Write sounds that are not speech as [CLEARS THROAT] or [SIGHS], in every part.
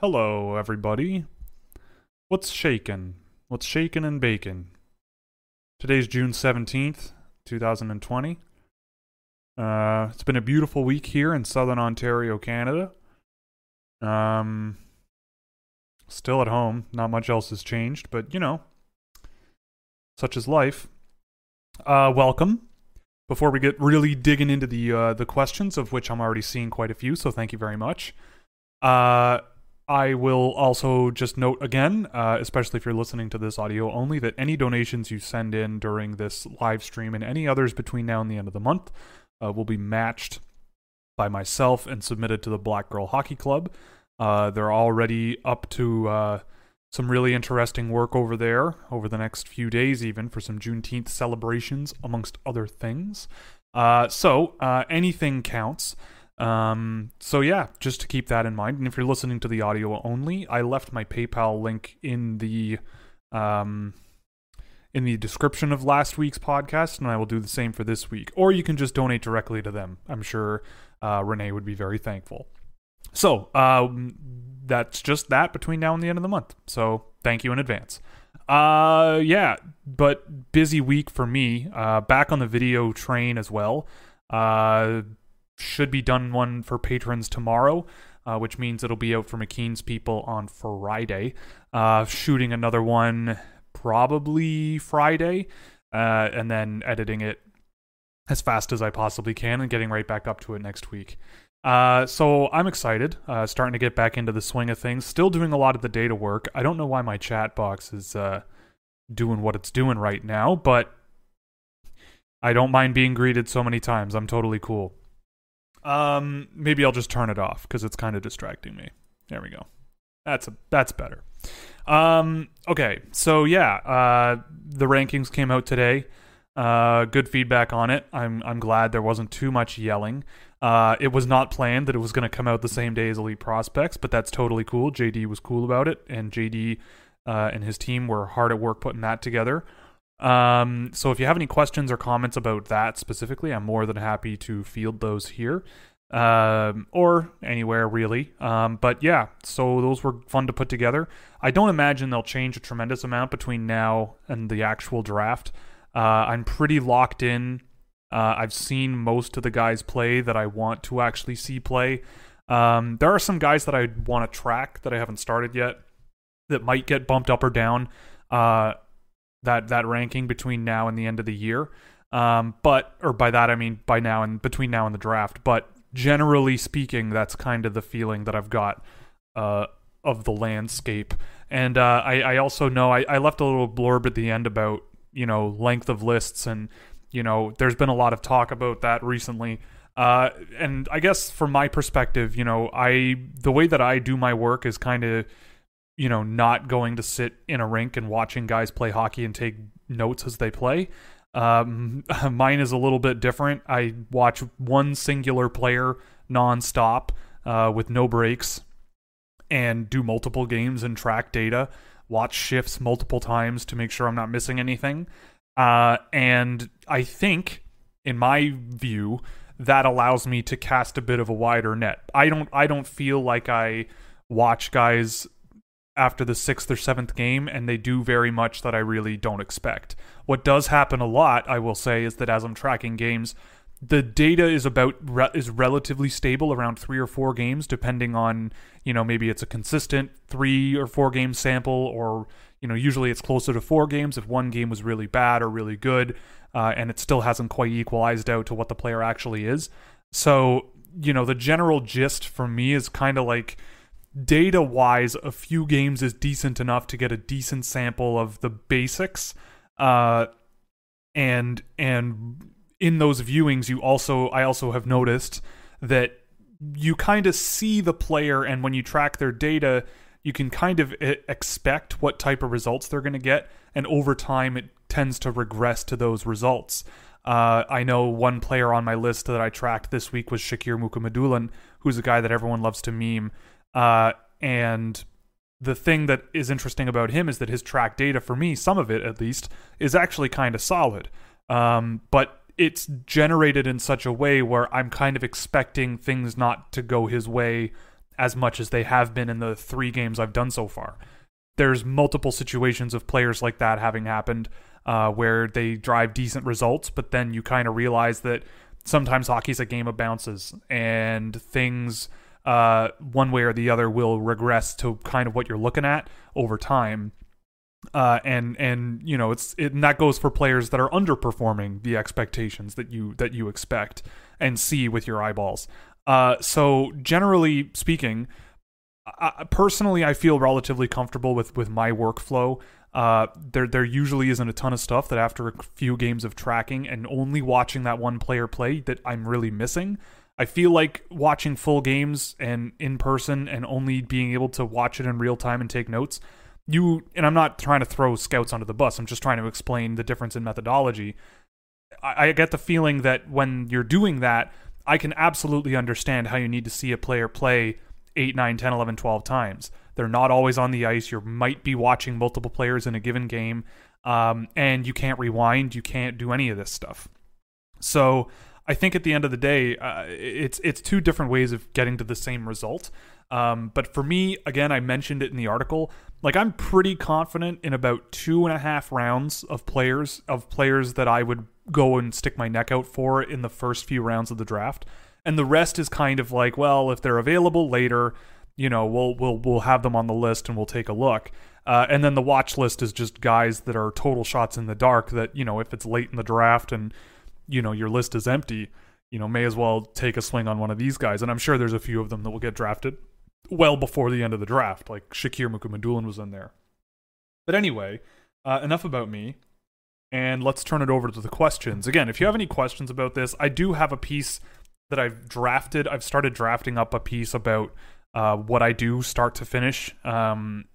Hello, everybody. What's shakin'? What's shakin' and bakin'? Today's June 17th, 2020. Uh, it's been a beautiful week here in southern Ontario, Canada. Um, still at home. Not much else has changed, but you know, such is life. Uh, welcome. Before we get really digging into the uh, the questions, of which I'm already seeing quite a few, so thank you very much. Uh, I will also just note again, uh, especially if you're listening to this audio only, that any donations you send in during this live stream and any others between now and the end of the month uh, will be matched by myself and submitted to the Black Girl Hockey Club. Uh, they're already up to uh, some really interesting work over there over the next few days, even for some Juneteenth celebrations, amongst other things. Uh, so uh, anything counts. Um, so yeah, just to keep that in mind. And if you're listening to the audio only, I left my PayPal link in the um in the description of last week's podcast, and I will do the same for this week. Or you can just donate directly to them. I'm sure uh, Renee would be very thankful. So um, that's just that between now and the end of the month. So thank you in advance. Uh, yeah, but busy week for me. Uh, back on the video train as well. Uh, should be done one for patrons tomorrow, uh, which means it'll be out for McKean's people on Friday. Uh, shooting another one probably Friday, uh, and then editing it as fast as I possibly can and getting right back up to it next week. Uh, so I'm excited, uh, starting to get back into the swing of things. Still doing a lot of the data work. I don't know why my chat box is uh, doing what it's doing right now, but I don't mind being greeted so many times. I'm totally cool. Um, maybe I'll just turn it off because it's kind of distracting me. There we go. That's a that's better. Um, okay, so yeah, uh, the rankings came out today. Uh, good feedback on it. I'm I'm glad there wasn't too much yelling. Uh, it was not planned that it was going to come out the same day as Elite Prospects, but that's totally cool. JD was cool about it, and JD uh, and his team were hard at work putting that together. Um, so if you have any questions or comments about that specifically, I'm more than happy to field those here. Um, or anywhere really. Um, but yeah, so those were fun to put together. I don't imagine they'll change a tremendous amount between now and the actual draft. Uh, I'm pretty locked in. Uh, I've seen most of the guys play that I want to actually see play. Um, there are some guys that I want to track that I haven't started yet that might get bumped up or down. Uh, that that ranking between now and the end of the year. Um, but or by that I mean by now and between now and the draft. But generally speaking, that's kind of the feeling that I've got uh, of the landscape. And uh, I, I also know I, I left a little blurb at the end about you know length of lists and you know there's been a lot of talk about that recently. Uh, and I guess from my perspective, you know, I the way that I do my work is kind of you know, not going to sit in a rink and watching guys play hockey and take notes as they play. Um, [LAUGHS] mine is a little bit different. I watch one singular player nonstop uh, with no breaks and do multiple games and track data, watch shifts multiple times to make sure I'm not missing anything. Uh, and I think, in my view, that allows me to cast a bit of a wider net. I don't I don't feel like I watch guys after the sixth or seventh game, and they do very much that I really don't expect. What does happen a lot, I will say, is that as I'm tracking games, the data is about re- is relatively stable around three or four games, depending on you know maybe it's a consistent three or four game sample, or you know usually it's closer to four games if one game was really bad or really good, uh, and it still hasn't quite equalized out to what the player actually is. So you know the general gist for me is kind of like data wise, a few games is decent enough to get a decent sample of the basics. Uh, and and in those viewings, you also I also have noticed that you kind of see the player, and when you track their data, you can kind of expect what type of results they're going to get, and over time, it tends to regress to those results. Uh, I know one player on my list that I tracked this week was Shakir Mukhamadullin, who's a guy that everyone loves to meme. Uh, and the thing that is interesting about him is that his track data, for me, some of it at least, is actually kind of solid. Um, but it's generated in such a way where I'm kind of expecting things not to go his way as much as they have been in the three games I've done so far. There's multiple situations of players like that having happened uh, where they drive decent results, but then you kind of realize that sometimes hockey's a game of bounces and things uh, one way or the other will regress to kind of what you're looking at over time. Uh, and and you know it's it, and that goes for players that are underperforming the expectations that you that you expect and see with your eyeballs. Uh, so generally speaking, I, personally, I feel relatively comfortable with with my workflow. Uh, there there usually isn't a ton of stuff that after a few games of tracking and only watching that one player play that I'm really missing. I feel like watching full games and in person and only being able to watch it in real time and take notes. You and I'm not trying to throw scouts under the bus. I'm just trying to explain the difference in methodology. I, I get the feeling that when you're doing that, I can absolutely understand how you need to see a player play 8, 9, 10, 11, 12 times. They're not always on the ice. You might be watching multiple players in a given game, um, and you can't rewind. You can't do any of this stuff. So I think at the end of the day, uh, it's it's two different ways of getting to the same result. Um, but for me, again, I mentioned it in the article. Like I'm pretty confident in about two and a half rounds of players of players that I would go and stick my neck out for in the first few rounds of the draft, and the rest is kind of like, well, if they're available later, you know, we'll we'll we'll have them on the list and we'll take a look. Uh, and then the watch list is just guys that are total shots in the dark. That you know, if it's late in the draft and you know your list is empty, you know may as well take a swing on one of these guys. And I'm sure there's a few of them that will get drafted well before the end of the draft, like Shakir Mukhamadullin was in there. But anyway, uh, enough about me, and let's turn it over to the questions. Again, if you have any questions about this, I do have a piece that I've drafted. I've started drafting up a piece about uh, what I do start to finish. Um,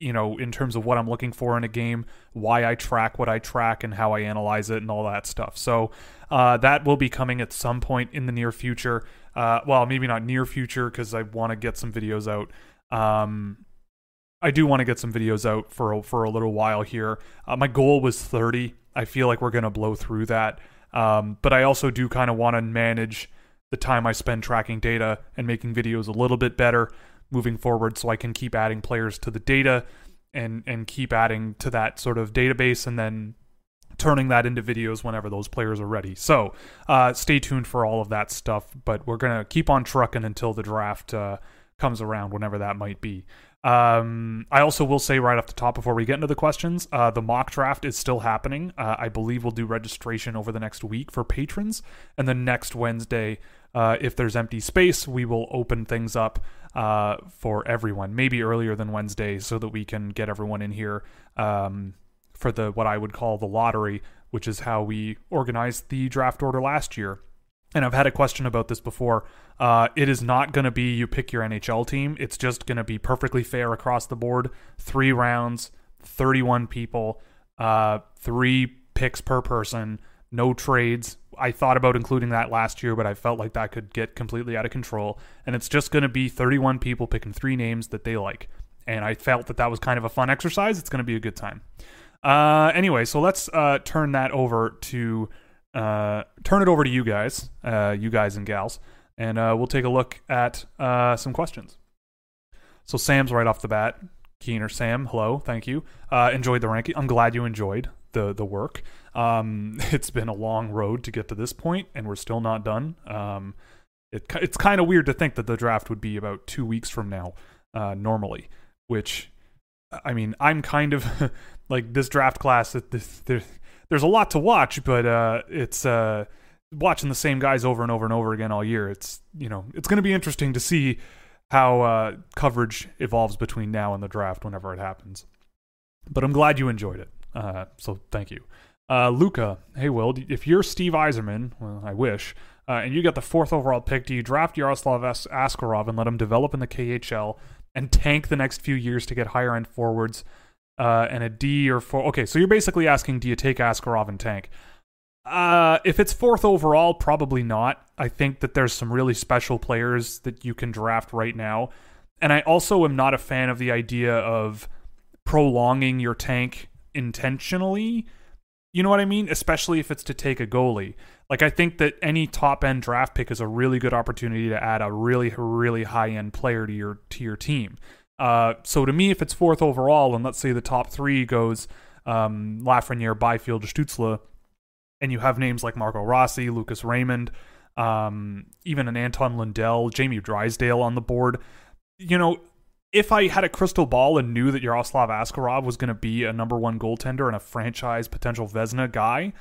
you know, in terms of what I'm looking for in a game, why I track what I track, and how I analyze it, and all that stuff. So uh, that will be coming at some point in the near future. Uh, well, maybe not near future because I want to get some videos out. Um, I do want to get some videos out for a, for a little while here. Uh, my goal was 30. I feel like we're gonna blow through that. Um, but I also do kind of want to manage the time I spend tracking data and making videos a little bit better moving forward so I can keep adding players to the data and and keep adding to that sort of database and then turning that into videos whenever those players are ready. So uh, stay tuned for all of that stuff, but we're gonna keep on trucking until the draft uh, comes around, whenever that might be. Um, I also will say right off the top before we get into the questions, uh, the mock draft is still happening. Uh, I believe we'll do registration over the next week for patrons, and then next Wednesday uh, if there's empty space, we will open things up uh, for everyone, maybe earlier than Wednesday, so that we can get everyone in here um, for the what I would call the lottery, which is how we organized the draft order last year. And I've had a question about this before. Uh, it is not going to be you pick your NHL team. It's just going to be perfectly fair across the board. Three rounds, 31 people, uh, three picks per person, no trades, I thought about including that last year, but I felt like that could get completely out of control. And it's just going to be 31 people picking three names that they like. And I felt that that was kind of a fun exercise. It's going to be a good time. Uh, anyway, so let's uh, turn that over to uh, turn it over to you guys, uh, you guys and gals, and uh, we'll take a look at uh, some questions. So Sam's right off the bat. Keener Sam, hello, thank you. enjoyed the ranking. I'm glad you enjoyed the the work. Um, [LAUGHS] it's been a long road to get to this point, and we're still not done. Um, it, it's kind of weird to think that the draft would be about two weeks from now, uh, normally. Which, I mean, I'm kind of [LAUGHS] like this draft class. This, there, there's a lot to watch, but uh, it's uh, watching the same guys over and over and over again all year. It's you know, it's going to be interesting to see how uh, coverage evolves between now and the draft whenever it happens. But I'm glad you enjoyed it. Uh, so thank you. Uh, Luca, hey Will, if you're Steve Yzerman, well, I wish, uh, and you get the fourth overall pick, do you draft Yaroslav Askarov and let him develop in the KHL and tank the next few years to get higher end forwards uh, and a D or four? Okay, so you're basically asking, do you take Askarov and tank? Uh, if it's fourth overall, probably not. I think that there's some really special players that you can draft right now. And I also am not a fan of the idea of prolonging your tank intentionally You know what I mean? Especially if it's to take a goalie. Like I think that any top end draft pick is a really good opportunity to add a really really high end player to your to your team. Uh, so to me, if it's fourth overall, and let's say the top three goes um, Lafreniere, Byfield, Stützle, and you have names like Marco Rossi, Lucas Raymond, um, even an Anton Lundell, Jamie Drysdale on the board. You know, if I had a crystal ball and knew that Yaroslav Askarov was going to be a number one goaltender and a franchise potential Vezina guy,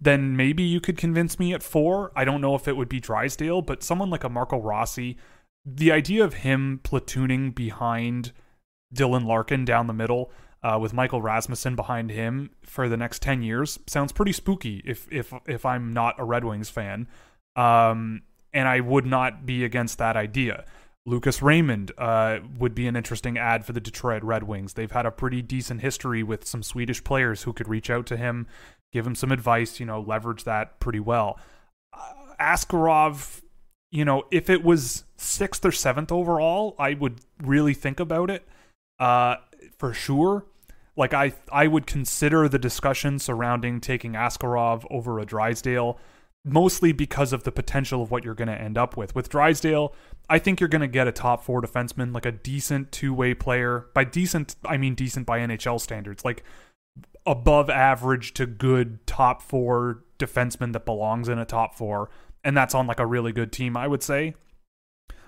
then maybe you could convince me at four. I don't know if it would be Drysdale, but someone like a Marco Rossi, the idea of him platooning behind Dylan Larkin down the middle uh, with Michael Rasmussen behind him for the next 10 years sounds pretty spooky if if if I'm not a Red Wings fan. Um, and I would not be against that idea. Lucas Raymond uh, would be an interesting add for the Detroit Red Wings. They've had a pretty decent history with some Swedish players who could reach out to him, give him some advice, you know, leverage that pretty well. Uh, Askarov, you know, if it was sixth or seventh overall, I would really think about it uh, for sure. Like I, I would consider the discussion surrounding taking Askarov over a Drysdale mostly because of the potential of what you're going to end up with. With Drysdale, I think you're going to get a top four defenseman, like a decent two way player. By decent, I mean decent by NHL standards, like above average to good top four defenseman that belongs in a top four. And that's on like a really good team, I would say.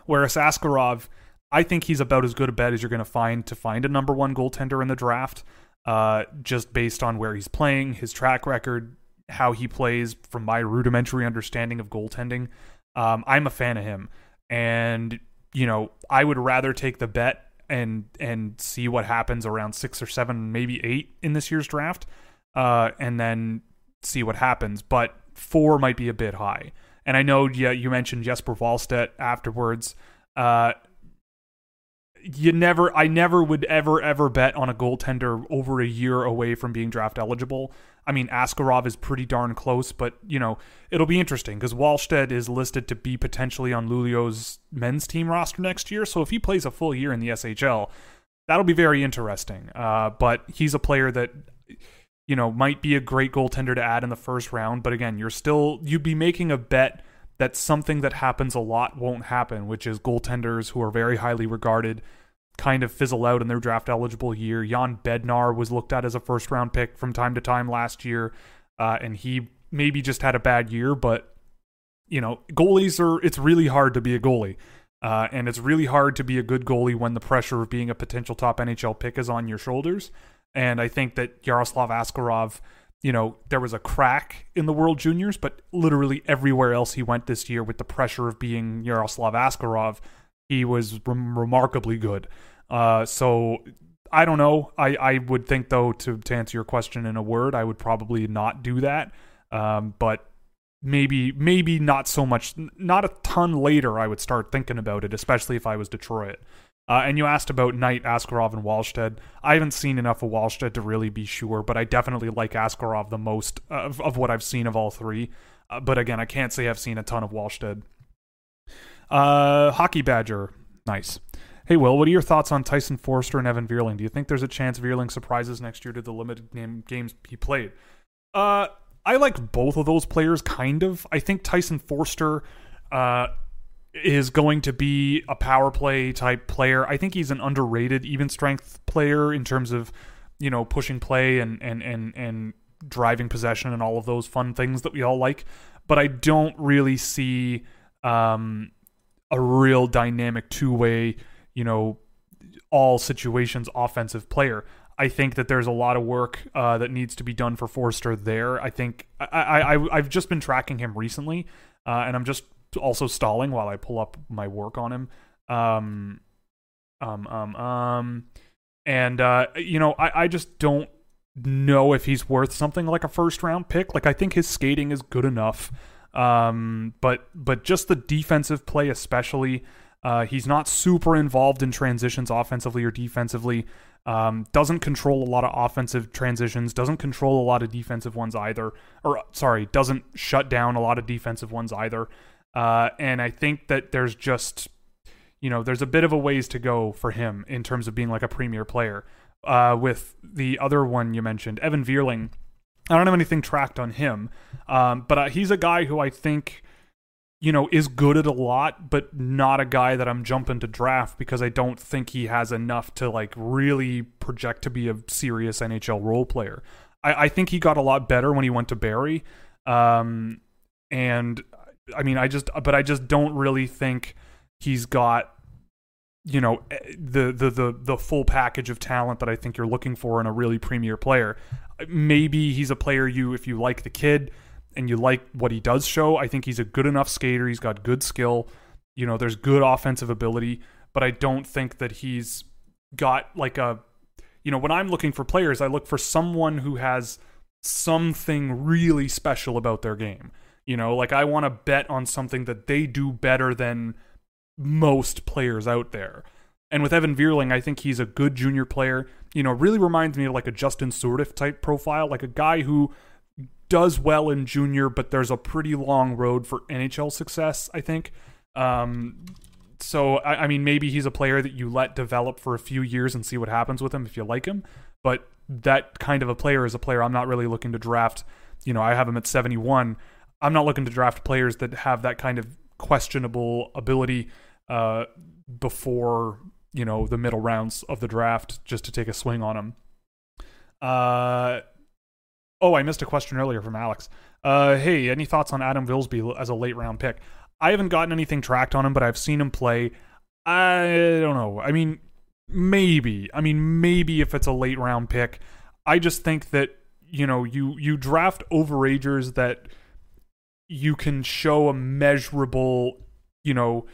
Whereas Askarov, I think he's about as good a bet as you're going to find to find a number one goaltender in the draft, uh, just based on where he's playing, his track record, how he plays from my rudimentary understanding of goaltending. Um, I'm a fan of him, and you know I would rather take the bet and and see what happens around six or seven, maybe eight in this year's draft, uh, and then see what happens. But four might be a bit high. And I know, yeah, you mentioned Jesper Wallstedt afterwards. Uh, you never I never would ever ever bet on a goaltender over a year away from being draft eligible. I mean Askarov is pretty darn close, but you know, it'll be interesting because Wallstedt is listed to be potentially on Luleå's men's team roster next year. So if he plays a full year in the SHL, that'll be very interesting. Uh, but he's a player that you know might be a great goaltender to add in the first round. But again, you're still you'd be making a bet that something that happens a lot won't happen, which is goaltenders who are very highly regarded kind of fizzle out in their draft eligible year. Jan Bednar was looked at as a first round pick from time to time last year, uh, and he maybe just had a bad year, but you know, goalies are it's really hard to be a goalie. Uh, and it's really hard to be a good goalie when the pressure of being a potential top NHL pick is on your shoulders. And I think that Yaroslav Askarov you know, there was a crack in the World Juniors, but literally everywhere else he went this year with the pressure of being Yaroslav Askarov, he was rem- remarkably good. Uh, so I don't know. I, I would think though to to answer your question in a word, I would probably not do that. Um, but maybe maybe not so much, not a ton later. I would start thinking about it, especially if I was Detroit. Uh, and you asked about Knight, Askarov, and Wallstedt. I haven't seen enough of Wallstedt to really be sure, but I definitely like Askarov the most of, of what I've seen of all three. Uh, but again, I can't say I've seen a ton of Wallstedt. Uh, Hockey Badger, nice. Hey, Will, what are your thoughts on Tyson Foerster and Evan Vierling? Do you think there's a chance Vierling surprises next year to the limited game games he played? Uh, I like both of those players, kind of. I think Tyson Foerster uh, is going to be a power play type player. I think he's an underrated even strength player in terms of, you know, pushing play and and and and driving possession and all of those fun things that we all like. But I don't really see um, a real dynamic two way, you know, all situations offensive player. I think that there's a lot of work uh, that needs to be done for Foerster there. I think I, I, I have just been tracking him recently, uh, and I'm just also stalling while I pull up my work on him. Um, um, um, um, and uh, you know, I, I just don't know if he's worth something like a first round pick. Like I think his skating is good enough. Um, but but just the defensive play, especially, uh, he's not super involved in transitions offensively or defensively. Um, doesn't control a lot of offensive transitions, doesn't control a lot of defensive ones either. Or sorry, doesn't shut down a lot of defensive ones either. Uh, and I think that there's just, you know, there's a bit of a ways to go for him in terms of being like a premier player. Uh, with the other one you mentioned, Evan Vierling, I don't have anything tracked on him, um, but uh, he's a guy who I think you know, is good at a lot, but not a guy that I'm jumping to draft because I don't think he has enough to like really project to be a serious NHL role player. I, I think he got a lot better when he went to Barrie, Um, and I mean, I just, but I just don't really think he's got, you know, eh, the, the, the, the full package of talent that I think you're looking for in a really premier player. Maybe he's a player you, if you like the kid, and you like what he does show, I think he's a good enough skater. He's got good skill. You know, there's good offensive ability, but I don't think that he's got like a you know, when I'm looking for players, I look for someone who has something really special about their game. You know, like I want to bet on something that they do better than most players out there. And with Evan Vierling, I think he's a good junior player. You know, really reminds me of like a Justin Sourdif type profile, like a guy who does well in junior, but there's a pretty long road for NHL success, I think. Um, so, I, I, mean, maybe he's a player that you let develop for a few years and see what happens with him if you like him. But that kind of a player is a player I'm not really looking to draft. You know, I have him at 71. I'm not looking to draft players that have that kind of questionable ability uh, before, you know, the middle rounds of the draft just to take a swing on him. Uh, Oh, I missed a question earlier from Alex. Uh, hey, any thoughts on Adam Wilsby as a late round pick? I haven't gotten anything tracked on him, but I've seen him play. I don't know. I mean, maybe. I mean, maybe if it's a late round pick. I just think that you know you you draft overagers that you can show a measurable, you know,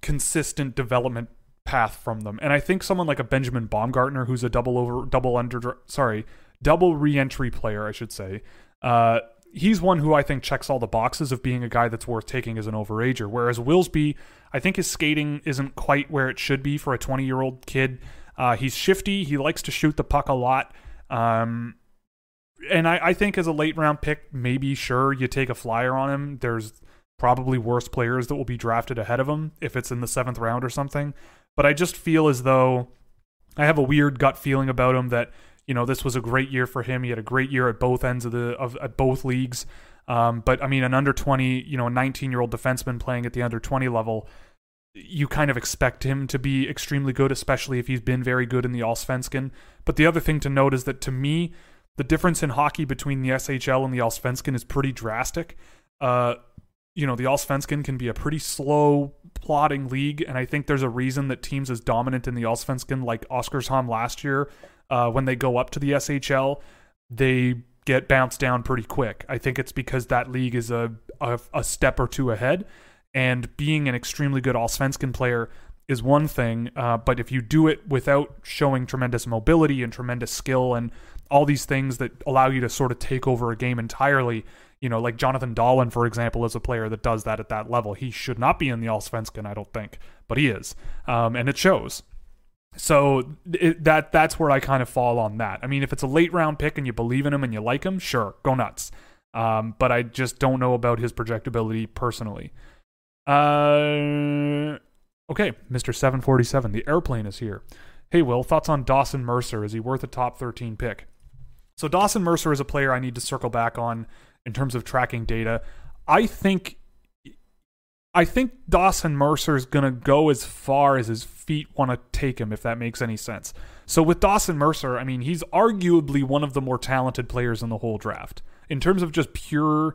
consistent development path from them. And I think someone like a Benjamin Baumgartner, who's a double over, double under, sorry, double reentry player, I should say. Uh, he's one who I think checks all the boxes of being a guy that's worth taking as an overager. Whereas Wilsby, I think his skating isn't quite where it should be for a 20 year old kid. Uh, he's shifty. He likes to shoot the puck a lot. Um, and I, I, think as a late round pick, maybe sure you take a flyer on him. There's probably worse players that will be drafted ahead of him if it's in the seventh round or something. But I just feel as though I have a weird gut feeling about him that you know this was a great year for him. He had a great year at both ends of the of at both leagues. Um, but I mean, an under twenty, you know, a nineteen year old defenseman playing at the under twenty level, you kind of expect him to be extremely good, especially if he's been very good in the Allsvenskan. But the other thing to note is that to me, the difference in hockey between the SHL and the Allsvenskan is pretty drastic. Uh, you know, the Allsvenskan can be a pretty slow plodding league, and I think there's a reason that teams as dominant in the Allsvenskan, like Oskarshamn last year, uh, when they go up to the SHL, they get bounced down pretty quick. I think it's because that league is a, a, a step or two ahead. And being an extremely good Allsvenskan player is one thing, uh, but if you do it without showing tremendous mobility and tremendous skill and all these things that allow you to sort of take over a game entirely, you know, like Jonathan Dahlen, for example, is a player that does that at that level. He should not be in the Allsvenskan, I don't think, but he is, um, and it shows. So it, that that's where I kind of fall on that. I mean, if it's a late round pick and you believe in him and you like him, sure, go nuts. Um, but I just don't know about his projectability personally. Uh, okay, Mr. 747, the airplane is here. Hey, Will, thoughts on Dawson Mercer? Is he worth a top 13 pick? So, Dawson Mercer is a player I need to circle back on in terms of tracking data. I think I think Dawson Mercer is going to go as far as his feet want to take him, if that makes any sense. So with Dawson Mercer, I mean, he's arguably one of the more talented players in the whole draft. In terms of just pure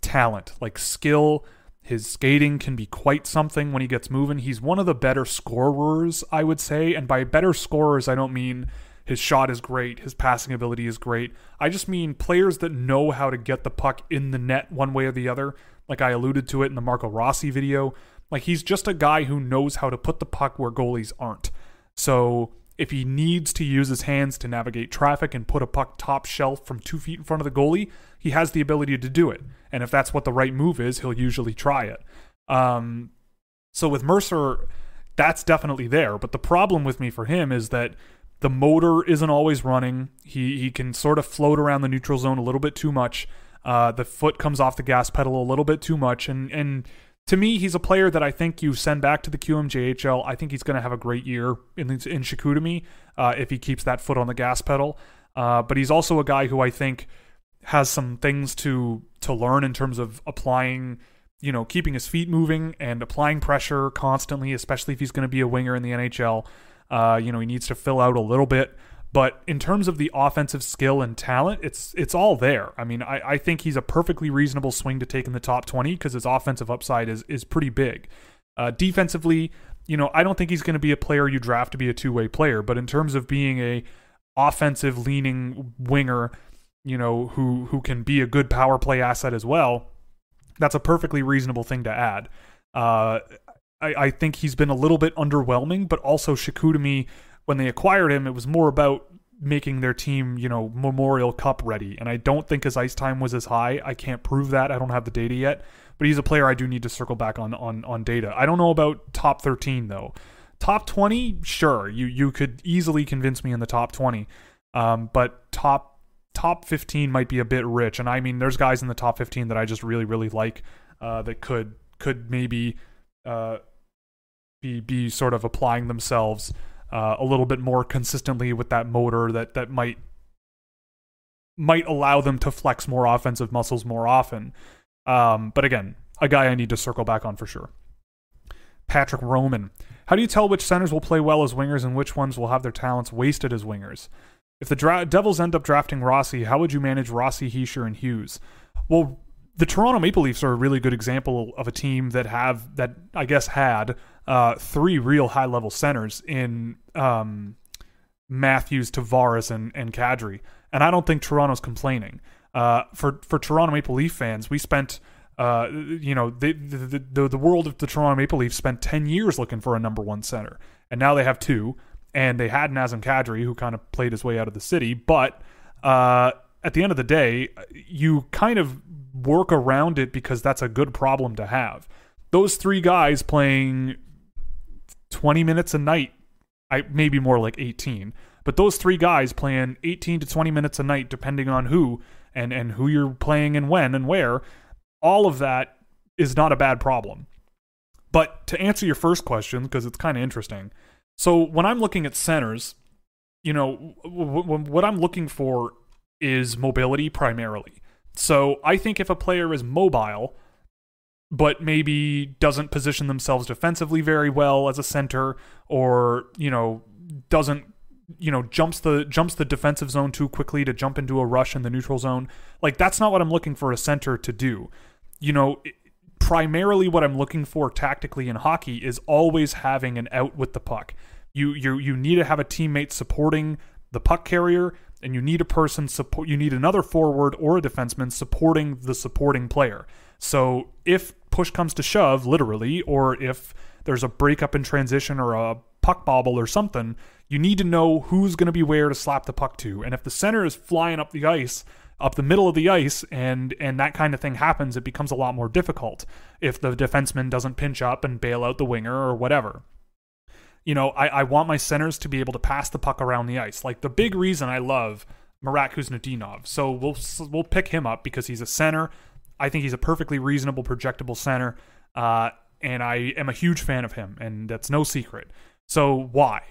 talent, like skill, his skating can be quite something when he gets moving. He's one of the better scorers, I would say. And by better scorers, I don't mean his shot is great, his passing ability is great. I just mean players that know how to get the puck in the net one way or the other like I alluded to it in the Marco Rossi video. Like he's just a guy who knows how to put the puck where goalies aren't. So if he needs to use his hands to navigate traffic and put a puck top shelf from two feet in front of the goalie, he has the ability to do it. And if that's what the right move is, he'll usually try it. Um, so with Mercer, that's definitely there. But the problem with me for him is that the motor isn't always running. He he can sort of float around the neutral zone a little bit too much. Uh, the foot comes off the gas pedal a little bit too much, and and to me, he's a player that I think you send back to the QMJHL. I think he's going to have a great year in in Chicoutimi uh, if he keeps that foot on the gas pedal. Uh, but he's also a guy who I think has some things to to learn in terms of applying, you know, keeping his feet moving and applying pressure constantly, especially if he's going to be a winger in the NHL. Uh, you know, he needs to fill out a little bit. But in terms of the offensive skill and talent, it's it's all there. I mean, I, I think he's a perfectly reasonable swing to take in the top 20 because his offensive upside is is pretty big. Uh, defensively, you know, I don't think he's going to be a player you draft to be a two way player. But in terms of being a offensive leaning winger, you know, who who can be a good power play asset as well, that's a perfectly reasonable thing to add. Uh, I, I think he's been a little bit underwhelming, but also Chicoutimi when they acquired him, it was more about making their team, you know, Memorial Cup ready. And I don't think his ice time was as high. I can't prove that. I don't have the data yet. But he's a player I do need to circle back on on on data. I don't know about top 13 though. Top 20, sure. You you could easily convince me in the top 20. Um, but top top 15 might be a bit rich. And I mean, there's guys in the top 15 that I just really really like uh, that could could maybe uh, be be sort of applying themselves uh, a little bit more consistently with that motor that that might might allow them to flex more offensive muscles more often. Um, but again, a guy I need to circle back on for sure. Patrick Roman. How do you tell which centers will play well as wingers and which ones will have their talents wasted as wingers? If the dra- Devils end up drafting Rossi, how would you manage Rossi, Hischier, and Hughes? Well, the Toronto Maple Leafs are a really good example of a team that have that I guess had uh, three real high level centers in um, Matthews, Tavares, and and Kadri, and I don't think Toronto's complaining. Uh, for for Toronto Maple Leaf fans, we spent. Uh, you know, the, the, the world of the Toronto Maple Leafs spent ten years looking for a number one center, and now they have two. And they had Nazem Kadri, who kind of played his way out of the city. But uh, at the end of the day, you kind of work around it because that's a good problem to have. Those three guys playing 20 minutes a night. I maybe more like 18. But those three guys playing 18 to 20 minutes a night depending on who and and who you're playing and when and where, all of that is not a bad problem. But to answer your first question because it's kind of interesting. So when I'm looking at centers, you know, w- w- what I'm looking for is mobility primarily. So I think if a player is mobile, but maybe doesn't position themselves defensively very well as a center or you know doesn't you know jumps the jumps the defensive zone too quickly to jump into a rush in the neutral zone. Like that's not what i'm looking for a center to do. You know primarily what i'm looking for tactically in hockey is always having an out with the puck. You you you need to have a teammate supporting the puck carrier and you need a person support you need another forward or a defenseman supporting the supporting player. So if push comes to shove, literally, or if there's a breakup in transition or a puck bobble or something, you need to know who's going to be where to slap the puck to. And if the center is flying up the ice, up the middle of the ice, and and that kind of thing happens, it becomes a lot more difficult if the defenseman doesn't pinch up and bail out the winger or whatever. You know, I, I want my centers to be able to pass the puck around the ice. Like the big reason I love Marat Khusnutdinov. So we'll we'll pick him up because he's a center I think he's a perfectly reasonable, projectable center, uh, and I am a huge fan of him, and that's no secret. So why?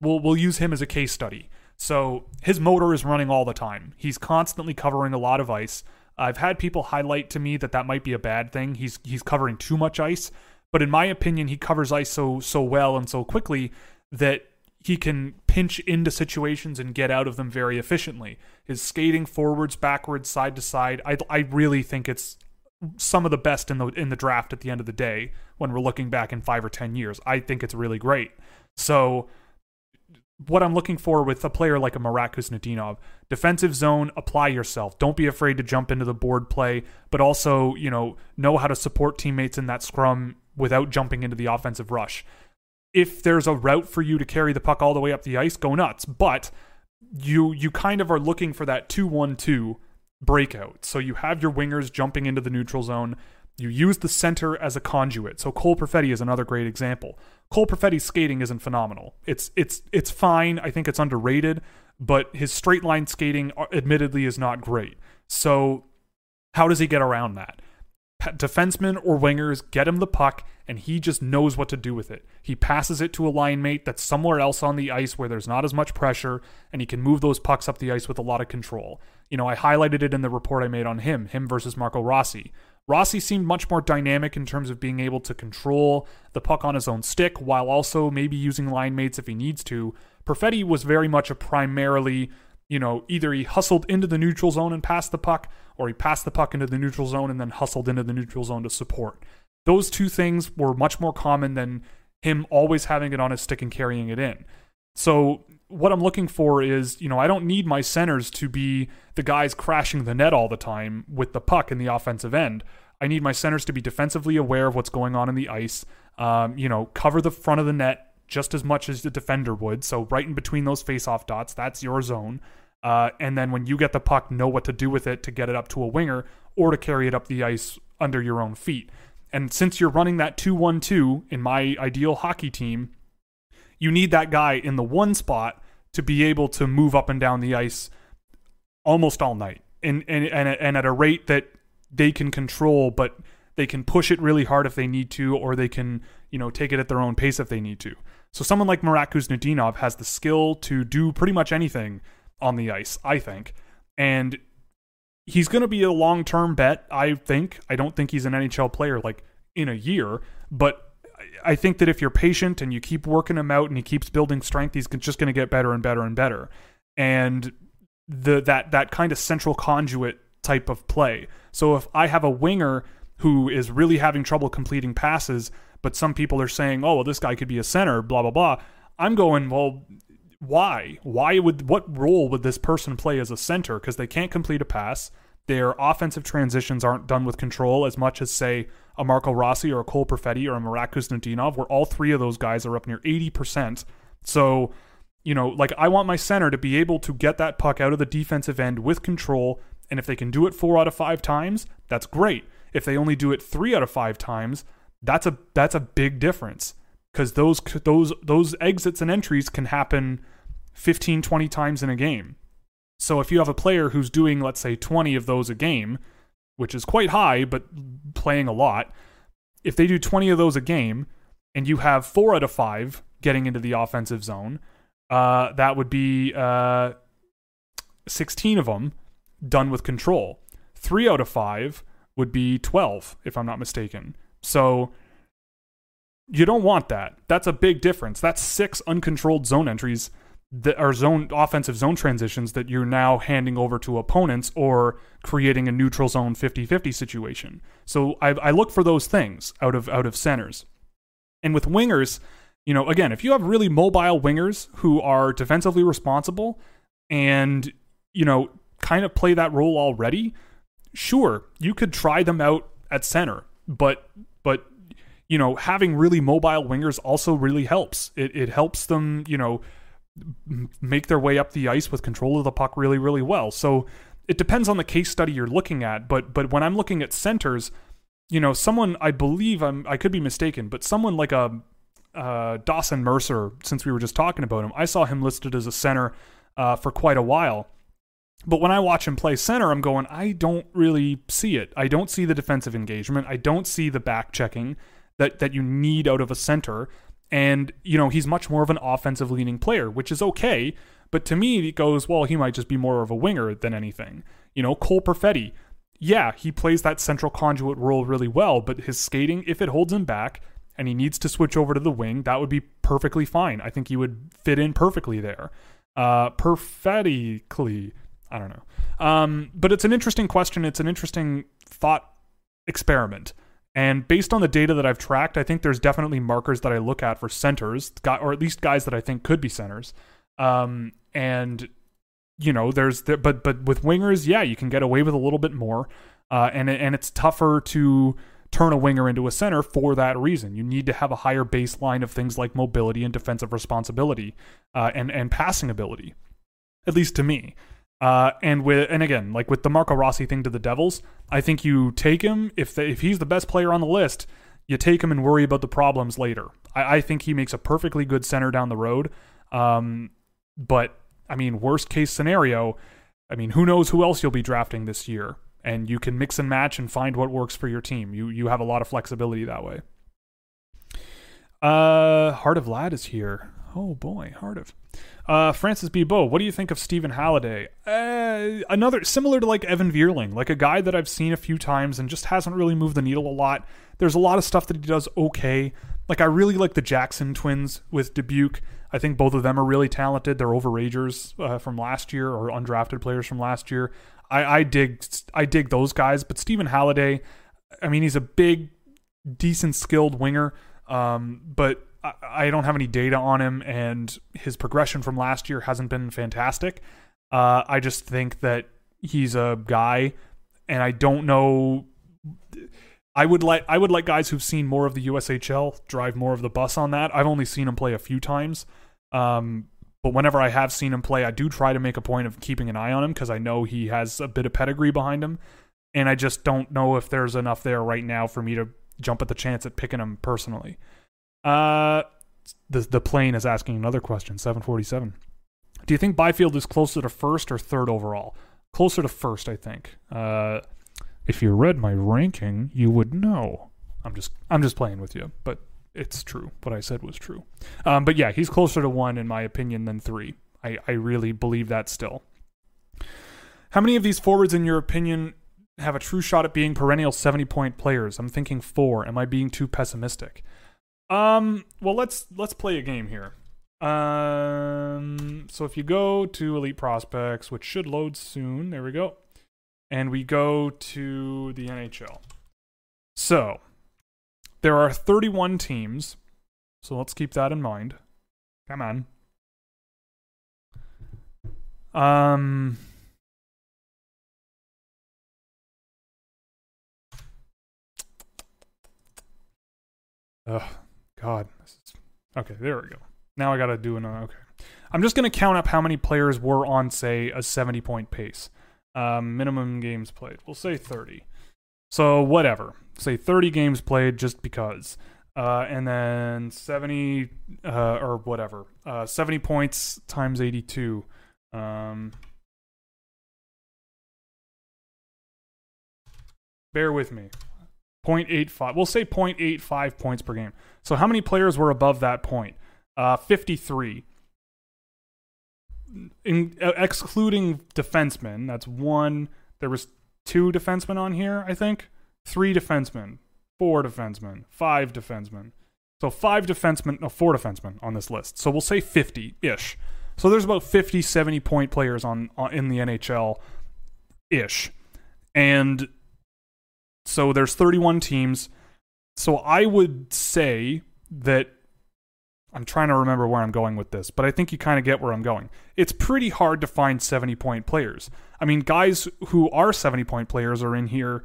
We'll we'll use him as a case study. So his motor is running all the time. He's constantly covering a lot of ice. I've had people highlight to me that that might be a bad thing. He's he's covering too much ice, but in my opinion, he covers ice so so well and so quickly that he can pinch into situations and get out of them very efficiently. His skating forwards, backwards, side to side, I, I really think it's some of the best in the in the draft at the end of the day when we're looking back in five or ten years. I think it's really great. So what I'm looking for with a player like a Marat Khusnutdinov, defensive zone, apply yourself. Don't be afraid to jump into the board play, but also, you know, know how to support teammates in that scrum without jumping into the offensive rush if there's a route for you to carry the puck all the way up the ice, go nuts. But you you kind of are looking for that 2-1-2 breakout. So you have your wingers jumping into the neutral zone. You use the center as a conduit. So Cole Perfetti is another great example. Cole Perfetti's skating isn't phenomenal. It's it's it's fine. I think it's underrated, but his straight line skating uh, admittedly is not great. So how does he get around that? Defensemen or wingers get him the puck and he just knows what to do with it. He passes it to a line mate that's somewhere else on the ice where there's not as much pressure and he can move those pucks up the ice with a lot of control. You know, I highlighted it in the report I made on him, him versus Marco Rossi. Rossi seemed much more dynamic in terms of being able to control the puck on his own stick while also maybe using line mates if he needs to. Perfetti was very much a primarily you know, either he hustled into the neutral zone and passed the puck, or he passed the puck into the neutral zone and then hustled into the neutral zone to support. Those two things were much more common than him always having it on his stick and carrying it in. So, what I'm looking for is, you know, I don't need my centers to be the guys crashing the net all the time with the puck in the offensive end. I need my centers to be defensively aware of what's going on in the ice, um, you know, cover the front of the net just as much as the defender would. So, right in between those face-off dots, that's your zone. Uh, and then when you get the puck, know what to do with it to get it up to a winger or to carry it up the ice under your own feet. And since you're running that 2 1 2 in my ideal hockey team, you need that guy in the one spot to be able to move up and down the ice almost all night and, and, and, and at a rate that they can control, but they can push it really hard if they need to, or they can, you know, take it at their own pace if they need to. So someone like Marat Kuznetsov has the skill to do pretty much anything on the ice, I think. And he's going to be a long term bet, I think. I don't think he's an NHL player like in a year, but I think that if you're patient and you keep working him out and he keeps building strength, he's just going to get better and better and better. And the that that kind of central conduit type of play. So if I have a winger who is really having trouble completing passes, but some people are saying, "Oh, well, this guy could be a center," blah blah blah. I'm going, well, why? Why would what role would this person play as a center? Because they can't complete a pass. Their offensive transitions aren't done with control as much as say a Marco Rossi or a Cole Perfetti or a Marat Kuznetsov, where all three of those guys are up near eighty percent. So, you know, like I want my center to be able to get that puck out of the defensive end with control, and if they can do it four out of five times, that's great. If they only do it three out of five times, that's a that's a big difference because those those those exits and entries can happen 15 20 times in a game so if you have a player who's doing let's say 20 of those a game which is quite high but playing a lot if they do 20 of those a game and you have four out of five getting into the offensive zone uh, that would be uh, 16 of them done with control three out of five would be 12 if i'm not mistaken so you don't want that. That's a big difference. That's six uncontrolled zone entries that are zone offensive zone transitions that you're now handing over to opponents or creating a neutral zone 50-50 situation. So I, I look for those things out of out of centers. And with wingers, you know, again, if you have really mobile wingers who are defensively responsible and, you know, kind of play that role already, sure, you could try them out at center. But but you know, having really mobile wingers also really helps. It, it helps them, you know, make their way up the ice with control of the puck really, really well. So it depends on the case study you're looking at. But but when I'm looking at centers, you know, someone I believe I'm I could be mistaken, but someone like a uh, Dawson Mercer, since we were just talking about him, I saw him listed as a center uh, for quite a while. But when I watch him play center, I'm going, I don't really see it. I don't see the defensive engagement. I don't see the back checking that that you need out of a center. And you know he's much more of an offensive leaning player, which is okay. But to me, it goes well. He might just be more of a winger than anything. You know, Cole Perfetti. Yeah, he plays that central conduit role really well, but his skating, if it holds him back and he needs to switch over to the wing, that would be perfectly fine. I think he would fit in perfectly there. Uh, perfectly, I don't know. Um, but it's an interesting question. It's an interesting thought experiment. And based on the data that I've tracked, I think there's definitely markers that I look at for centers, or at least guys that I think could be centers. Um, and you know, there's the, but but with wingers, yeah, you can get away with a little bit more, uh, and and it's tougher to turn a winger into a center for that reason. You need to have a higher baseline of things like mobility and defensive responsibility, uh, and and passing ability, at least to me. Uh, and with and again, like with the Marco Rossi thing to the Devils, I think you take him if the, if he's the best player on the list, you take him and worry about the problems later. I, I think he makes a perfectly good center down the road. Um, but I mean, worst case scenario, I mean, who knows who else you'll be drafting this year? and you can mix and match and find what works for your team. You you have a lot of flexibility that way. Uh, Heart of Lad is here. Oh boy, Heart of. Uh, Francis B. Bo, what do you think of Stephen Halliday? Uh, another similar to like Evan Vierling, like a guy that I've seen a few times and just hasn't really moved the needle a lot. There's a lot of stuff that he does okay. Like I really like the Jackson twins with Dubuque. I think both of them are really talented. They're overagers uh, from last year or undrafted players from last year. I, I dig I dig those guys, but Stephen Halliday, I mean, he's a big, decent, skilled winger. Um, but I, I don't have any data on him, and his progression from last year hasn't been fantastic. Uh, I just think that he's a guy, and I don't know. I would like I would like guys who've seen more of the USHL drive more of the bus on that. I've only seen him play a few times, um, but whenever I have seen him play, I do try to make a point of keeping an eye on him because I know he has a bit of pedigree behind him, and I just don't know if there's enough there right now for me to jump at the chance at picking him personally. Uh, the the plane is asking another question. Seven forty seven. Do you think Byfield is closer to first or third overall? Closer to first, I think. Uh, if you read my ranking, you would know. I'm just I'm just playing with you, but it's true. What I said was true. Um, but yeah, he's closer to one in my opinion than three. I, I really believe that still. How many of these forwards, in your opinion, have a true shot at being perennial 70 point players? I'm thinking four. Am I being too pessimistic? Um, well, let's let's play a game here. Um, so if you go to Elite Prospects, which should load soon, there we go, and we go to the NHL. So there are 31 teams, so let's keep that in mind. Come on. Um. Ugh. God. Okay, there we go. Now I got to do another. Okay. I'm just to count up how many players were on, say, a 70 point pace. Um, minimum games played. We'll say 30. So, whatever. Say 30 games played just because. Uh, and then 70, uh, or whatever. Uh, 70 points times 82. Um, bear with me. 0.85. We'll say 0.85 points per game. So how many players were above that point? Uh, 53. In, uh, excluding defensemen, that's one. There was two defensemen on here, I think. Three defensemen, four defensemen, five defensemen. So five defensemen, no, four defensemen on this list. So we'll say 50-ish. So there's about 50, 70 point players on, on in the NHL ish. And so there's 31 teams. So I would say that I'm trying to remember where I'm going with this, but I think you kind of get where I'm going. It's pretty hard to find 70 point players. I mean, guys who are 70 point players are in here,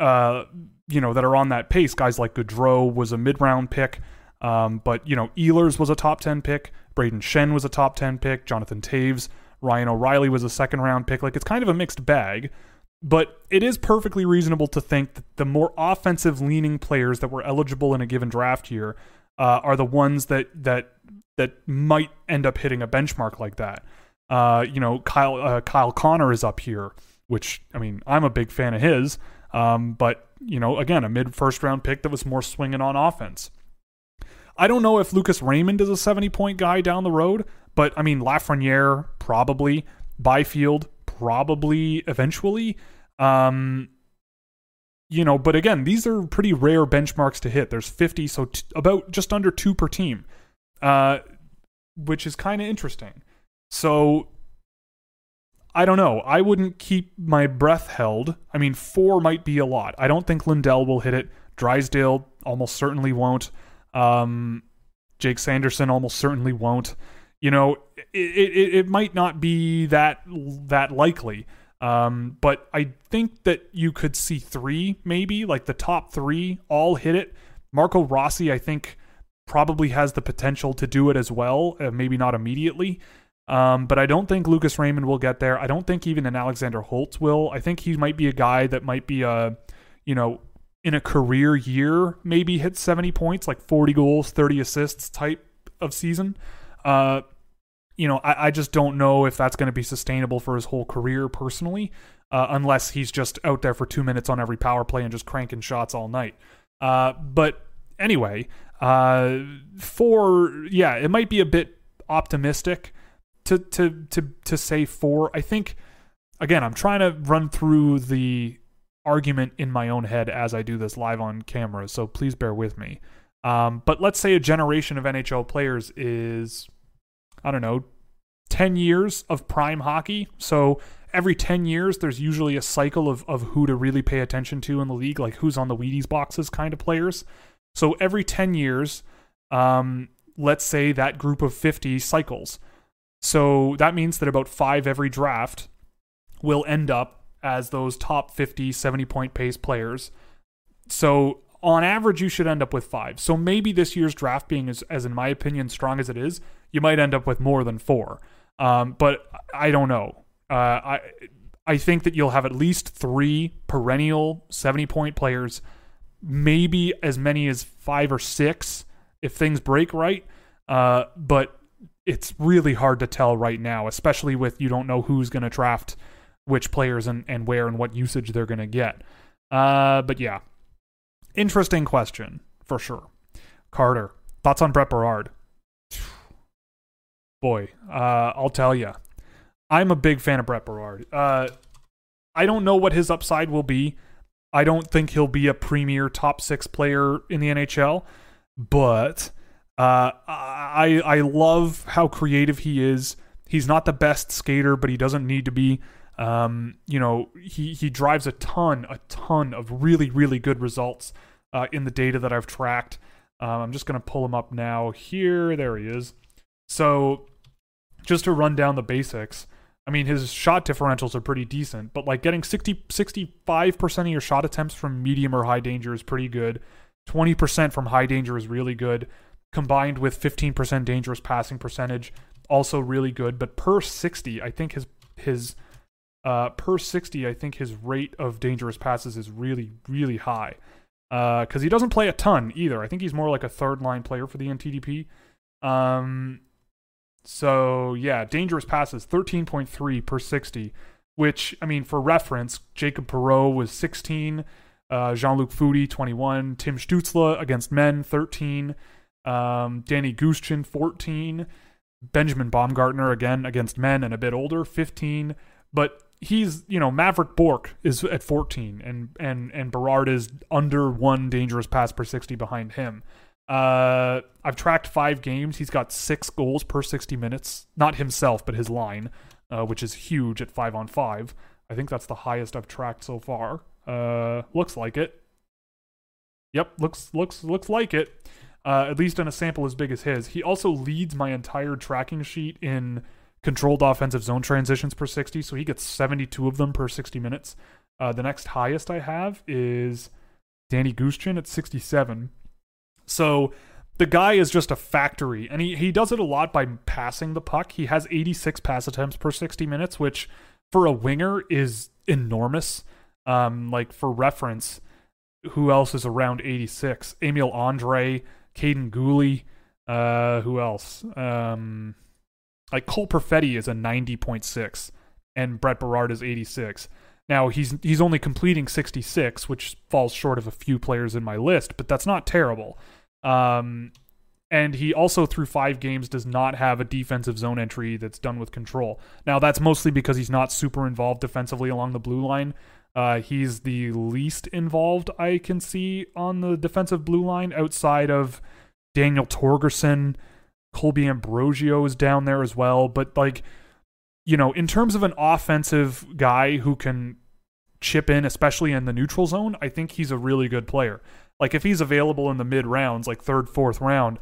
uh, you know, that are on that pace. Guys like Gaudreau was a mid round pick, um, but, you know, Ehlers was a top 10 pick. Brayden Schenn was a top 10 pick. Jonathan Toews, Ryan O'Reilly was a second round pick. Like, it's kind of a mixed bag. But it is perfectly reasonable to think that the more offensive leaning players that were eligible in a given draft year uh, are the ones that that that might end up hitting a benchmark like that. Uh, you know, Kyle uh, Kyle Connor is up here, which I mean, I'm a big fan of his. Um, but you know, again, a mid first round pick that was more swinging on offense. I don't know if Lucas Raymond is a 70 point guy down the road, but I mean, Lafreniere probably, Byfield probably eventually. Um, you know, but again, these are pretty rare benchmarks to hit. There's 50, so t- about just under two per team, uh, which is kind of interesting. So I don't know. I wouldn't keep my breath held. I mean, four might be a lot. I don't think Lundell will hit it. Drysdale almost certainly won't. Um, Jake Sanderson almost certainly won't. You know, it, it, it might not be that that likely. Um, but I think that you could see three, maybe like the top three, all hit it. Marco Rossi, I think, probably has the potential to do it as well. Uh, maybe not immediately, um, but I don't think Lucas Raymond will get there. I don't think even an Alexander Holtz will. I think he might be a guy that might be a, you know, in a career year, maybe hit 70 points, like 40 goals, 30 assists type of season. Uh, you know, I, I just don't know if that's going to be sustainable for his whole career personally. uh, unless he's just out there for two minutes on every power play and just cranking shots all night. Uh, but anyway, uh, for yeah, it might be a bit optimistic to to to to say four. I think again, I'm trying to run through the argument in my own head as I do this live on camera, so please bear with me. Um, but let's say a generation of NHL players is, I don't know, 10 years of prime hockey. So every 10 years, there's usually a cycle of, of who to really pay attention to in the league, like who's on the Wheaties boxes kind of players. So every 10 years, um, let's say that group of 50 cycles. So that means that about five every draft will end up as those top 50, 70 point pace players. So on average, you should end up with five. So maybe this year's draft being as, as in my opinion, strong as it is, you might end up with more than four. Um, but I don't know. Uh, I I think that you'll have at least three perennial 70 point players, maybe as many as five or six if things break right. Uh, but it's really hard to tell right now, especially with you don't know who's going to draft which players and, and where and what usage they're going to get. Uh, but yeah, interesting question for sure. Carter, thoughts on Brett Berard? [SIGHS] Boy, uh, I'll tell you, I'm a big fan of Brett Berard. Uh, I don't know what his upside will be. I don't think he'll be a premier top six player in the NHL, but uh, I I love how creative he is. He's not the best skater, but he doesn't need to be. Um, you know, he he drives a ton, a ton of really really good results uh, in the data that I've tracked. Um, I'm just gonna pull him up now. Here, there he is. So, just to run down the basics. I mean, his shot differentials are pretty decent, but like getting 60, 65% of your shot attempts from medium or high danger is pretty good. 20% from high danger is really good. Combined with 15% dangerous passing percentage, also really good. But per 60, I think his his uh, per 60, I think his rate of dangerous passes is really, really high. Because uh, he doesn't play a ton either. I think he's more like a third line player for the NTDP. Um, so, yeah, dangerous passes, 13.3 per 60, which, I mean, for reference, Jacob Perreault was 16, uh, Jean Luc Foudy, 21, Tim Stützle against men, 13, um, Danny Gushchin, 14, Benjamin Baumgartner, again, against men and a bit older, 15. But he's you know Maverick Bourque is at 14 and and and Berard is under one dangerous pass per 60 behind him. Uh, I've tracked five games. He's got six goals per 60 minutes. Not himself, but his line, uh, which is huge at five on five. I think that's the highest I've tracked so far. Uh, looks like it. Yep, looks looks looks like it. Uh, at least in a sample as big as his. He also leads my entire tracking sheet in controlled offensive zone transitions per 60. So he gets 72 of them per 60 minutes. Uh, the next highest I have is Danny Gushchin at 67. So the guy is just a factory, and he, he does it a lot by passing the puck. He has 86 pass attempts per 60 minutes, which for a winger is enormous. Um, like for reference, who else is around 86? Emil Andrae, Kaiden Guhle, uh, who else? Um, like Cole Perfetti is a 90.6 and Brett Berard is 86. Now he's he's only completing 66, which falls short of a few players in my list, but that's not terrible. Um, and he also through five games does not have a defensive zone entry that's done with control. Now that's mostly because he's not super involved defensively along the blue line. Uh, he's the least involved I can see on the defensive blue line outside of Daniel Torgersson Colby Ambrosio is down there as well. But like, you know, in terms of an offensive guy who can chip in, especially in the neutral zone, I think he's a really good player. Like if he's available in the mid rounds, like third, fourth round,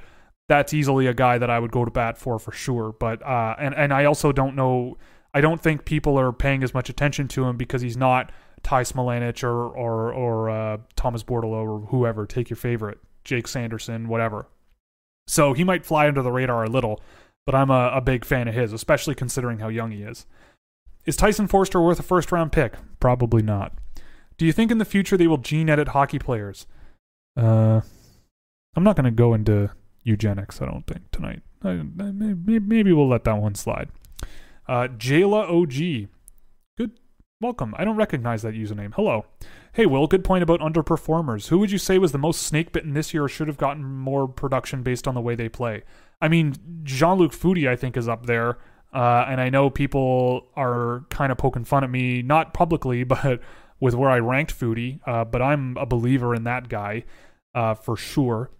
that's easily a guy that I would go to bat for for sure. But uh, and and I also don't know. I don't think people are paying as much attention to him because he's not Ty Smilanic or or or uh, Thomas Bordeleau or whoever. Take your favorite, Jake Sanderson, whatever. So he might fly under the radar a little, but I'm a, a big fan of his, especially considering how young he is. Is Tyson Foerster worth a first round pick? Probably not. Do you think in the future they will gene edit hockey players? Uh, I'm not going to go into eugenics, I don't think, tonight. I, maybe, maybe we'll let that one slide. Uh, Jayla OG. Good welcome. I don't recognize that username. Hello. Hey, Will, good point about underperformers. Who would you say was the most snake bitten this year or should have gotten more production based on the way they play? I mean, Jean Luc Foudy, I think, is up there. Uh, and I know people are kind of poking fun at me, not publicly, [LAUGHS] but with where I ranked Foudy. Uh, but I'm a believer in that guy uh, for sure.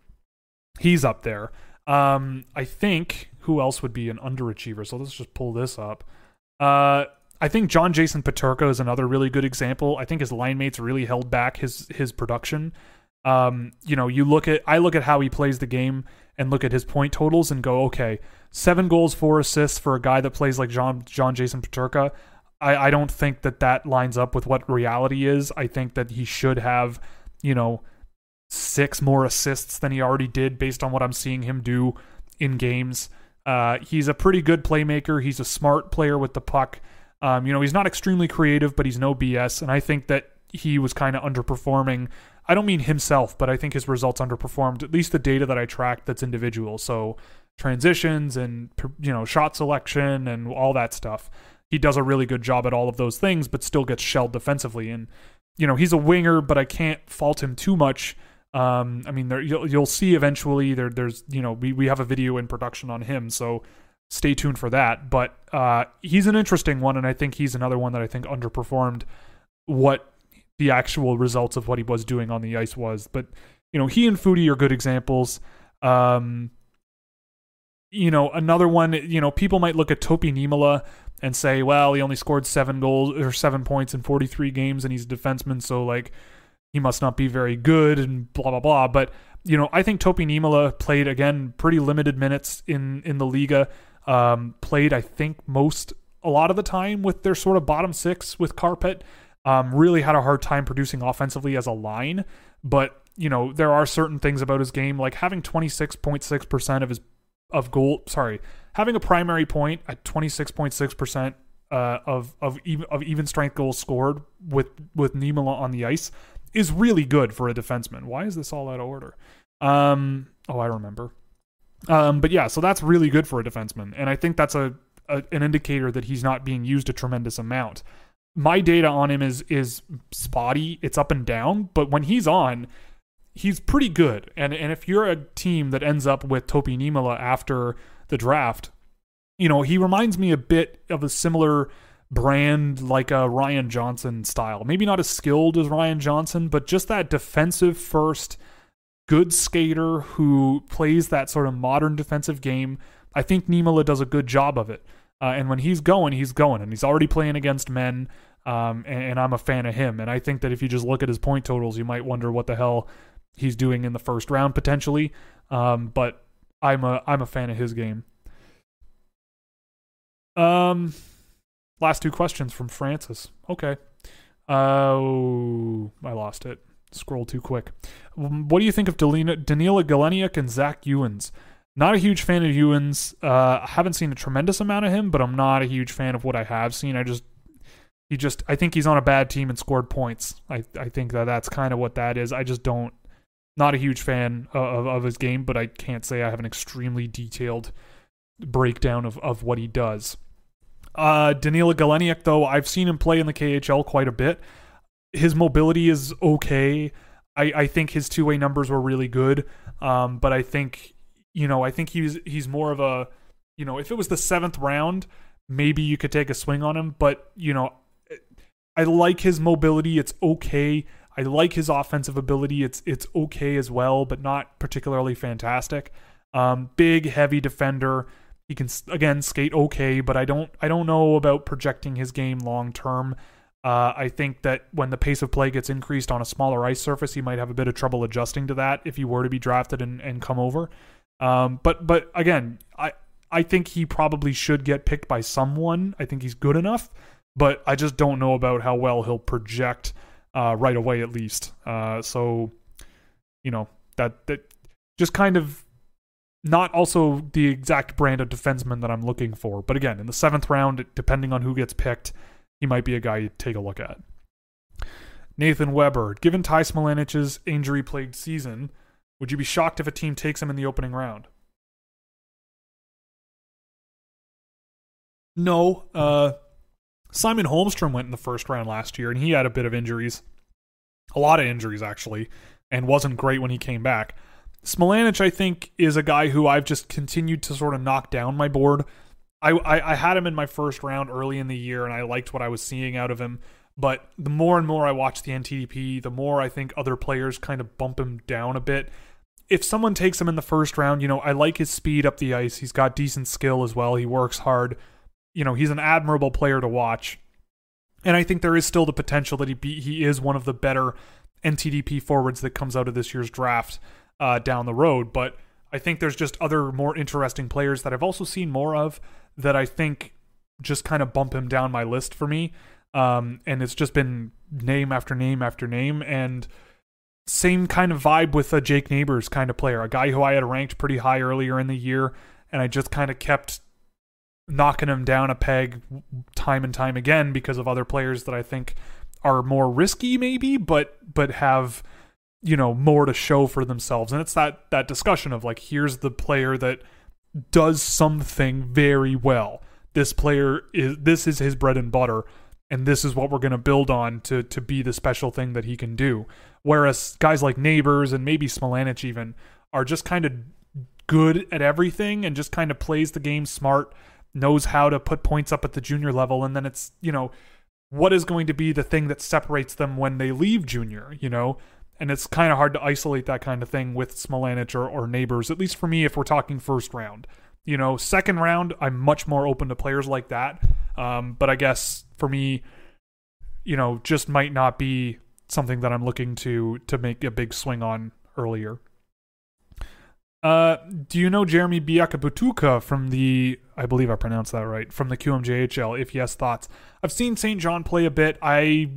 He's up there. Um, I think who else would be an underachiever? So let's just pull this up. I think John Jason Peterka is another really good example. I think his line mates really held back his his production. Um, you know, you look at I look at how he plays the game and look at his point totals and go, okay, seven goals, four assists for a guy that plays like John John Jason Peterka. I, I don't think that that lines up with what reality is. I think that he should have, you know, six more assists than he already did based on what I'm seeing him do in games. Uh, he's a pretty good playmaker. He's a smart player with the puck. Um, you know, he's not extremely creative, but he's no BS. And I think that he was kind of underperforming. I don't mean himself, but I think his results underperformed, at least the data that I tracked that's individual. So transitions and, you know, shot selection and all that stuff. He does a really good job at all of those things, but still gets shelled defensively. And, you know, he's a winger, but I can't fault him too much um, I mean, there, you'll you'll see eventually. There, there's you know we we have a video in production on him, so stay tuned for that. But uh, he's an interesting one, and I think he's another one that I think underperformed what the actual results of what he was doing on the ice was. But you know, he and Foudy are good examples. Um, you know, another one. You know, people might look at Topi Niemelä and say, well, he only scored seven goals or seven points in 43 games, and he's a defenseman, so like he must not be very good and blah blah blah. But you know, I think Topi Niemelä played again pretty limited minutes in in the Liga. Um, played I think most a lot of the time with their sort of bottom six with Kärpät. Um, really had a hard time producing offensively as a line, but you know there are certain things about his game like having 26.6 percent of his of goal. Sorry, having a primary point at 26.6 percent uh, of of even of even strength goals scored with with Niemelä on the ice is really good for a defenseman. Why is this all out of order? Um, oh, I remember. Um, but yeah, so that's really good for a defenseman, and I think that's a, a an indicator that he's not being used a tremendous amount. My data on him is is spotty. It's up and down, but when he's on, he's pretty good. And and if you're a team that ends up with Topi Niemelä after the draft, you know he reminds me a bit of a similar brand like a Ryan Johnson style. Maybe not as skilled as Ryan Johnson, but just that defensive first, good skater who plays that sort of modern defensive game. I think Niemelä does a good job of it. Uh, and when he's going, he's going, and he's already playing against men. Um, and, and I'm a fan of him. And I think that if you just look at his point totals, you might wonder what the hell he's doing in the first round potentially. Um, but I'm a I'm a fan of his game. Um, Last two questions from Francis. Okay. Oh, I lost it. Scroll too quick. What do you think of Danila, Danila Galchenyuk and Zach Uens? Not a huge fan of Uens. Uh, I haven't seen a tremendous amount of him, but I'm not a huge fan of what I have seen. I just, he just, I think he's on a bad team and scored points. I, I think that that's kind of what that is. I just don't, not a huge fan of, of his game, but I can't say I have an extremely detailed breakdown of, of what he does. Uh, Danila Galchenyuk, though, I've seen him play in the KHL quite a bit. His mobility is okay. I, I think his two way numbers were really good. Um, but I think, you know, I think he's he's more of a, you know, if it was the seventh round, maybe you could take a swing on him. But you know, I like his mobility. It's okay. I like his offensive ability. It's it's okay as well, but not particularly fantastic. Um, big, heavy defender. He can again skate okay, but I don't I don't know about projecting his game long term. Uh, I think that when the pace of play gets increased on a smaller ice surface, he might have a bit of trouble adjusting to that if he were to be drafted and, and come over. Um, but but again, I I think he probably should get picked by someone. I think he's good enough, but I just don't know about how well he'll project uh, right away, at least. Uh, so you know that that just kind of not also the exact brand of defenseman that I'm looking for. But again, in the seventh round, depending on who gets picked, he might be a guy you take a look at. Nathan Weber, given Ty Smilanic's injury plagued season, would you be shocked if a team takes him in the opening round? No. Uh, Simon Holmstrom went in the first round last year, and he had a bit of injuries, a lot of injuries actually, and wasn't great when he came back. Smilanic, I think, is a guy who I've just continued to sort of knock down my board. I, I, I had him in my first round early in the year, and I liked what I was seeing out of him. But the more and more I watch the NTDP, the more I think other players kind of bump him down a bit. If someone takes him in the first round, you know, I like his speed up the ice. He's got decent skill as well. He works hard. You know, he's an admirable player to watch. And I think there is still the potential that he be, he is one of the better NTDP forwards that comes out of this year's draft uh, down the road. But I think there's just other more interesting players that I've also seen more of that I think just kind of bump him down my list for me. Um, and it's just been name after name after name. And same kind of vibe with a Jake Neighbors kind of player, a guy who I had ranked pretty high earlier in the year. And I just kind of kept knocking him down a peg time and time again because of other players that I think are more risky maybe but but have you know more to show for themselves and it's that that discussion of like here's the player that does something very well. This player is this is his bread and butter and this is what we're going to build on to to be the special thing that he can do. Whereas guys like neighbors and maybe Smilanic even are just kind of good at everything and just kind of plays the game smart knows how to put points up at the junior level and then it's you know what is going to be the thing that separates them when they leave junior you know and it's kind of hard to isolate that kind of thing with Smilanic or, or neighbors at least for me if we're talking first round you know second round i'm much more open to players like that um, but i guess for me you know just might not be something that i'm looking to to make a big swing on earlier uh, do you know Jeremy Biakabutuka from the, I believe I pronounced that right, from the QMJHL? If yes, thoughts. I've seen St. John play a bit. I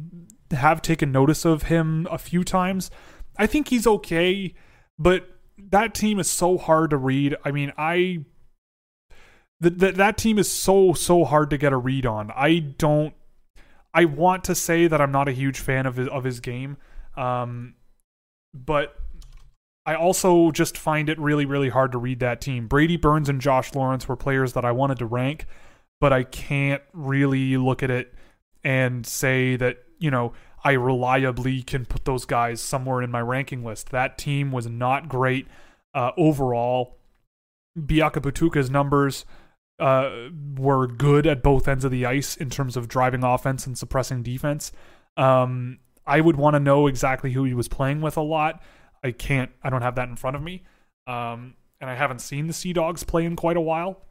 have taken notice of him a few times. I think he's okay, but that team is so hard to read. I mean, I that that that team is so so hard to get a read on. I don't. I want to say that I'm not a huge fan of his, of his game, um, but I also just find it really, really hard to read that team. Brady Burns and Josh Lawrence were players that I wanted to rank, but I can't really look at it and say that, you know, I reliably can put those guys somewhere in my ranking list. That team was not great uh, overall. Biakabutuka's numbers uh, were good at both ends of the ice in terms of driving offense and suppressing defense. Um, I would want to know exactly who he was playing with a lot I can't. I don't have that in front of me, um, and I haven't seen the Sea Dogs play in quite a while.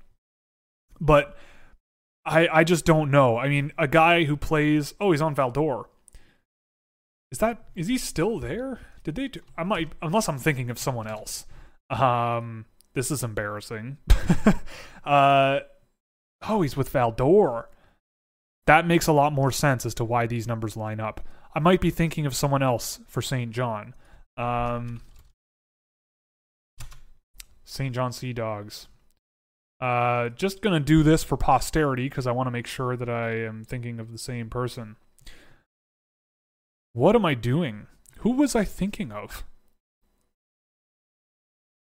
But I I just don't know. I mean, a guy who plays. Oh, he's on Val-d'Or. Is that is he still there? Did they? Do, I might unless I'm thinking of someone else. Um, this is embarrassing. [LAUGHS] uh, oh, he's with Val-d'Or. That makes a lot more sense as to why these numbers line up. I might be thinking of someone else for St. John. Um, St. John Sea Dogs. Uh, just gonna do this for posterity because I want to make sure that I am thinking of the same person. What am I doing? Who was I thinking of?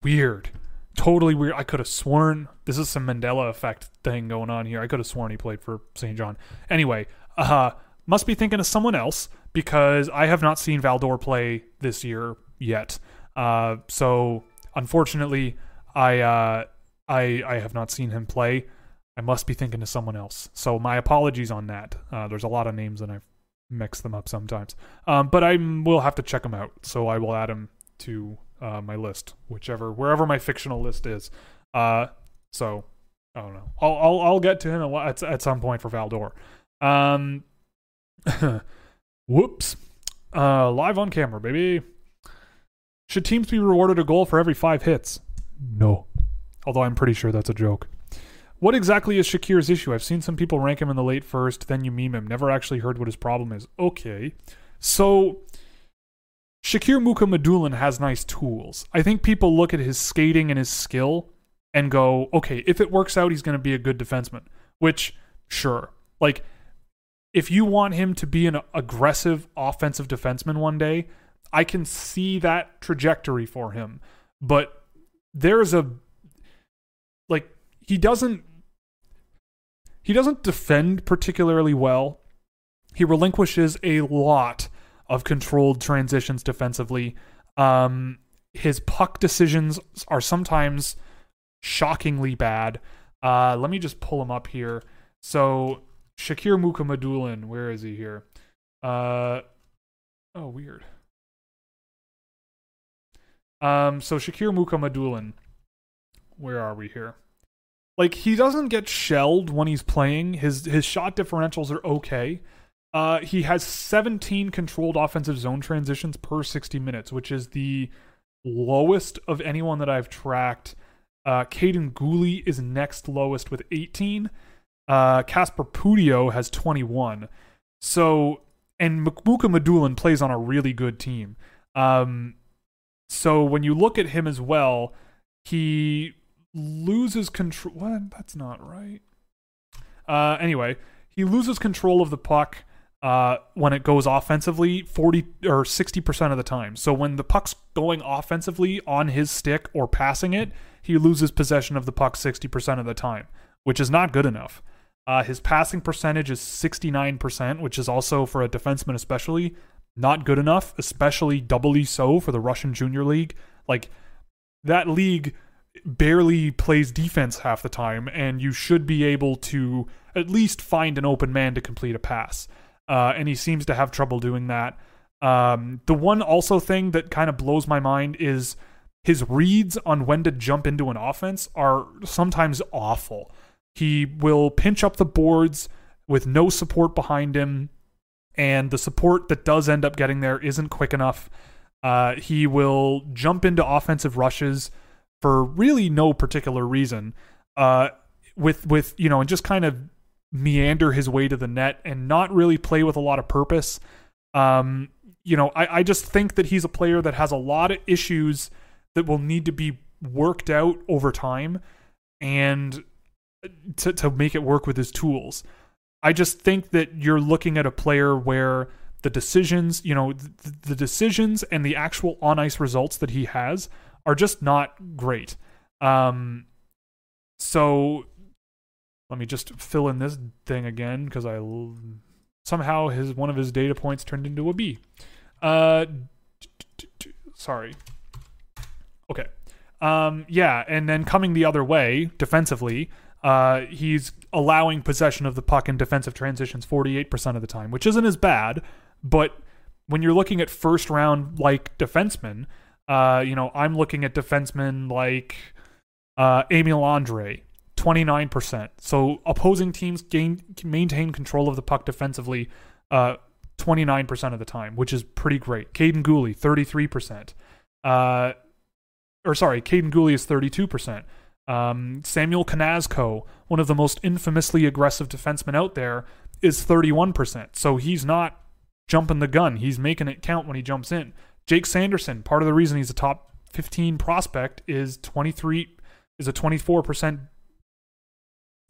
Weird. Totally weird. I could have sworn this is some Mandela effect thing going on here. I could have sworn he played for St. John. Anyway, uh must be thinking of someone else because I have not seen Val-d'Or play this year yet. Uh, so unfortunately, I uh, I I have not seen him play. I must be thinking of someone else. So my apologies on that. Uh, there's a lot of names and I've mixed them up sometimes. Um, but I will have to check them out. So I will add them to uh, my list, whichever wherever my fictional list is. Uh, so I don't know. I'll I'll, I'll get to him at, at some point for Val-d'Or. Um, [LAUGHS] Whoops. Uh, live on camera, baby. Should teams be rewarded a goal for every five hits? No. Although I'm pretty sure that's a joke. What exactly is Shakir's issue? I've seen some people rank him in the late first, then you meme him. Never actually heard what his problem is. Okay. So, Shakir Mukhamadullin has nice tools. I think people look at his skating and his skill and go, okay, if it works out, he's going to be a good defenseman. Which, sure. Like, if you want him to be an aggressive offensive defenseman one day, I can see that trajectory for him. But there's a like he doesn't he doesn't defend particularly well. He relinquishes a lot of controlled transitions defensively. Um, his puck decisions are sometimes shockingly bad. Uh, let me just pull him up here. So Shakir Mukhamadullin, where is he here? Uh, oh, weird. Um, so Shakir Mukhamadullin, where are we here? Like he doesn't get shelled when he's playing. His his shot differentials are okay. Uh, he has 17 controlled offensive zone transitions per 60 minutes, which is the lowest of anyone that I've tracked. Uh, Kaiden Guhle is next lowest with 18. Uh, Kasper Puutio has 21. So, and Mukhamadullin plays on a really good team. Um, so when you look at him as well, he loses control. What? That's not right. Uh, anyway, he loses control of the puck uh, when it goes offensively 40 or 60% of the time. So when the puck's going offensively on his stick or passing it, he loses possession of the puck 60% of the time, which is not good enough. Uh, his passing percentage is 69%, which is also for a defenseman, especially not good enough, especially doubly so for the Russian Junior League. Like that league barely plays defense half the time, and you should be able to at least find an open man to complete a pass. Uh, and he seems to have trouble doing that. Um, the one also thing that kind of blows my mind is his reads on when to jump into an offense are sometimes awful. He will pinch up the boards with no support behind him, and the support that does end up getting there isn't quick enough. Uh, he will jump into offensive rushes for really no particular reason. Uh, with with you know, and just kind of meander his way to the net and not really play with a lot of purpose. Um, you know, I, I just think that he's a player that has a lot of issues that will need to be worked out over time and to, to make it work with his tools. I just think that you're looking at a player where the decisions, you know, the, the decisions and the actual on ice results that he has are just not great. Um, so let me just fill in this thing again because I somehow his one of his data points turned into a B. Uh, sorry. Okay. Um, yeah, and then coming the other way defensively, uh, he's allowing possession of the puck in defensive transitions 48% of the time, which isn't as bad, but when you're looking at first round like defensemen, uh, you know, I'm looking at defensemen like uh, Emil Andrae, 29%. So opposing teams gain maintain control of the puck defensively uh, 29% of the time, which is pretty great. Kaiden Guhle, 33%. Uh, or sorry, Kaiden Guhle is 32%. Um, Samuel Knazko, one of the most infamously aggressive defensemen out there, is 31%. So he's not jumping the gun. He's making it count when he jumps in. Jake Sanderson, part of the reason he's a top 15 prospect is 23 is a 24%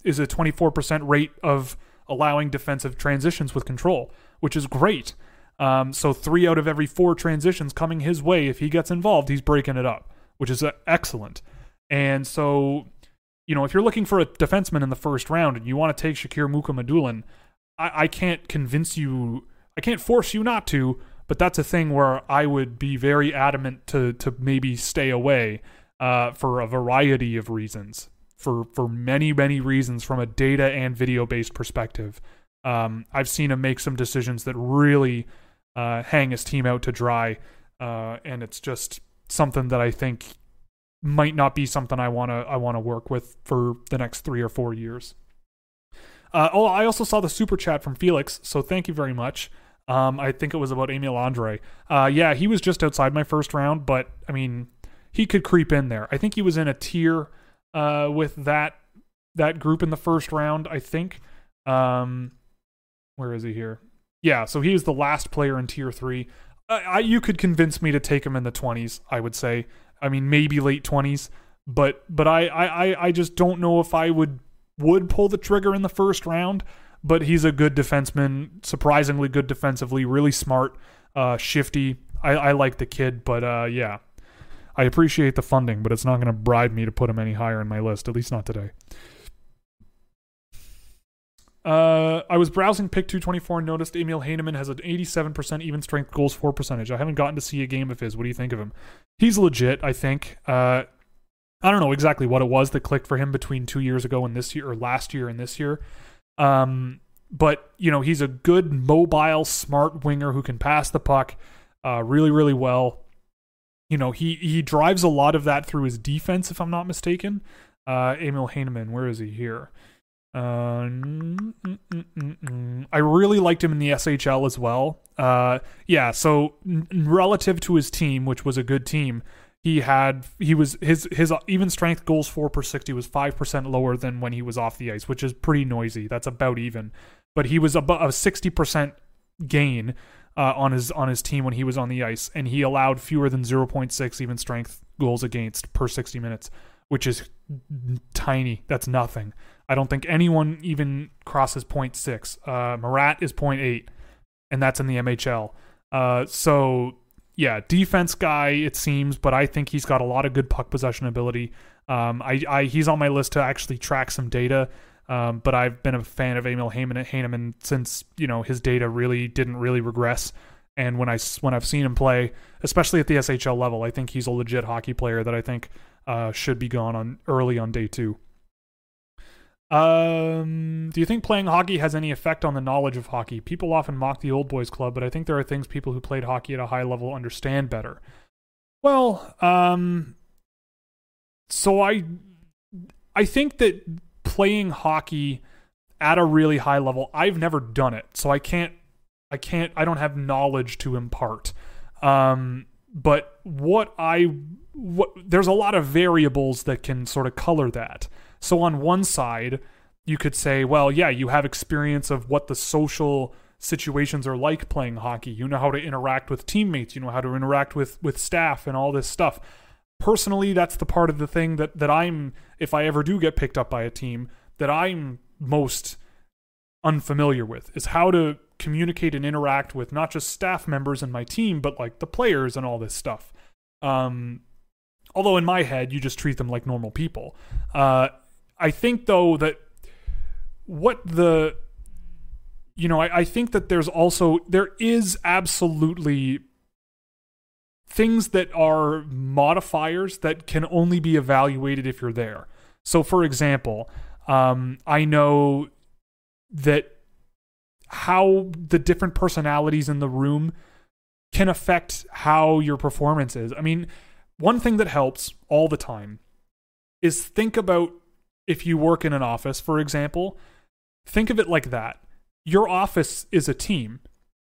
is a 24% rate of allowing defensive transitions with control, which is great. Um, so three out of every four transitions coming his way, if he gets involved, he's breaking it up, which is uh, excellent. And so, you know, if you're looking for a defenseman in the first round and you want to take Shakir Mukhamadullin, I, I can't convince you, I can't force you not to, but that's a thing where I would be very adamant to to maybe stay away uh, for a variety of reasons for for many many reasons from a data and video based perspective. Um, I've seen him make some decisions that really uh, hang his team out to dry, uh, and it's just something that I think might not be something I wanna I wanna work with for the next three or four years. Uh, oh, I also saw the super chat from Felix, so thank you very much. Um, I think it was about Emil Andrae. Uh, yeah, he was just outside my first round, but I mean, he could creep in there. I think he was in a tier uh, with that that group in the first round. I think. Um, where is he here? Yeah, so he was the last player in tier three. I, I, you could convince me to take him in the twenties. I would say. I mean, maybe late twenties, but but I, I I just don't know if I would would pull the trigger in the first round. But he's a good defenseman, surprisingly good defensively, really smart, uh, shifty. I, I like the kid, but uh, yeah, I appreciate the funding, but it's not going to bribe me to put him any higher in my list, at least not today. Uh, I was browsing Pick 224 and noticed Emil Heineman has an 87% even strength goals for percentage. I haven't gotten to see a game of his. What do you think of him? He's legit, I think. Uh, I don't know exactly what it was that clicked for him between two years ago and this year, or last year and this year. Um, but you know, he's a good mobile, smart winger who can pass the puck uh, really, really well. You know, he he drives a lot of that through his defense, if I'm not mistaken. Uh, Emil Heineman, where is he here? Uh, mm, mm, mm, I really liked him in the SHL as well. Uh, yeah, so n- relative to his team, which was a good team, he had he was his his even strength goals for per sixty was five percent lower than when he was off the ice, which is pretty noisy. That's about even, but he was about a sixty percent gain uh, on his on his team when he was on the ice, and he allowed fewer than zero point six even strength goals against per sixty minutes, which is tiny. That's nothing. I don't think anyone even crosses 0.6. Uh, Marat is 0.8, and that's in the MHL. Uh, so yeah, defense guy it seems, but I think he's got a lot of good puck possession ability. Um, I, I he's on my list to actually track some data. Um, but I've been a fan of Emil Heineman since you know his data really didn't really regress. And when I when I've seen him play, especially at the SHL level, I think he's a legit hockey player that I think uh, should be gone on early on day two. Um, do you think playing hockey has any effect on the knowledge of hockey? People often mock the old boys club, but I think there are things people who played hockey at a high level understand better. Well, um, so I, I think that playing hockey at a really high level, I've never done it, so I can't, I can't, I don't have knowledge to impart. Um, but what I, what there's a lot of variables that can sort of color that. So on one side, you could say, well, yeah, you have experience of what the social situations are like playing hockey. You know how to interact with teammates, you know how to interact with with staff and all this stuff. Personally, that's the part of the thing that that I'm if I ever do get picked up by a team that I'm most unfamiliar with is how to communicate and interact with not just staff members in my team but like the players and all this stuff. Um although in my head you just treat them like normal people. Uh I think though that what the you know, I, I think that there's also there is absolutely things that are modifiers that can only be evaluated if you're there. So for example, um, I know that how the different personalities in the room can affect how your performance is. I mean, one thing that helps all the time is think about if you work in an office, for example, think of it like that. Your office is a team.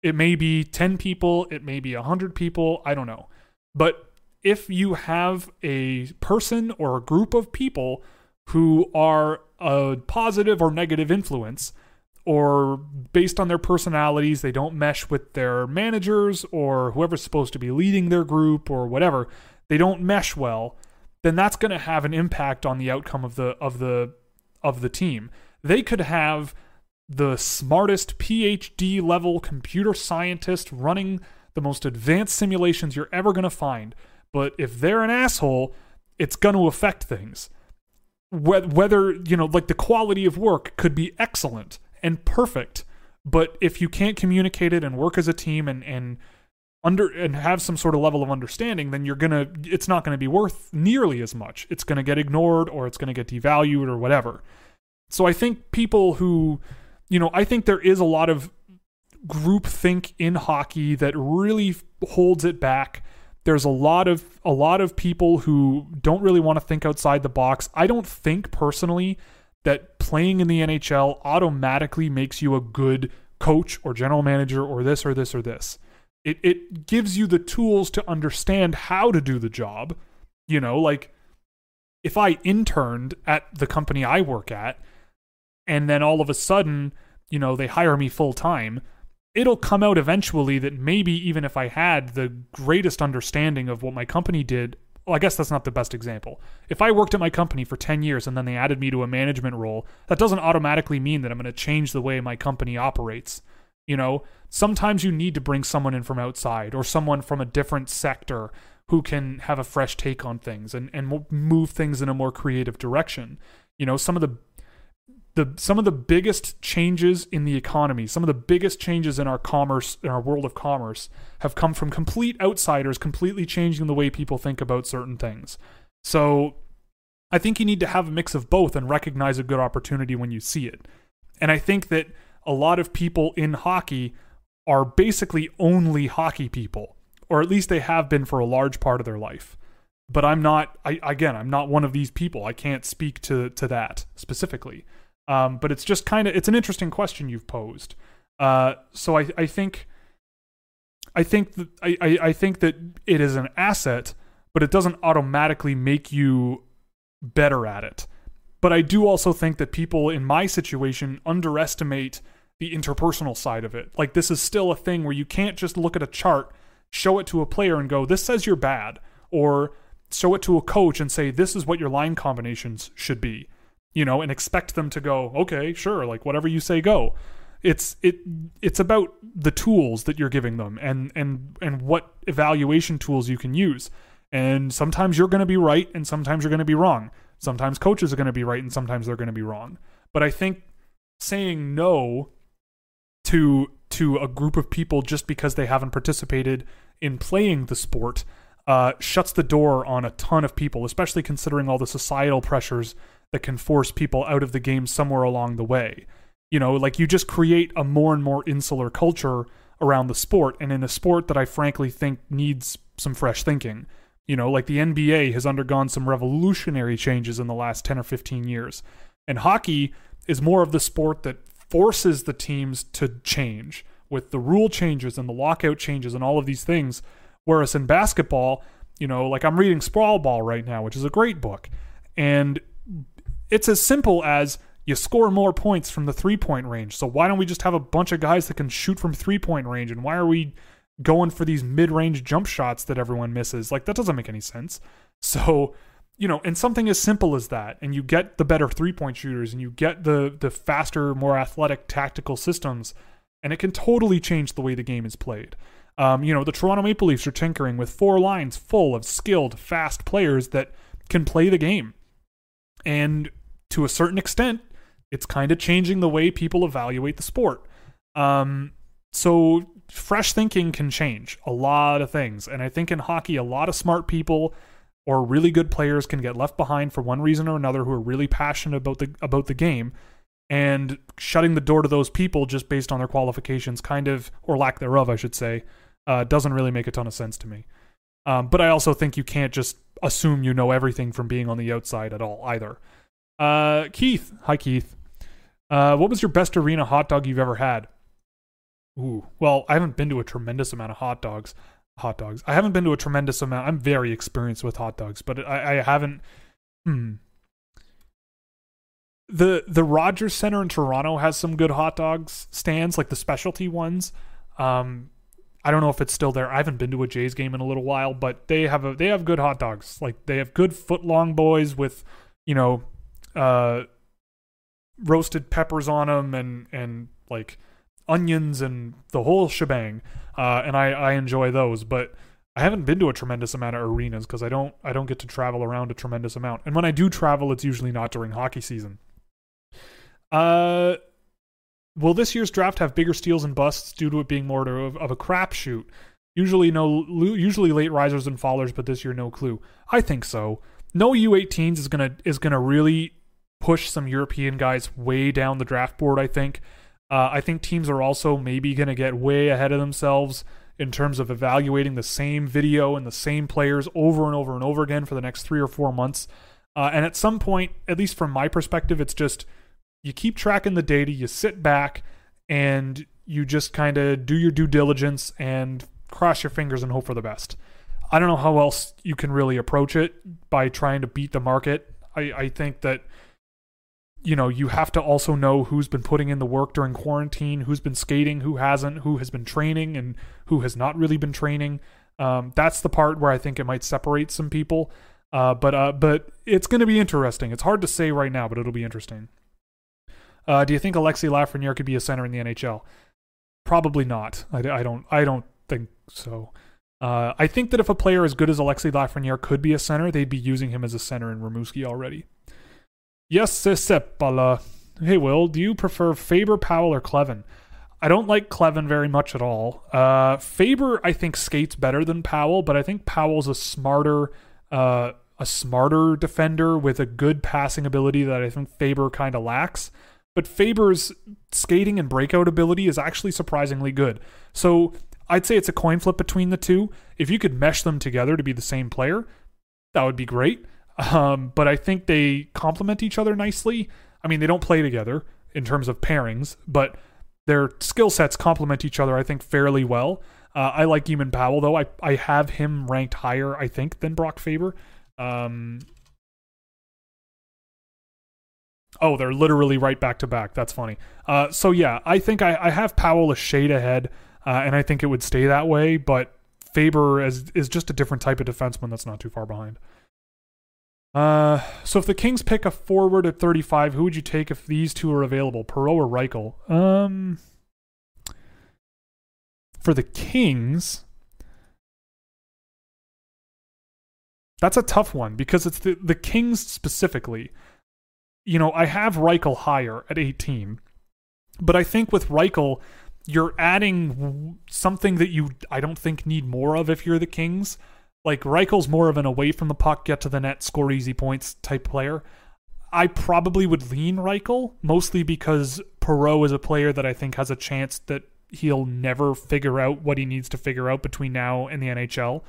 It may be 10 people, it may be 100 people, I don't know. But if you have a person or a group of people who are a positive or negative influence, or based on their personalities, they don't mesh with their managers or whoever's supposed to be leading their group or whatever, they don't mesh well, then that's going to have an impact on the outcome of the of the of the team. They could have the smartest PhD level computer scientist running the most advanced simulations you're ever going to find, but if they're an asshole, it's going to affect things. Whether, you know, like the quality of work could be excellent and perfect, but if you can't communicate it and work as a team and and under and have some sort of level of understanding, then you're gonna it's not gonna be worth nearly as much. It's gonna get ignored or it's gonna get devalued or whatever. So I think people who, you know, I think there is a lot of group think in hockey that really holds it back. There's a lot of a lot of people who don't really want to think outside the box. I don't think personally that playing in the NHL automatically makes you a good coach or general manager or this or this or this. It it gives you the tools to understand how to do the job. You know, like if I interned at the company I work at and then all of a sudden, you know, they hire me full time, it'll come out eventually that maybe even if I had the greatest understanding of what my company did, well, I guess that's not the best example. If I worked at my company for 10 years and then they added me to a management role, that doesn't automatically mean that I'm going to change the way my company operates. You know, sometimes you need to bring someone in from outside or someone from a different sector who can have a fresh take on things and, and move things in a more creative direction. You know, some of the the some of the biggest changes in the economy, some of the biggest changes in our commerce, in our world of commerce, have come from complete outsiders, completely changing the way people think about certain things. So I think you need to have a mix of both and recognize a good opportunity when you see it. And I think that a lot of people in hockey are basically only hockey people, or at least they have been for a large part of their life. But I'm not. I again, I'm not one of these people. I can't speak to to that specifically. Um, but it's just kind of it's an interesting question you've posed. Uh, so I I think I think that I, I, I think that it is an asset, but it doesn't automatically make you better at it. But I do also think that people in my situation underestimate the interpersonal side of it. Like this is still a thing where you can't just look at a chart, show it to a player and go, "This says you're bad," or show it to a coach and say, "This is what your line combinations should be." You know, and expect them to go, "Okay, sure, like whatever you say go." It's it it's about the tools that you're giving them and and and what evaluation tools you can use. And sometimes you're going to be right and sometimes you're going to be wrong. Sometimes coaches are going to be right and sometimes they're going to be wrong. But I think saying no to to a group of people just because they haven't participated in playing the sport uh, shuts the door on a ton of people, especially considering all the societal pressures that can force people out of the game somewhere along the way. You know, like you just create a more and more insular culture around the sport, and in a sport that I frankly think needs some fresh thinking. You know, like the NBA has undergone some revolutionary changes in the last 10 or 15 years. And hockey is more of the sport that forces the teams to change with the rule changes and the lockout changes and all of these things. Whereas in basketball, you know, like I'm reading Sprawl Ball right now, which is a great book. And it's as simple as you score more points from the three point range. So why don't we just have a bunch of guys that can shoot from three point range? And why are we going for these mid-range jump shots that everyone misses. Like that doesn't make any sense. So, you know, and something as simple as that, and you get the better three-point shooters and you get the the faster, more athletic tactical systems, and it can totally change the way the game is played. Um, you know, the Toronto Maple Leafs are tinkering with four lines full of skilled, fast players that can play the game. And to a certain extent, it's kind of changing the way people evaluate the sport. Um, so fresh thinking can change a lot of things. And I think in hockey, a lot of smart people or really good players can get left behind for one reason or another who are really passionate about the about the game. And shutting the door to those people just based on their qualifications, kind of, or lack thereof, I should say, uh, doesn't really make a ton of sense to me. Um, but I also think you can't just assume you know everything from being on the outside at all either. Uh, Keith, hi Keith. Uh, what was your best arena hot dog you've ever had? Ooh, well, I haven't been to a tremendous amount of hot dogs. Hot dogs. I haven't been to a tremendous amount. I'm very experienced with hot dogs, but I, I haven't. Hmm. The the Rogers Center in Toronto has some good hot dogs stands, like the specialty ones. Um, I don't know if it's still there. I haven't been to a Jays game in a little while, but they have a they have good hot dogs. Like they have good foot long boys with, you know, uh, roasted peppers on them and and like onions and the whole shebang. Uh, and I, I enjoy those, but I haven't been to a tremendous amount of arenas because I don't I don't get to travel around a tremendous amount. And when I do travel, it's usually not during hockey season. Uh, will this year's draft have bigger steals and busts due to it being more of, of a crapshoot? Usually no, usually late risers and fallers, but this year no clue. I think so. No U18s is gonna is gonna really push some European guys way down the draft board. I think uh, I think teams are also maybe going to get way ahead of themselves in terms of evaluating the same video and the same players over and over and over again for the next three or four months. Uh, and at some point, at least from my perspective, it's just you keep tracking the data, you sit back, and you just kind of do your due diligence and cross your fingers and hope for the best. I don't know how else you can really approach it by trying to beat the market. I, I think that you know, you have to also know who's been putting in the work during quarantine, who's been skating, who hasn't, who has been training, and who has not really been training. Um, that's the part where I think it might separate some people. Uh, but uh, but it's going to be interesting. It's hard to say right now, but it'll be interesting. Uh, do you think Alexi Lafreniere could be a center in the NHL? Probably not. I, I don't. I don't think so. Uh, I think that if a player as good as Alexi Lafreniere could be a center, they'd be using him as a center in Rimouski already. Yes, Seppala. Hey, Will, do you prefer Faber, Powell, or Kleven? I don't like Kleven very much at all. Uh, Faber, I think, skates better than Powell, but I think Powell's a smarter, uh, a smarter defender with a good passing ability that I think Faber kind of lacks. But Faber's skating and breakout ability is actually surprisingly good. So I'd say it's a coin flip between the two. If you could mesh them together to be the same player, that would be great. Um, but I think they complement each other nicely. I mean, they don't play together in terms of pairings, but their skill sets complement each other, I think, fairly well. Uh, I like Eamon Powell, though. I, I have him ranked higher, I think, than Brock Faber. Um, oh, they're literally right back to back. That's funny. Uh, so, yeah, I think I, I have Powell a shade ahead, uh, and I think it would stay that way, but Faber is, is just a different type of defenseman that's not too far behind. Uh, so if the Kings pick a forward at 35, who would you take if these two are available, Perreault or Reichel? Um, for the Kings, that's a tough one because it's the the Kings specifically. You know, I have Reichel higher at 18, but I think with Reichel, you're adding something that you I don't think need more of if you're the Kings like Reichel's more of an away from the puck, get to the net, score easy points type player. I probably would lean Reichel mostly because Perreault is a player that I think has a chance that he'll never figure out what he needs to figure out between now and the NHL.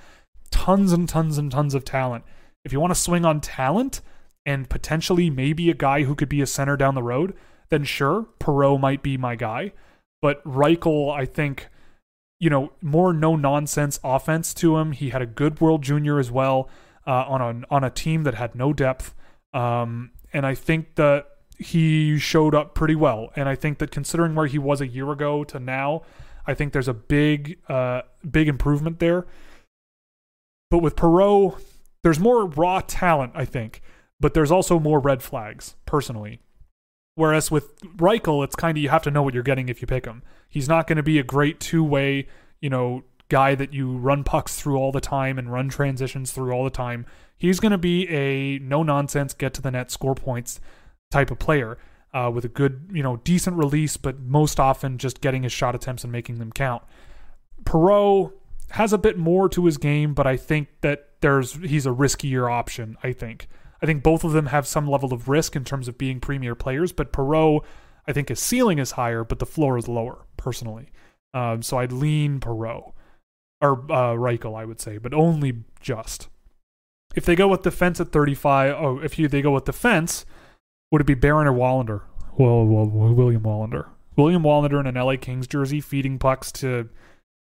Tons and tons and tons of talent. If you want to swing on talent and potentially maybe a guy who could be a center down the road, then sure, Perreault might be my guy. But Reichel, I think you know, more no nonsense offense to him. He had a good World Junior as well uh, on a on a team that had no depth, um, and I think that he showed up pretty well. And I think that considering where he was a year ago to now, I think there's a big uh, big improvement there. But with Perreault, there's more raw talent, I think, but there's also more red flags personally. Whereas with Reichel, it's kind of you have to know what you're getting if you pick him. He's not going to be a great two way, you know, guy that you run pucks through all the time and run transitions through all the time. He's going to be a no nonsense, get to the net, score points type of player uh, with a good, you know, decent release, but most often just getting his shot attempts and making them count. Perreault has a bit more to his game, but I think that there's he's a riskier option. I think. I think both of them have some level of risk in terms of being premier players, but Perreault, I think his ceiling is higher, but the floor is lower, personally. Um, so I'd lean Perreault. Or uh, Reichel, I would say, but only just. If they go with defense at 35, oh, if you they go with defense, would it be Barron or Wallinder? Well, well, William Wallinder. William Wallinder in an LA Kings jersey, feeding pucks to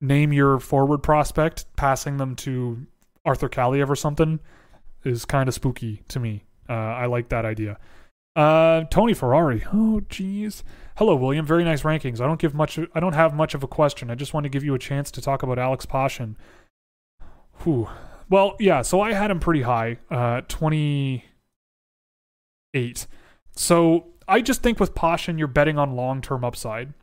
name your forward prospect, passing them to Arthur Kaliyev or something is kind of spooky to me. Uh, I like that idea. Uh, Tony Ferrari. Oh, jeez. Hello, William. Very nice rankings. I don't give much. I don't have much of a question. I just want to give you a chance to talk about Alex Pashin. Whew. Well, yeah. So I had him pretty high, uh, twenty eight. So I just think with Pashin, you're betting on long term upside,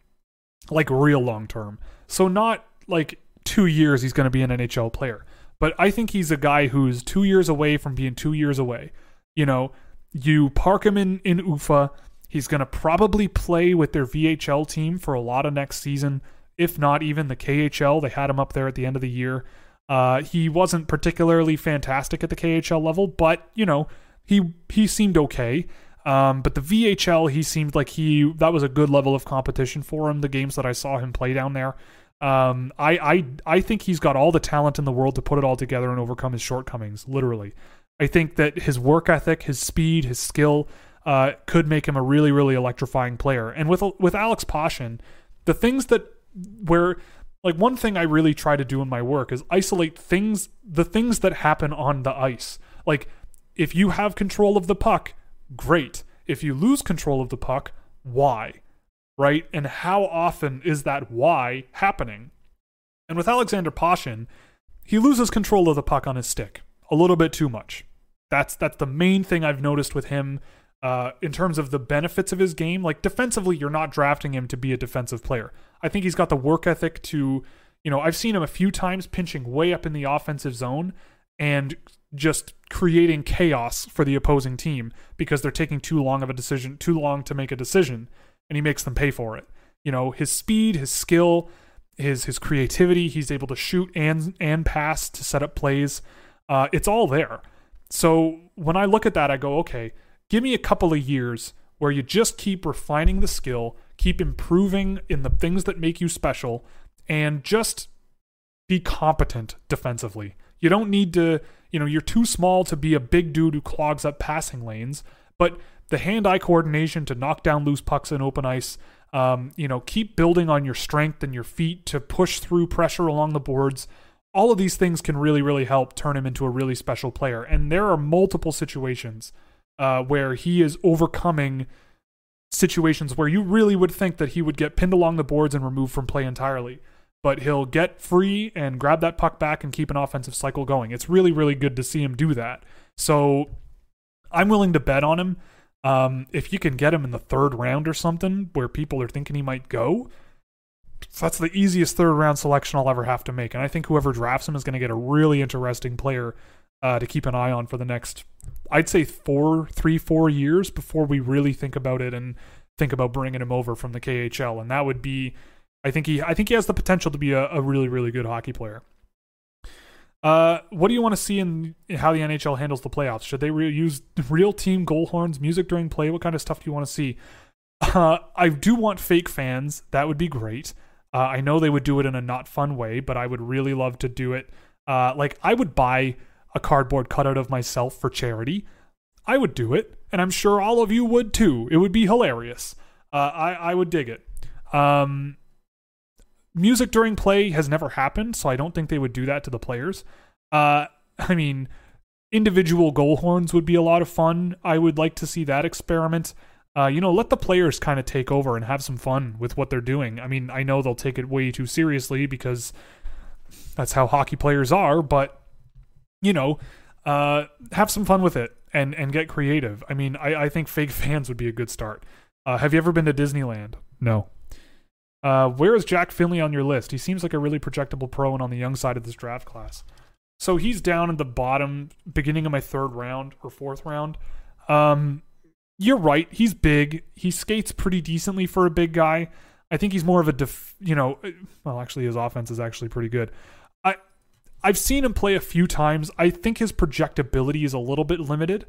like real long term. So not like two years he's going to be an NHL player. But I think he's a guy who's two years away from being two years away. You know, you park him in, in Ufa. He's going to probably play with their VHL team for a lot of next season, if not even the KHL. They had him up there at the end of the year. Uh, he wasn't particularly fantastic at the KHL level, but you know he he seemed okay. Um, but the VHL, he seemed like he that was a good level of competition for him. The games that I saw him play down there, um, I, I I think he's got all the talent in the world to put it all together and overcome his shortcomings. Literally, I think that his work ethic, his speed, his skill, uh, could make him a really really electrifying player. And with with Alex Pashin, the things that where like one thing I really try to do in my work is isolate things the things that happen on the ice. Like if you have control of the puck, great. If you lose control of the puck, why? Right? And how often is that why happening? And with Alexander Pashin, he loses control of the puck on his stick a little bit too much. That's that's the main thing I've noticed with him uh, in terms of the benefits of his game. Like defensively, you're not drafting him to be a defensive player. I think he's got the work ethic to, you know, I've seen him a few times pinching way up in the offensive zone and just creating chaos for the opposing team because they're taking too long of a decision, too long to make a decision, and he makes them pay for it. You know, his speed, his skill, his his creativity, he's able to shoot and and pass to set up plays. Uh, it's all there. So when I look at that, I go, okay, give me a couple of years where you just keep refining the skill, keep improving in the things that make you special, and just be competent defensively. You don't need to, you know, you're too small to be a big dude who clogs up passing lanes, but the hand eye coordination to knock down loose pucks in open ice, um, you know, keep building on your strength and your feet to push through pressure along the boards. All of these things can really, really help turn him into a really special player. And there are multiple situations uh, where he is overcoming situations where you really would think that he would get pinned along the boards and removed from play entirely. But he'll get free and grab that puck back and keep an offensive cycle going. It's really, really good to see him do that. So I'm willing to bet on him. Um, if you can get him in the third round or something where people are thinking he might go, that's the easiest third round selection I'll ever have to make. And I think whoever drafts him is going to get a really interesting player uh, to keep an eye on for the next, I'd say four, three, four years before we really think about it and think about bringing him over from the KHL. And that would be, I think he, I think he has the potential to be a, a really, really good hockey player. Uh, what do you want to see in, how the NHL handles the playoffs? Should they re- use real team goal horns, music during play? What kind of stuff do you want to see? Uh, I do want fake fans. That would be great. Uh, I know they would do it in a not fun way, but I would really love to do it. Uh, like I would buy a cardboard cutout of myself for charity. I would do it, and I'm sure all of you would too. It would be hilarious. Uh, I I would dig it. Um, music during play has never happened, so I don't think they would do that to the players. Uh, [LAUGHS] I mean, individual goal horns would be a lot of fun. I would like to see that experiment. Uh, you know, let the players kind of take over and have some fun with what they're doing. I mean, I know they'll take it way too seriously because that's how hockey players are, but you know, uh, have some fun with it and and get creative. I mean, I, I think fake [LAUGHS] fans would be a good start. Uh, have you ever been to Disneyland? No. Uh, where is Jack Finley on your list? He seems like a really projectable pro and on the young side of this draft class. So he's down in the bottom, beginning of my third round or fourth round. Um, you're right. He's big. He skates pretty decently for a big guy. I think he's more of a def, you know, well, actually his offense is actually pretty good. I I've seen him play a few times. I think his projectability is a little bit limited.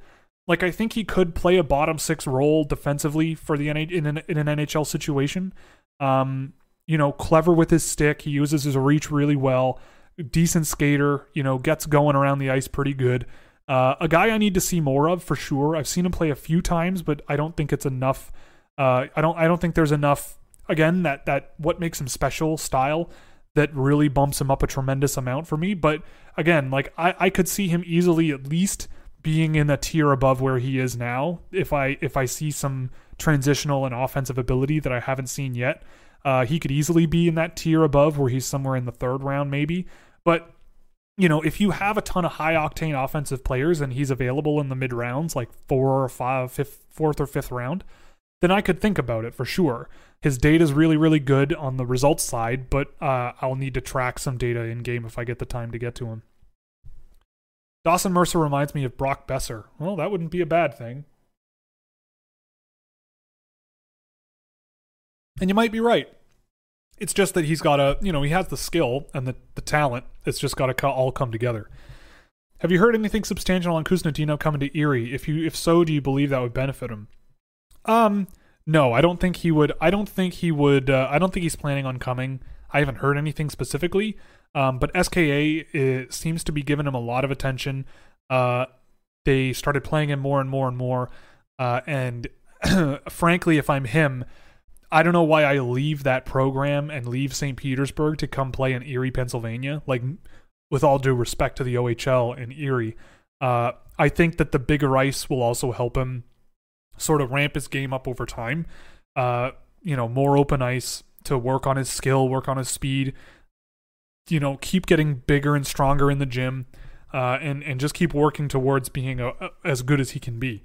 Like I think he could play a bottom six role defensively for the NH- in an, in an NHL situation. Um, you know, clever with his stick. He uses his reach really well. Decent skater. You know, gets going around the ice pretty good. Uh, a guy I need to see more of for sure. I've seen him play a few times, but I don't think it's enough. Uh, I don't. I don't think there's enough. Again, that that what makes him special style that really bumps him up a tremendous amount for me. But again, like I, I could see him easily at least being in a tier above where he is now if I if I see some transitional and offensive ability that I haven't seen yet. Uh, he could easily be in that tier above where he's somewhere in the third round, maybe. But you know, if you have a ton of high octane offensive players and he's available in the mid rounds, like four or five, fifth, fourth or fifth round, then I could think about it for sure. His data is really, really good on the results side, but uh, I'll need to track some data in game if I get the time to get to him. Dawson Mercer reminds me of Brock Boeser. Well, that wouldn't be a bad thing. And you might be right. It's just that he's got a, you know, he has the skill and the, the talent. It's just got to all come together. Have you heard anything substantial on Khusnutdinov coming to Erie? If you, if so, do you believe that would benefit him? Um, no, I don't think he would. I don't think he would. Uh, I don't think he's planning on coming. I haven't heard anything specifically. Um, but SKA is, seems to be giving him a lot of attention. Uh, they started playing him more and more and more. Uh, and [CLEARS THROAT] frankly, if I'm him, I don't know why I leave that program and leave St. Petersburg to come play in Erie, Pennsylvania. Like, with all due respect to the OHL in Erie, uh, I think that the bigger ice will also help him sort of ramp his game up over time. Uh, you know, more open ice to work on his skill, work on his speed. You know, keep getting bigger and stronger in the gym, uh, and and just keep working towards being a, a, as good as he can be.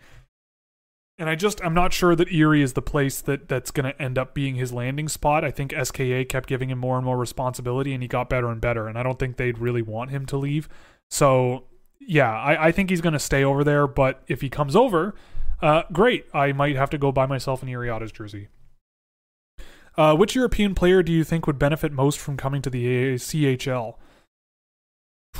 And I just I'm not sure that Erie is the place that that's going to end up being his landing spot. I think SKA kept giving him more and more responsibility and he got better and better and I don't think they'd really want him to leave. So, yeah, I, I think he's going to stay over there. But if he comes over, uh, great. I might have to go buy myself an Otters jersey. Uh, which European player do you think would benefit most from coming to the CHL? [SIGHS]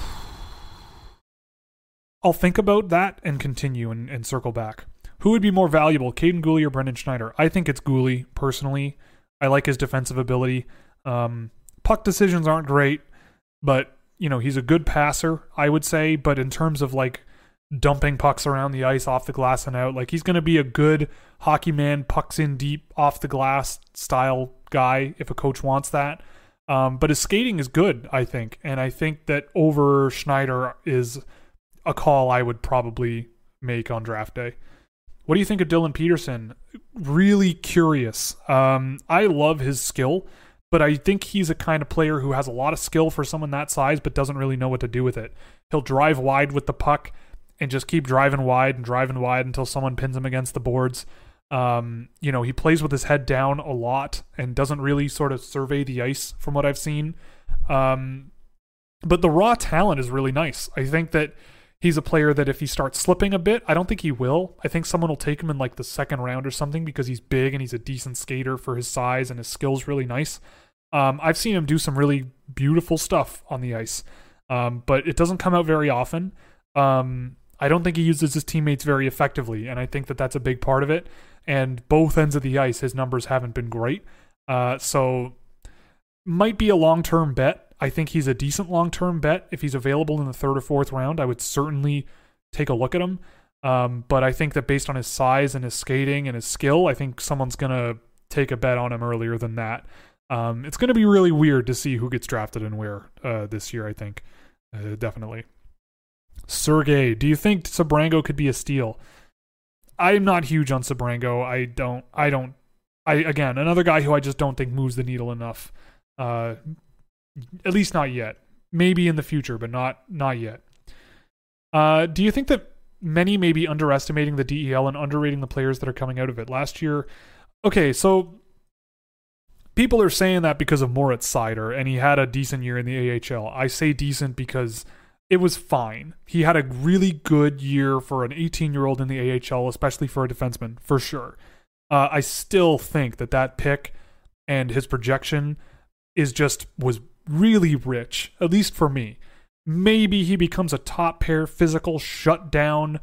I'll think about that and continue and, and circle back. Who would be more valuable, Kaiden Guhle or Braden Schneider? I think it's Guhle, personally. I like his defensive ability. Um, puck decisions aren't great, but, you know, he's a good passer, I would say. But in terms of, like, dumping pucks around the ice off the glass and out, like, he's going to be a good hockey man, pucks in deep, off the glass style guy if a coach wants that. Um, but his skating is good, I think. And I think that over Schneider is a call I would probably make on draft day. What do you think of Dylan Peterson? Really curious. Um, I love his skill, but I think he's a kind of player who has a lot of skill for someone that size, but doesn't really know what to do with it. He'll drive wide with the puck and just keep driving wide and driving wide until someone pins him against the boards. Um, you know, he plays with his head down a lot and doesn't really sort of survey the ice from what I've seen. Um, but the raw talent is really nice. I think that he's a player that if he starts slipping a bit, I don't think he will. I think someone will take him in like the second round or something because he's big and he's a decent skater for his size and his skills really nice. Um, I've seen him do some really beautiful stuff on the ice, um, but it doesn't come out very often. Um, I don't think he uses his teammates very effectively, and I think that that's a big part of it. And both ends of the ice, his numbers haven't been great. Uh, so might be a long term bet I think he's a decent long term bet. If he's available in the third or fourth round, I would certainly take a look at him. Um, but I think that based on his size and his skating and his skill, I think someone's going to take a bet on him earlier than that. Um, it's going to be really weird to see who gets drafted and where uh, this year, I think. Uh, definitely. Sergey, do you think Sebrango could be a steal? I'm not huge on Sebrango. I don't, I don't, I, again, another guy who I just don't think moves the needle enough. Uh, at least not yet. Maybe in the future, but not not yet. Uh, do you think that many may be underestimating the DEL and underrating the players that are coming out of it? Last year, okay, so people are saying that because of Moritz Seider, and he had a decent year in the AHL. I say decent because it was fine. He had a really good year for an 18 year old in the AHL, especially for a defenseman, for sure. Uh, I still think that that pick and his projection is just was really rich, at least for me. Maybe he becomes a top pair physical shutdown,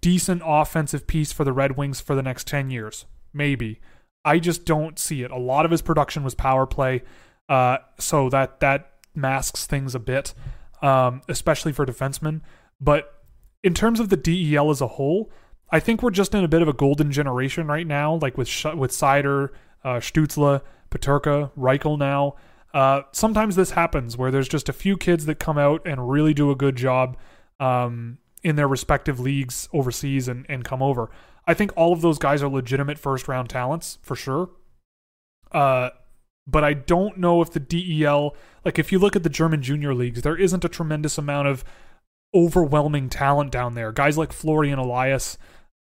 decent offensive piece for the Red Wings for the next 10 years. Maybe. I just don't see it. A lot of his production was power play, uh, so that that masks things a bit, um, especially for defensemen. But in terms of the DEL as a whole, I think we're just in a bit of a golden generation right now, like with with Seider, uh, Stützle, Peterka, Reichel now. Uh, sometimes this happens where there's just a few kids that come out and really do a good job um, in their respective leagues overseas and, and come over. I think all of those guys are legitimate first round talents for sure. Uh, but I don't know if the DEL, like if you look at the German junior leagues, there isn't a tremendous amount of overwhelming talent down there. Guys like Florian Elias,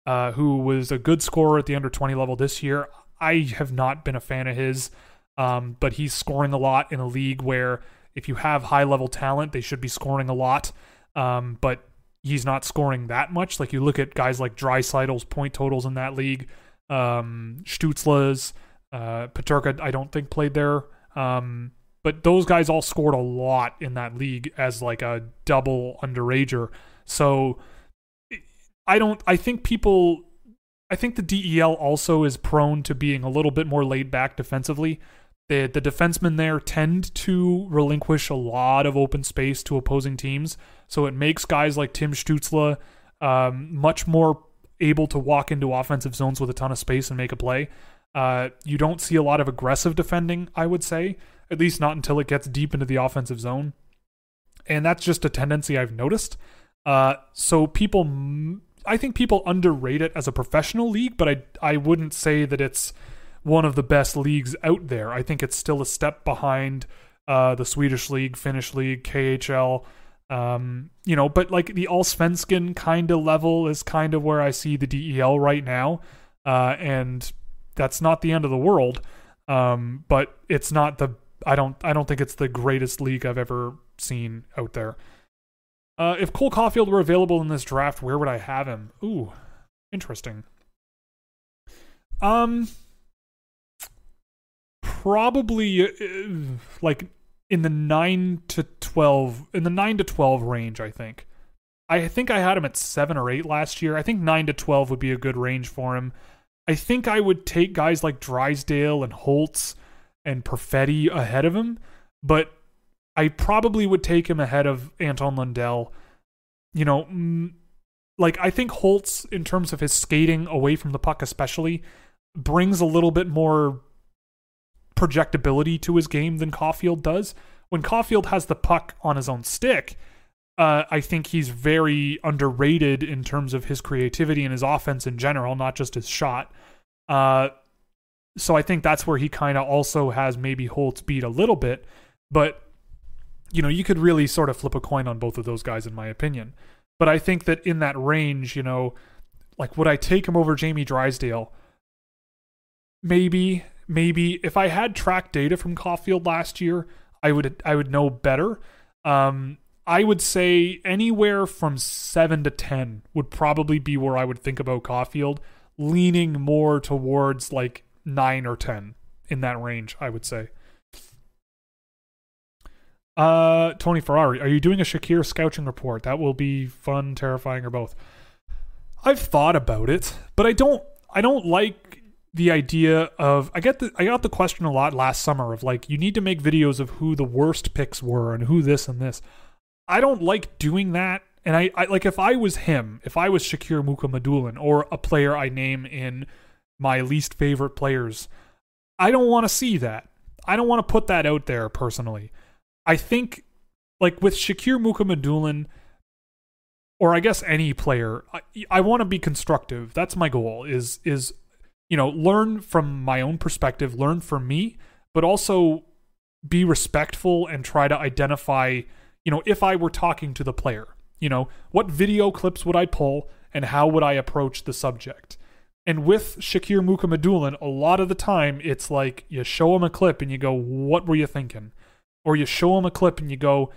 uh, who was a good scorer at the under 20 level this year, I have not been a fan of his. Um, but he's scoring a lot in a league where if you have high level talent, they should be scoring a lot. Um, but he's not scoring that much. Like you look at guys like Draisaitl's point totals in that league, um, Stützle's, uh, Peterka, I don't think played there. Um, but those guys all scored a lot in that league as like a double underager. So I don't, I think people, I think the DEL also is prone to being a little bit more laid back defensively. The, the defensemen there tend to relinquish a lot of open space to opposing teams. So it makes guys like Tim Stützle um, much more able to walk into offensive zones with a ton of space and make a play. Uh, you don't see a lot of aggressive defending, I would say, at least not until it gets deep into the offensive zone. And that's just a tendency I've noticed. Uh, so people, I think people underrate it as a professional league, but I I wouldn't say that it's one of the best leagues out there. I think it's still a step behind uh, the Swedish league, Finnish league, KHL. Um, you know, but like the Allsvenskan kind of level is kind of where I see the DEL right now, uh, and that's not the end of the world. Um, but it's not the I don't I don't think it's the greatest league I've ever seen out there. Uh, if Cole Caulfield were available in this draft, where would I have him? Ooh, interesting. Um, probably uh, like in the nine to twelve, in the nine to twelve range. I think. I think I had him at seven or eight last year. I think nine to twelve would be a good range for him. I think I would take guys like Drysdale and Holtz and Perfetti ahead of him, but I probably would take him ahead of Anton Lundell. You know, like I think Holtz, in terms of his skating away from the puck, especially, brings a little bit more projectability to his game than Caulfield does. When Caulfield has the puck on his own stick, uh, I think he's very underrated in terms of his creativity and his offense in general, not just his shot. Uh, so I think that's where he kind of also has maybe Holtz beat a little bit, but you know you could really sort of flip a coin on both of those guys in my opinion. But I think that in that range, you know, like would I take him over Jamie Drysdale? Maybe, maybe if I had track data from Caulfield last year, I would I would know better. Um, I would say anywhere from seven to ten would probably be where I would think about Caulfield, leaning more towards like nine or ten in that range. I would say. Uh, Tony Ferrari, are you doing a Shakir scouting report? That will be fun, terrifying, or both. I've thought about it, but I don't. I don't like the idea of. I get the. I got the question a lot last summer of like, you need to make videos of who the worst picks were and who this and this. I don't like doing that. And I, I like if I was him, if I was Shakir Mukhamadullin or a player I name in my least favorite players, I don't want to see that. I don't want to put that out there personally. I think like with Shakir Mukhamadullin, or I guess any player, I, I want to be constructive. That's my goal. Is is you know learn from my own perspective, learn from me, but also be respectful and try to identify. You know, if I were talking to the player, you know, what video clips would I pull and how would I approach the subject? And with Shakir Mukhamadullin, a lot of the time it's like you show him a clip and you go, "What were you thinking?" or you show him a clip and you go,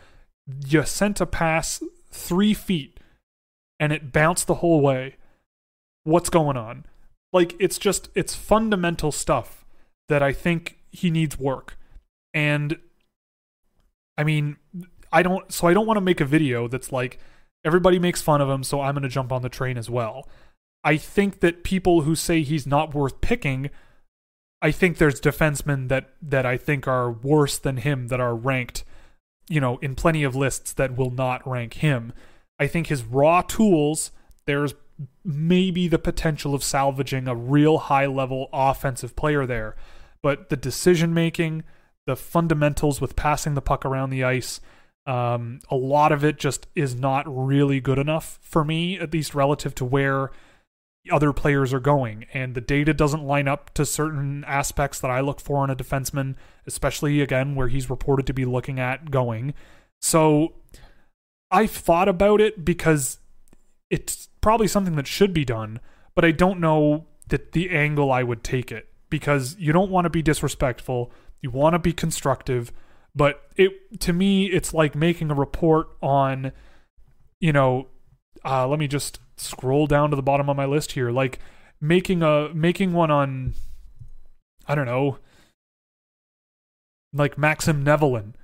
you sent a pass three feet and it bounced the whole way. What's going on? Like, it's just, it's fundamental stuff that I think he needs work. And I mean, I don't, so I don't want to make a video that's like, everybody makes fun of him, so I'm going to jump on the train as well. I think that people who say he's not worth picking I think there's defensemen that that I think are worse than him that are ranked, you know, in plenty of lists that will not rank him. I think his raw tools, there's maybe the potential of salvaging a real high level offensive player there. But the decision making, the fundamentals with passing the puck around the ice, um, a lot of it just is not really good enough for me, at least relative to where other players are going, and the data doesn't line up to certain aspects that I look for in a defenseman, especially again where he's reported to be looking at going. So I've thought about it because it's probably something that should be done, but I don't know that the angle I would take it because you don't want to be disrespectful, you want to be constructive, but it to me it's like making a report on you know uh, let me just scroll down to the bottom of my list here like making a making one on i don't know like maxim nevelin.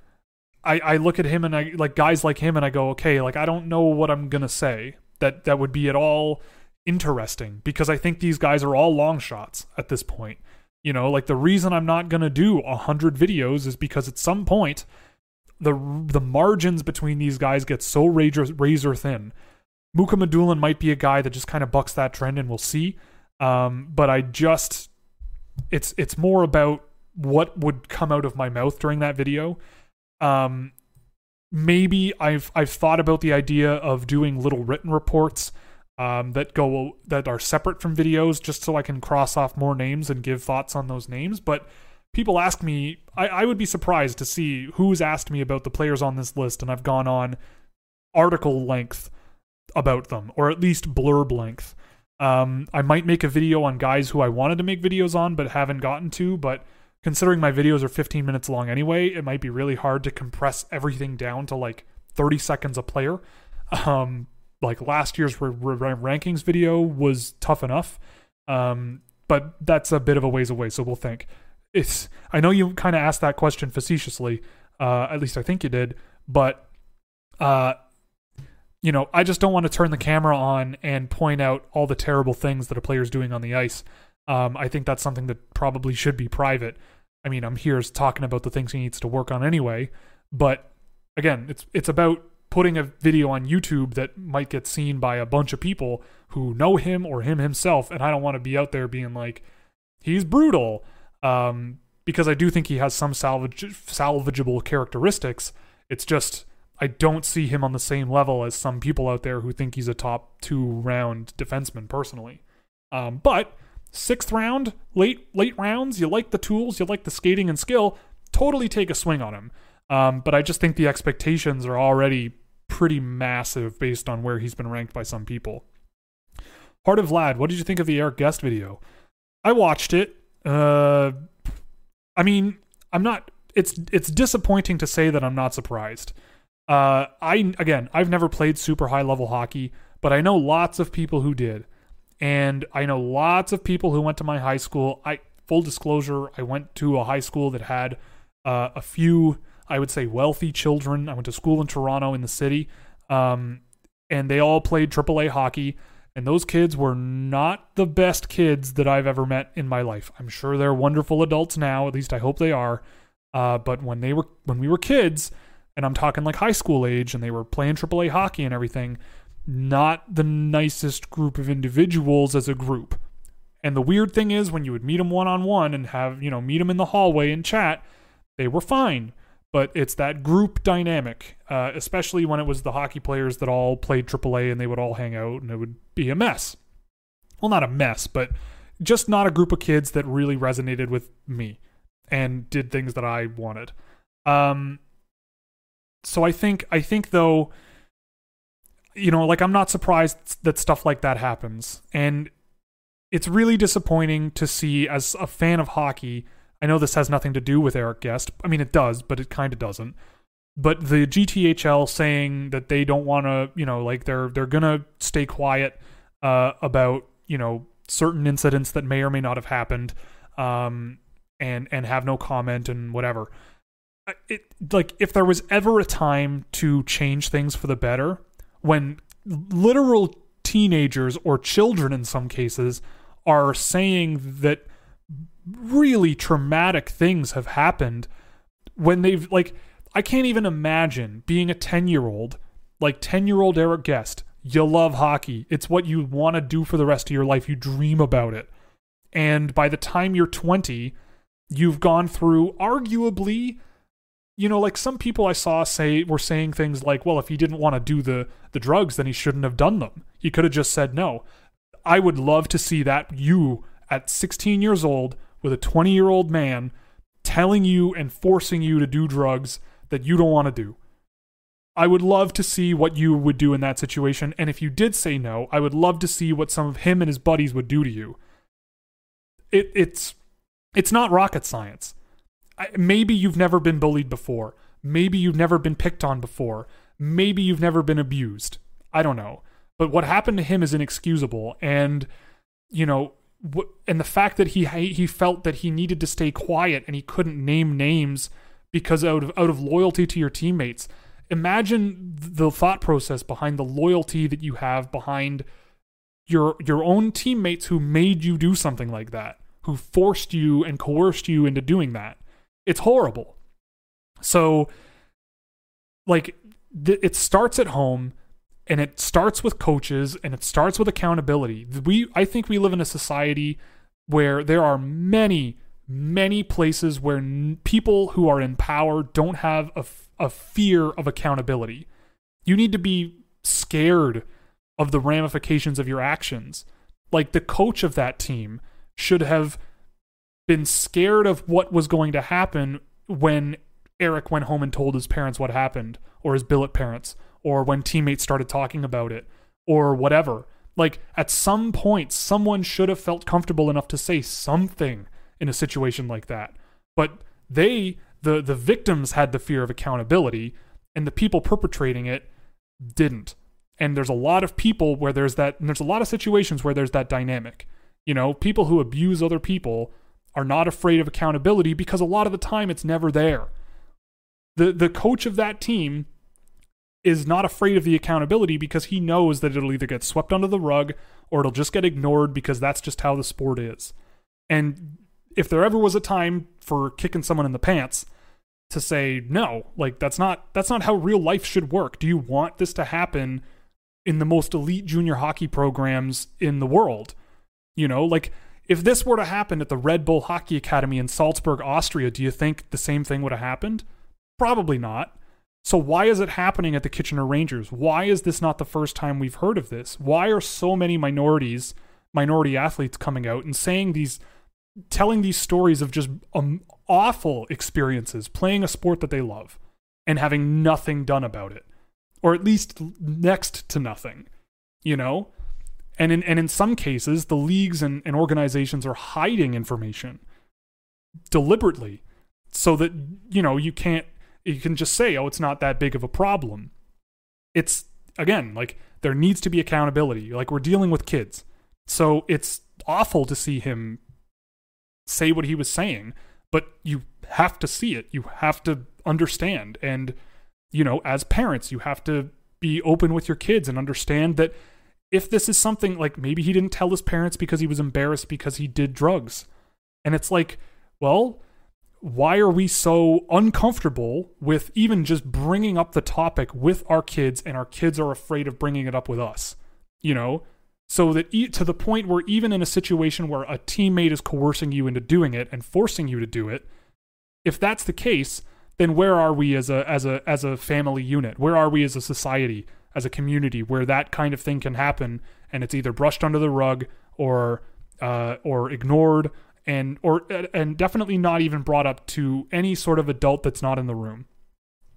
I i look at him and i like guys like him and i go okay like i don't know what i'm gonna say that that would be at all interesting because i think these guys are all long shots at this point you know like the reason i'm not gonna do a hundred videos is because at some point the the margins between these guys get so razor razor thin Mukhamadullin might be a guy that just kind of bucks that trend, and we'll see. Um, but I just, it's it's more about what would come out of my mouth during that video. Um, maybe I've I've thought about the idea of doing little written reports um, that go that are separate from videos, just so I can cross off more names and give thoughts on those names. But people ask me, I, I would be surprised to see who's asked me about the players on this list, and I've gone on article length about them, or at least blurb length. Um, I might make a video on guys who I wanted to make videos on but haven't gotten to, but considering my videos are 15 minutes long anyway, it might be really hard to compress everything down to like 30 seconds a player. Um, like last year's r- r- rankings video was tough enough. Um, but that's a bit of a ways away, so we'll think. It's I know you kind of asked that question facetiously, uh, at least I think you did, but uh, you know, I just don't want to turn the camera on and point out all the terrible things that a player's doing on the ice. Um, I think that's something that probably should be private. I mean, I'm here talking about the things he needs to work on anyway, but again, it's it's about putting a video on YouTube that might get seen by a bunch of people who know him or him himself, and I don't want to be out there being like, he's brutal, um, because I do think he has some salvage salvageable characteristics. It's just I don't see him on the same level as some people out there who think he's a top two round defenseman personally. Um, but sixth round, late late rounds, you like the tools, you like the skating and skill, totally take a swing on him. Um, but I just think the expectations are already pretty massive based on where he's been ranked by some people. Heart of Vlad, what did you think of the Eric Guest video? I watched it. Uh, I mean, I'm not. It's it's disappointing to say that I'm not surprised. Uh, I again, I've never played super high level hockey, but I know lots of people who did, and I know lots of people who went to my high school. I full disclosure, I went to a high school that had uh, a few I would say wealthy children. I went to school in Toronto in the city, um, and they all played AAA hockey. And those kids were not the best kids that I've ever met in my life. I'm sure they're wonderful adults now. At least I hope they are. Uh, but when they were when we were kids, and I'm talking like high school age, and they were playing AAA hockey and everything, not the nicest group of individuals as a group. And the weird thing is, when you would meet them one on one and have you know meet them in the hallway and chat, they were fine but it's that group dynamic, uh, especially when it was the hockey players that all played AAA and they would all hang out and it would be a mess. Well, not a mess, but just not a group of kids that really resonated with me and did things that I wanted. Um, so I think I think though, you know, like I'm not surprised that stuff like that happens, and it's really disappointing to see as a fan of hockey I know this has nothing to do with Eric Guest. I mean, it does, but it kind of doesn't. But the GTHL saying that they don't want to, you know, like they're they're gonna stay quiet uh, about you know certain incidents that may or may not have happened, um, and and have no comment and whatever. It like if there was ever a time to change things for the better, when literal teenagers or children in some cases are saying that really traumatic things have happened when they've like I can't even imagine being a 10 year old, like 10 year old Eric Guest. You love hockey. It's what you want to do for the rest of your life. You dream about it. And by the time you're 20, you've gone through arguably, you know, like some people I saw say were saying things like, well, if he didn't want to do the, the drugs, then he shouldn't have done them. He could have just said no. I would love to see that you at 16 years old with a 20 year old man telling you and forcing you to do drugs that you don't want to do. I would love to see what you would do in that situation. And if you did say no, I would love to see what some of him and his buddies would do to you. It, it's it's not rocket science. Maybe you've never been bullied before. Maybe you've never been picked on before. Maybe you've never been abused. I don't know. But what happened to him is inexcusable. And, you know, and the fact that he he felt that he needed to stay quiet and he couldn't name names because out of out of loyalty to your teammates. Imagine the thought process behind the loyalty that you have behind your your own teammates who made you do something like that, who forced you and coerced you into doing that. It's horrible. So like th- it starts at home and it starts with coaches and it starts with accountability. We I think we live in a society where there are many many places where n- people who are in power don't have a, f- a fear of accountability. You need to be scared of the ramifications of your actions. Like the coach of that team should have been scared of what was going to happen when Eric went home and told his parents what happened or his billet parents or when teammates started talking about it or whatever. Like at some point, someone should have felt comfortable enough to say something in a situation like that. But they, the the victims, had the fear of accountability, and the people perpetrating it didn't. And there's a lot of people where there's that, and there's a lot of situations where there's that dynamic. You know, people who abuse other people are not afraid of accountability because a lot of the time it's never there. The the coach of that team is not afraid of the accountability because he knows that it'll either get swept under the rug or it'll just get ignored because that's just how the sport is. And if there ever was a time for kicking someone in the pants to say no, like that's not that's not how real life should work. Do you want this to happen in the most elite junior hockey programs in the world? You know, like if this were to happen at the Red Bull Hockey Academy in Salzburg, Austria, do you think the same thing would have happened? Probably not. So why is it happening at the Kitchener Rangers? Why is this not the first time we've heard of this? Why are so many minorities, minority athletes coming out and saying these telling these stories of just um, awful experiences playing a sport that they love and having nothing done about it or at least next to nothing, you know? And in and in some cases, the leagues and, and organizations are hiding information deliberately so that you know you can't you can just say, oh, it's not that big of a problem. It's again, like there needs to be accountability. Like we're dealing with kids. So it's awful to see him say what he was saying, but you have to see it. You have to understand. And, you know, as parents, you have to be open with your kids and understand that if this is something like maybe he didn't tell his parents because he was embarrassed because he did drugs. And it's like, well, why are we so uncomfortable with even just bringing up the topic with our kids and our kids are afraid of bringing it up with us? You know, so that e- to the point where even in a situation where a teammate is coercing you into doing it and forcing you to do it, if that's the case, then where are we as a as a as a family unit? Where are we as a society? As a community where that kind of thing can happen and it's either brushed under the rug or uh, or ignored and or and definitely not even brought up to any sort of adult that's not in the room.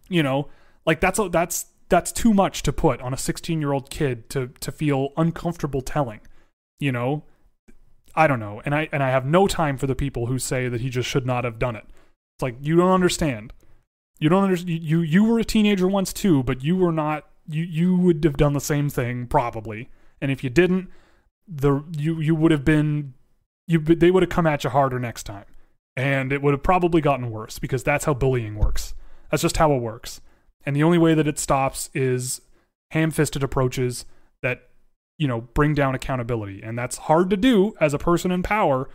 You know, like that's a, that's that's too much to put on a 16 year old kid to to feel uncomfortable telling. You know, I don't know, and I and I have no time for the people who say that he just should not have done it. It's like you don't understand. You don't understand. You you were a teenager once too, but you were not you you would have done the same thing probably. And if you didn't, the you you would have been you they would have come at you harder next time. And it would have probably gotten worse because that's how bullying works. That's just how it works. And the only way that it stops is ham-fisted approaches that you know bring down accountability. And that's hard to do as a person in power,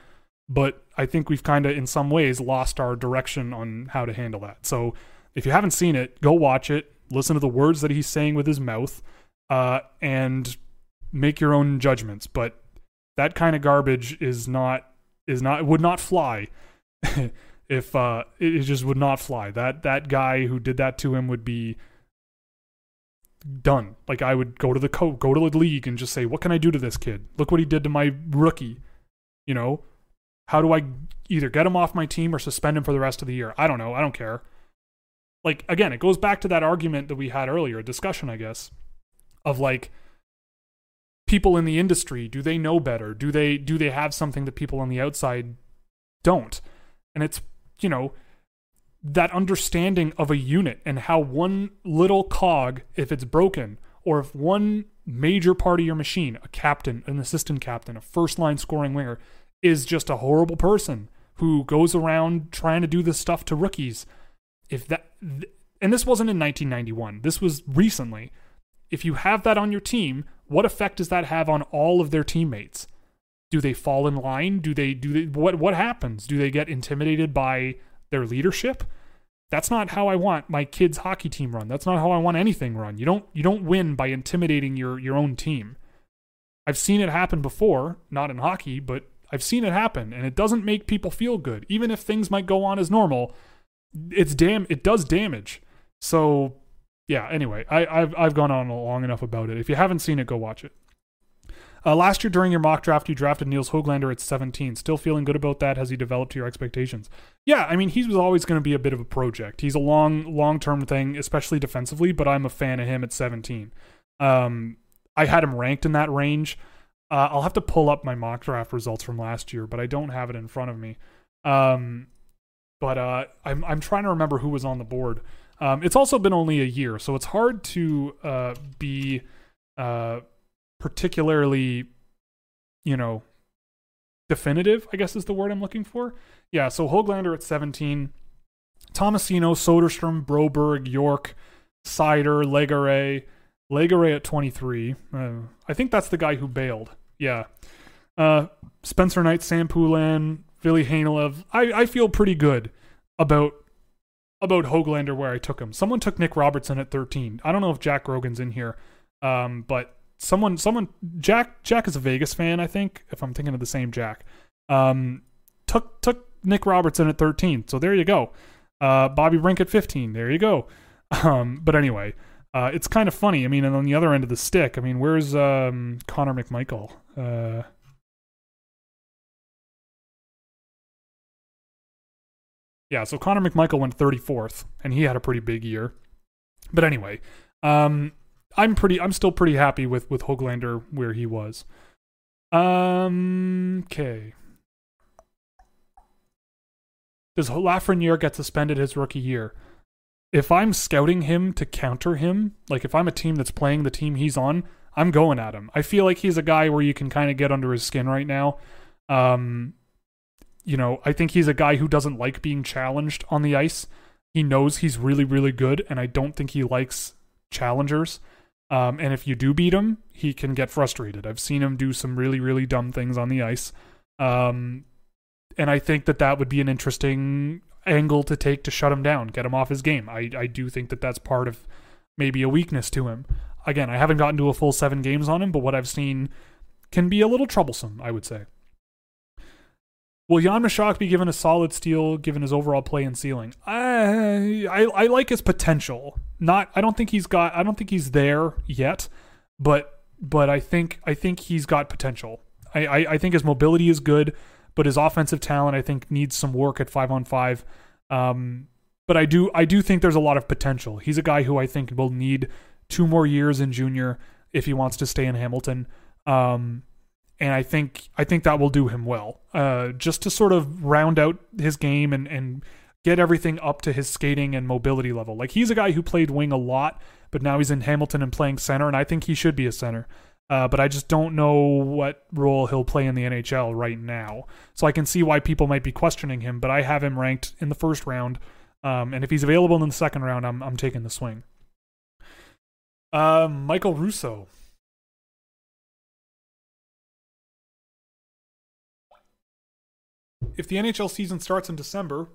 but I think we've kind of in some ways lost our direction on how to handle that. So if you haven't seen it, go watch it listen to the words that he's saying with his mouth, uh, and make your own judgments. But that kind of garbage is not is not would not fly. [LAUGHS] if uh, it just would not fly. That that guy who did that to him would be done. Like I would go to the co- go to the league and just say, "What can I do to this kid? Look what he did to my rookie." You know, how do I either get him off my team or suspend him for the rest of the year? I don't know. I don't care like again, it goes back to that argument that we had earlier, a discussion, I guess, of like people in the industry, do they know better? Do they do they have something that people on the outside don't? And it's, you know, that understanding of a unit and how one little cog, if it's broken, or if one major part of your machine, a captain, an assistant captain, a first line scoring winger, is just a horrible person who goes around trying to do this stuff to rookies if that and this wasn't in 1991 this was recently. If you have that on your team what effect does that have on all of their teammates? Do they fall in line? Do they do they what what happens? Do they get intimidated by their leadership? That's not how i want my kids hockey team run. That's not how i want anything run. You don't you don't win by intimidating your your own team. I've seen it happen before not in hockey but i've seen it happen and it doesn't make people feel good. Even if things might go on as normal it's damn it does damage. So yeah, anyway, I, have I've gone on long enough about it. If you haven't seen it, go watch it. Uh, last year during your mock draft, you drafted Nils Hoglander at 17. Still feeling good about that? Has he developed to your expectations? Yeah, I mean, he was always going to be a bit of a project. He's a long, long term thing, especially defensively, but I'm a fan of him at 17. Um, I had him ranked in that range. Uh, I'll have to pull up my mock draft results from last year, but I don't have it in front of me. Um, but uh, I'm I'm trying to remember who was on the board. Um, it's also been only a year, so it's hard to uh, be uh, particularly, you know, definitive, I guess is the word I'm looking for. Yeah, so Hoglander at 17, Tomasino, Soderstrom, Broberg, York, Seider, Legare, Legare at 23. Uh, I think that's the guy who bailed. Yeah. Uh, Spencer Knight, Sam Poulin, Ville Heinola. I, I feel pretty good about about Hoglander where I took him. Someone took Nick Robertson at 13. I don't know if Jack Rogan's in here, um, but someone someone Jack Jack is a Vegas fan, I think, if I'm thinking of the same Jack. Um, took took Nick Robertson at 13. So there you go. Uh, Bobby Brink at 15. There you go. [LAUGHS] Um, but anyway, uh, it's kind of funny. I mean, and on the other end of the stick, I mean, where's um, Connor McMichael? Uh, yeah, so Connor McMichael went 34th, and he had a pretty big year. But anyway, um, I'm pretty, I'm still pretty happy with with Hoglander where he was. Um, okay. Does Lafreniere get suspended his rookie year? If I'm scouting him to counter him, like if I'm a team that's playing the team he's on, I'm going at him. I feel like he's a guy where you can kind of get under his skin right now. Um, you know, I think he's a guy who doesn't like being challenged on the ice. He knows he's really, really good, and I don't think he likes challengers. Um, and if you do beat him, he can get frustrated. I've seen him do some really, really dumb things on the ice. Um, and I think that that would be an interesting angle to take to shut him down, get him off his game. I, I do think that that's part of maybe a weakness to him. Again, I haven't gotten to a full seven games on him, but what I've seen can be a little troublesome, I would say. Will Jan Mysak be given a solid steal given his overall play and ceiling? I, I I like his potential. Not I don't think he's got I don't think he's there yet, but but I think I think he's got potential. I, I, I think his mobility is good but his offensive talent I think needs some work at five on five. Um, but I do I do think there's a lot of potential. He's a guy who I think will need two more years in junior if he wants to stay in Hamilton. Um, and I think I think that will do him well. Uh, just to sort of round out his game and and get everything up to his skating and mobility level. Like he's a guy who played wing a lot, but now he's in Hamilton and playing center, and I think he should be a center. Uh, but I just don't know what role he'll play in the NHL right now. So I can see why people might be questioning him, but I have him ranked in the first round. Um, and if he's available in the second round, I'm, I'm taking the swing. Uh, Michael Russo. If the NHL season starts in December,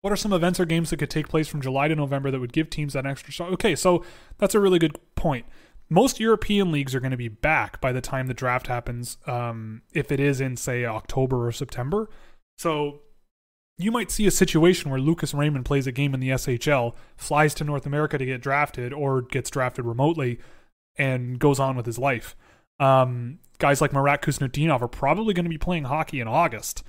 what are some events or games that could take place from July to November that would give teams that extra shot? Okay, so that's a really good point most European leagues are going to be back by the time the draft happens, um, if it is in, say, October or September. So you might see a situation where Lucas Raymond plays a game in the SHL, flies to North America to get drafted, or gets drafted remotely and goes on with his life. Um, guys like Marat Khusnutdinov are probably going to be playing hockey in August.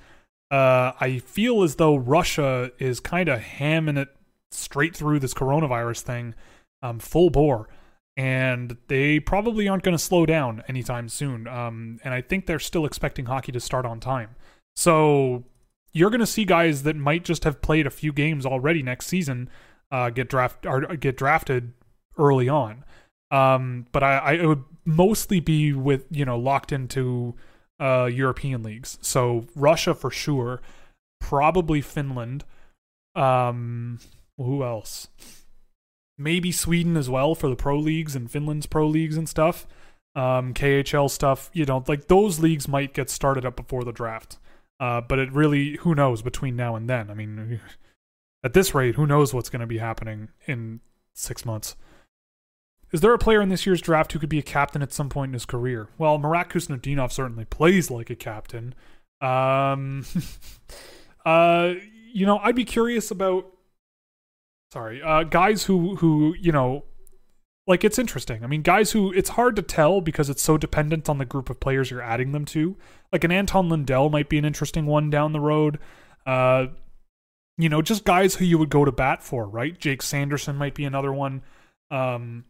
Uh, I feel as though Russia is kind of hamming it straight through this coronavirus thing, um, full bore and they probably aren't going to slow down anytime soon. Um, and I think they're still expecting hockey to start on time. So you're going to see guys that might just have played a few games already next season uh, get draft or get drafted early on. Um, but I, I would mostly be with you know locked into uh, European leagues. So Russia for sure, probably Finland. Um, who else? maybe Sweden as well for the pro leagues and Finland's pro leagues and stuff. Um, KHL stuff, you know, like those leagues might get started up before the draft. Uh, but it really, who knows between now and then? I mean, [LAUGHS] at this rate, who knows what's going to be happening in six months? Is there a player in this year's draft who could be a captain at some point in his career? Well, Marat Khusnutdinov certainly plays like a captain. Um, [LAUGHS] uh, you know, I'd be curious about sorry, uh, guys who who you know, like it's interesting. I mean, guys who it's hard to tell because it's so dependent on the group of players you're adding them to. Like an Anton Lundell might be an interesting one down the road. Uh, you know, just guys who you would go to bat for, right? Jake Sanderson might be another one. Um,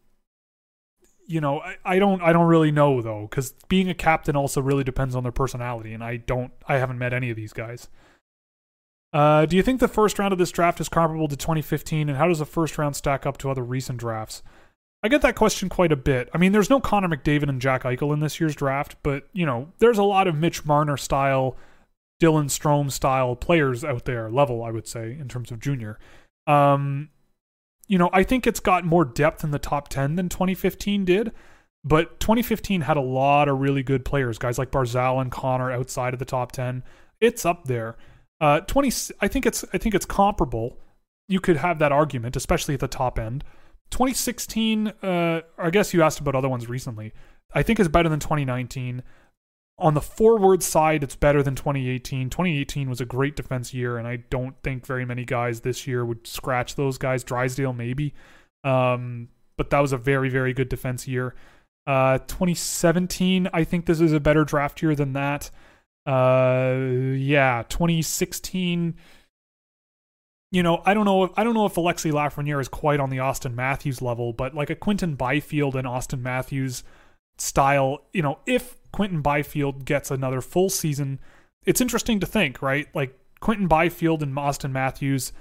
you know, I, I don't I don't really know though, because being a captain also really depends on their personality, and I don't I haven't met any of these guys. Uh, do you think the first round of this draft is comparable to 2015, and how does the first round stack up to other recent drafts? I get that question quite a bit. I mean, there's no Connor McDavid and Jack Eichel in this year's draft, but you know, there's a lot of Mitch Marner style, Dylan Strome style players out there, level I would say in terms of junior. Um, you know, I think it's got more depth in the top 10 than 2015 did, but 2015 had a lot of really good players, guys like Barzal and Connor outside of the top 10. It's up there. Uh, 20 I think it's I think it's comparable. You could have that argument, especially at the top end. 2016, uh, I guess you asked about other ones recently. I think is better than 2019. On the forward side, it's better than 2018. 2018 was a great defense year, and I don't think very many guys this year would scratch those guys. Drysdale, maybe. Um, but that was a very, very good defense year. Uh, 2017, I think this is a better draft year than that. Uh, yeah, 2016 you know, I don't know. If, I don't know if Alexi Lafreniere is quite on the Auston Matthews level, but like a Quinton Byfield and Auston Matthews style, you know, if Quinton Byfield gets another full season, it's interesting to think, right? Like Quinton Byfield and Auston Matthews,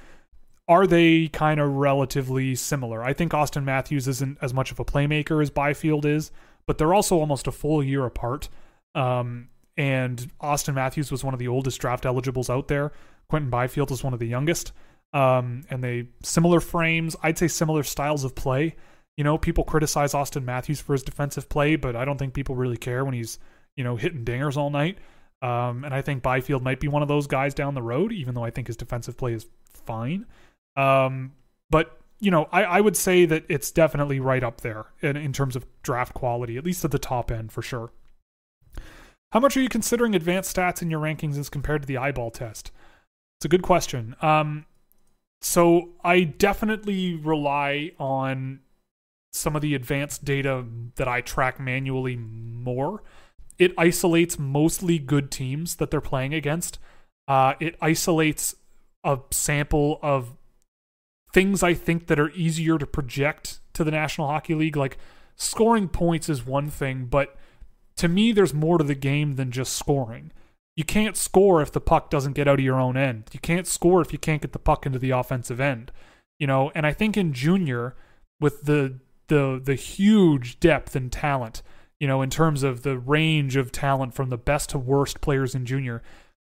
are they kind of relatively similar? I think Auston Matthews isn't as much of a playmaker as Byfield is, but they're also almost a full year apart. Um, and Auston Matthews was one of the oldest draft eligibles out there. Quinton Byfield is one of the youngest um, and they similar frames. I'd say similar styles of play. You know, people criticize Auston Matthews for his defensive play, but I don't think people really care when he's you know hitting dingers all night. Um, and I think Byfield might be one of those guys down the road, even though I think his defensive play is fine. Um, but you know, I, I would say that it's definitely right up there in, in terms of draft quality, at least at the top end for sure. How much are you considering advanced stats in your rankings as compared to the eyeball test? It's a good question. Um, so I definitely rely on some of the advanced data that I track manually more. It isolates mostly good teams that they're playing against. Uh, it isolates a sample of things I think that are easier to project to the National Hockey League. Like scoring points is one thing, but to me, there's more to the game than just scoring you can't score if the puck doesn't get out of your own end. You can't score if you can't get the puck into the offensive end. You know, and I think in junior with the the the huge depth and talent, you know, in terms of the range of talent from the best to worst players in junior,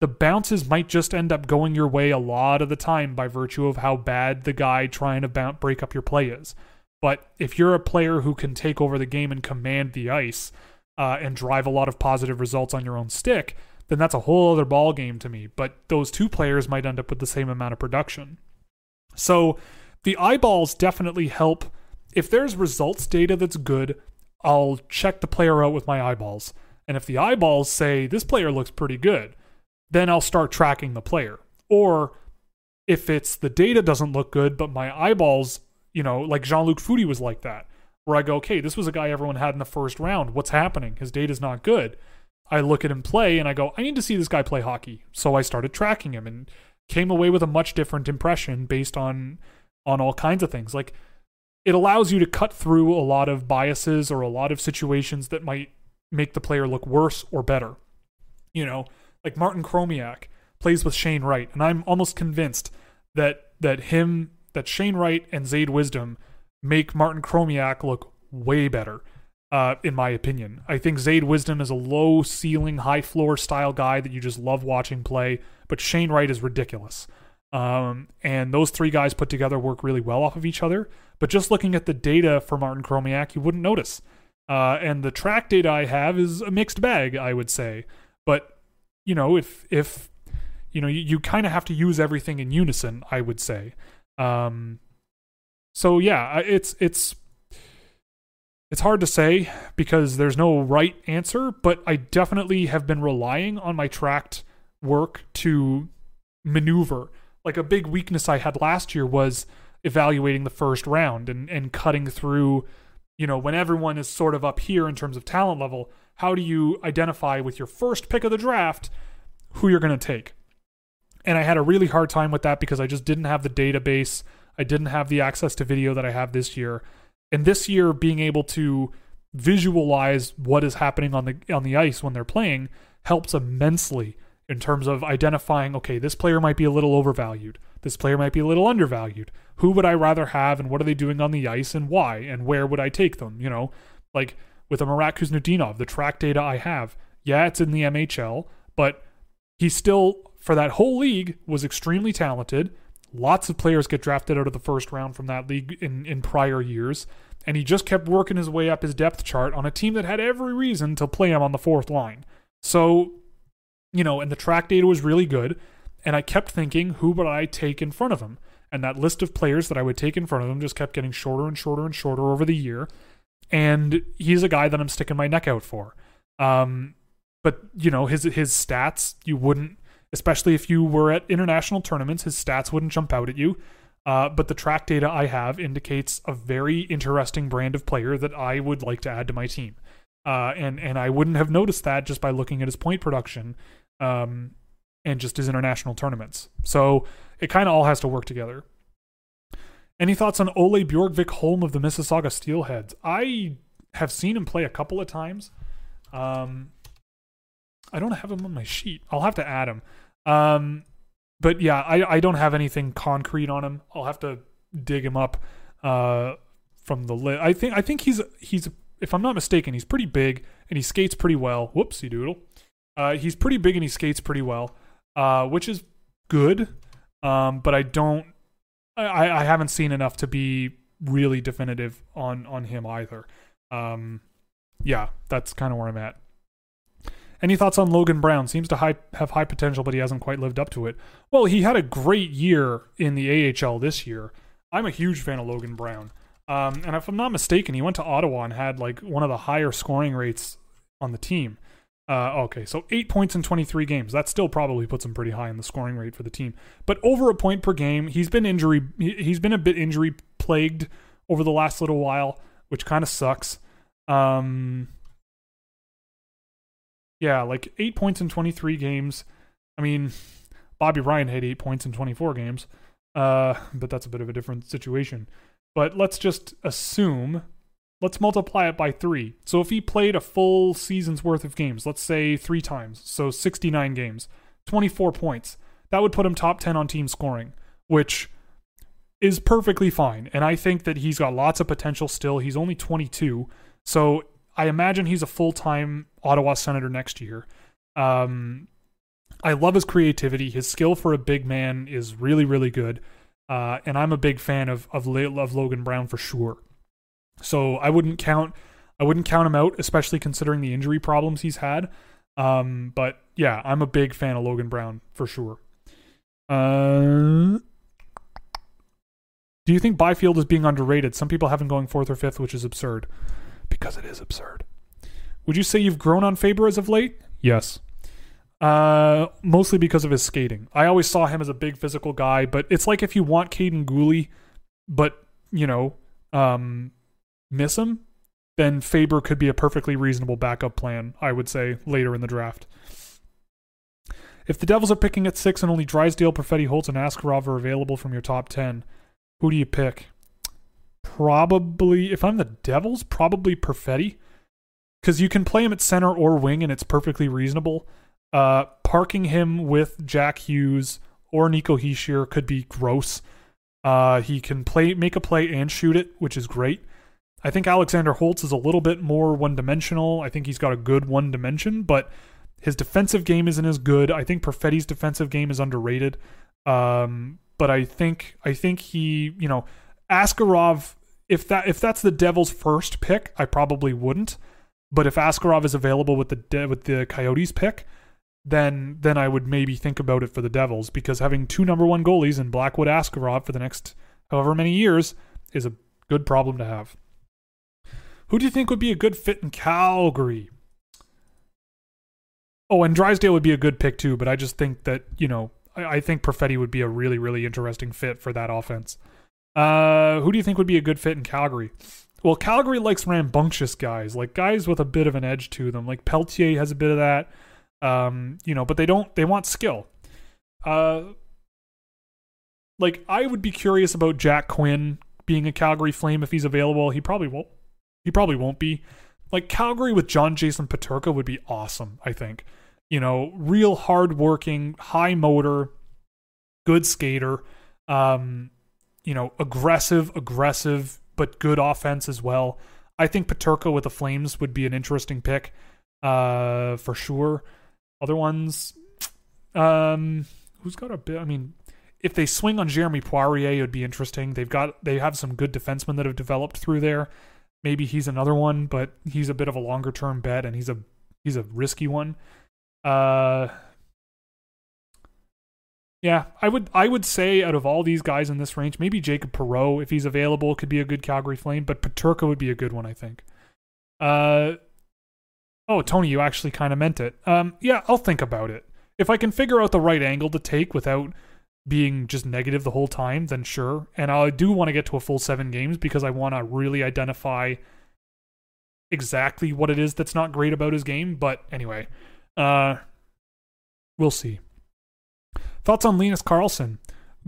the bounces might just end up going your way a lot of the time by virtue of how bad the guy trying to bounce, break up your play is. But if you're a player who can take over the game and command the ice uh, and drive a lot of positive results on your own stick, then that's a whole other ball game to me. But those two players might end up with the same amount of production. So the eyeballs definitely help. If there's results data that's good, I'll check the player out with my eyeballs. And if the eyeballs say this player looks pretty good, then I'll start tracking the player. Or if it's the data doesn't look good, but my eyeballs, you know, like Jean Luc Foudy was like that, where I go, okay, this was a guy everyone had in the first round. What's happening? His data's not good. I look at him play and I go, I need to see this guy play hockey. So I started tracking him and came away with a much different impression based on on all kinds of things. Like it allows you to cut through a lot of biases or a lot of situations that might make the player look worse or better. You know, like Martin Chromiak plays with Shane Wright, and I'm almost convinced that that him that Shane Wright and Zayde Wisdom make Martin Chromiak look way better uh, in my opinion. I think Zayde Wisdom is a low ceiling, high floor style guy that you just love watching play, but Shane Wright is ridiculous. Um, and those three guys put together work really well off of each other. But just looking at the data for Martin Chromiak, you wouldn't notice. Uh, and the track data I have is a mixed bag, I would say. But you know, if if you know, you, you kind of have to use everything in unison, I would say. Um, so yeah, it's it's it's hard to say because there's no right answer, but I definitely have been relying on my tracked work to maneuver. Like a big weakness I had last year was evaluating the first round and, and cutting through, you know, when everyone is sort of up here in terms of talent level, how do you identify with your first pick of the draft who you're going to take? And I had a really hard time with that because I just didn't have the database. I didn't have the access to video that I have this year and this year being able to visualize what is happening on the on the ice when they're playing helps immensely in terms of identifying, okay, this player might be a little overvalued. This player might be a little undervalued. Who would I rather have and what are they doing on the ice and why and where would I take them? You know, like with a Marat Khusnutdinov, the track data I have, yeah, it's in the MHL, but he still, for that whole league, was extremely talented. Lots of players get drafted out of the first round from that league in, in prior years. And he just kept working his way up his depth chart on a team that had every reason to play him on the fourth line. So, you know, and the track data was really good. And I kept thinking, who would I take in front of him? And that list of players that I would take in front of him just kept getting shorter and shorter and shorter over the year. And he's a guy that I'm sticking my neck out for. Um, but you know his his stats you wouldn't especially if you were at international tournaments his stats wouldn't jump out at you uh, but the track data i have indicates a very interesting brand of player that i would like to add to my team uh, and and i wouldn't have noticed that just by looking at his point production um, and just his international tournaments so it kind of all has to work together any thoughts on ole bjorgvik holm of the mississauga steelheads i have seen him play a couple of times um, I don't have him on my sheet. I'll have to add him. Um, but yeah, I, I don't have anything concrete on him. I'll have to dig him up uh, from the list. I think I think he's he's if I'm not mistaken, he's pretty big and he skates pretty well. Whoopsie doodle. Uh, he's pretty big and he skates pretty well, uh, which is good. Um, but I don't, I, I haven't seen enough to be really definitive on on him either. Um, yeah, that's kind of where I'm at. Any thoughts on Logan Brown? Seems to high, have high potential, but he hasn't quite lived up to it. Well, he had a great year in the AHL this year. I'm a huge fan of Logan Brown. Um, and if I'm not mistaken, he went to Ottawa and had like one of the higher scoring rates on the team. Uh, okay, so eight points in 23 games. That still probably puts him pretty high in the scoring rate for the team. But over a point per game, he's been injury. He's been a bit injury plagued over the last little while, which kind of sucks. Um, yeah, like eight points in 23 games. I mean, Bobby Ryan had eight points in 24 games, uh, but that's a bit of a different situation. But let's just assume, let's multiply it by three. So if he played a full season's worth of games, let's say three times, so 69 games, 24 points, that would put him top 10 on team scoring, which is perfectly fine. And I think that he's got lots of potential still. He's only 22. So I imagine he's a full time Ottawa Senator next year. Um, I love his creativity. His skill for a big man is really, really good. Uh, and I'm a big fan of, of of Logan Brown for sure. So I wouldn't count I wouldn't count him out, especially considering the injury problems he's had. Um, but yeah, I'm a big fan of Logan Brown for sure. Uh, do you think Byfield is being underrated? Some people have him going fourth or fifth, which is absurd because it is absurd. Would you say you've grown on Faber as of late? Yes. Uh, mostly because of his skating. I always saw him as a big physical guy, but it's like if you want Kaiden Guhle, but you know, um, miss him, then Faber could be a perfectly reasonable backup plan. I would say later in the draft. If the Devils are picking at six and only Drysdale, Perfetti, Holtz, and Askarov are available from your top ten, who do you pick? probably if I'm the Devils, probably Perfetti. Because you can play him at center or wing and it's perfectly reasonable. Uh, parking him with Jack Hughes or Nico Hischier could be gross. Uh, he can play make a play and shoot it, which is great. I think Alexander Holtz is a little bit more one dimensional. I think he's got a good one dimension, but his defensive game isn't as good. I think Perfetti's defensive game is underrated. Um, but I think I think he, you know, Askarov, if that if that's the Devils' first pick, I probably wouldn't. But if Askarov is available with the with the Coyotes pick, then then I would maybe think about it for the Devils because having two number one goalies in Blackwood Askarov for the next however many years is a good problem to have. Who do you think would be a good fit in Calgary? Oh, and Drysdale would be a good pick too, but I just think that, you know, I, I think Perfetti would be a really, really interesting fit for that offense. Uh, who do you think would be a good fit in Calgary? Well, Calgary likes rambunctious guys, like guys with a bit of an edge to them. Like Pelletier has a bit of that, um, you know, but they don't. They want skill. Uh, like I would be curious about Jack Quinn being a Calgary Flame if he's available. He probably won't. He probably won't be. Like Calgary with John Jason Peterka would be awesome. I think You know, real hardworking, high motor, good skater. Um, you know, aggressive, aggressive, but good offense as well. I think Peterka with the Flames would be an interesting pick, uh, for sure. Other ones, um, who's got a bit? I mean, if they swing on Jeremy Poirier, it would be interesting. They've got they have some good defensemen that have developed through there. Maybe he's another one, but he's a bit of a longer term bet, and he's a he's a risky one. Uh, yeah, I would I would say out of all these guys in this range, maybe Jacob Perreault, if he's available, could be a good Calgary Flame, but Peterka would be a good one, I think. Uh, oh, Tony, you actually kind of meant it. Um, yeah, I'll think about it. If I can figure out the right angle to take without being just negative the whole time, then sure. And I do want to get to a full seven games because I want to really identify exactly what it is that's not great about his game. But anyway, uh, we'll see. Thoughts on Linus Karlsson?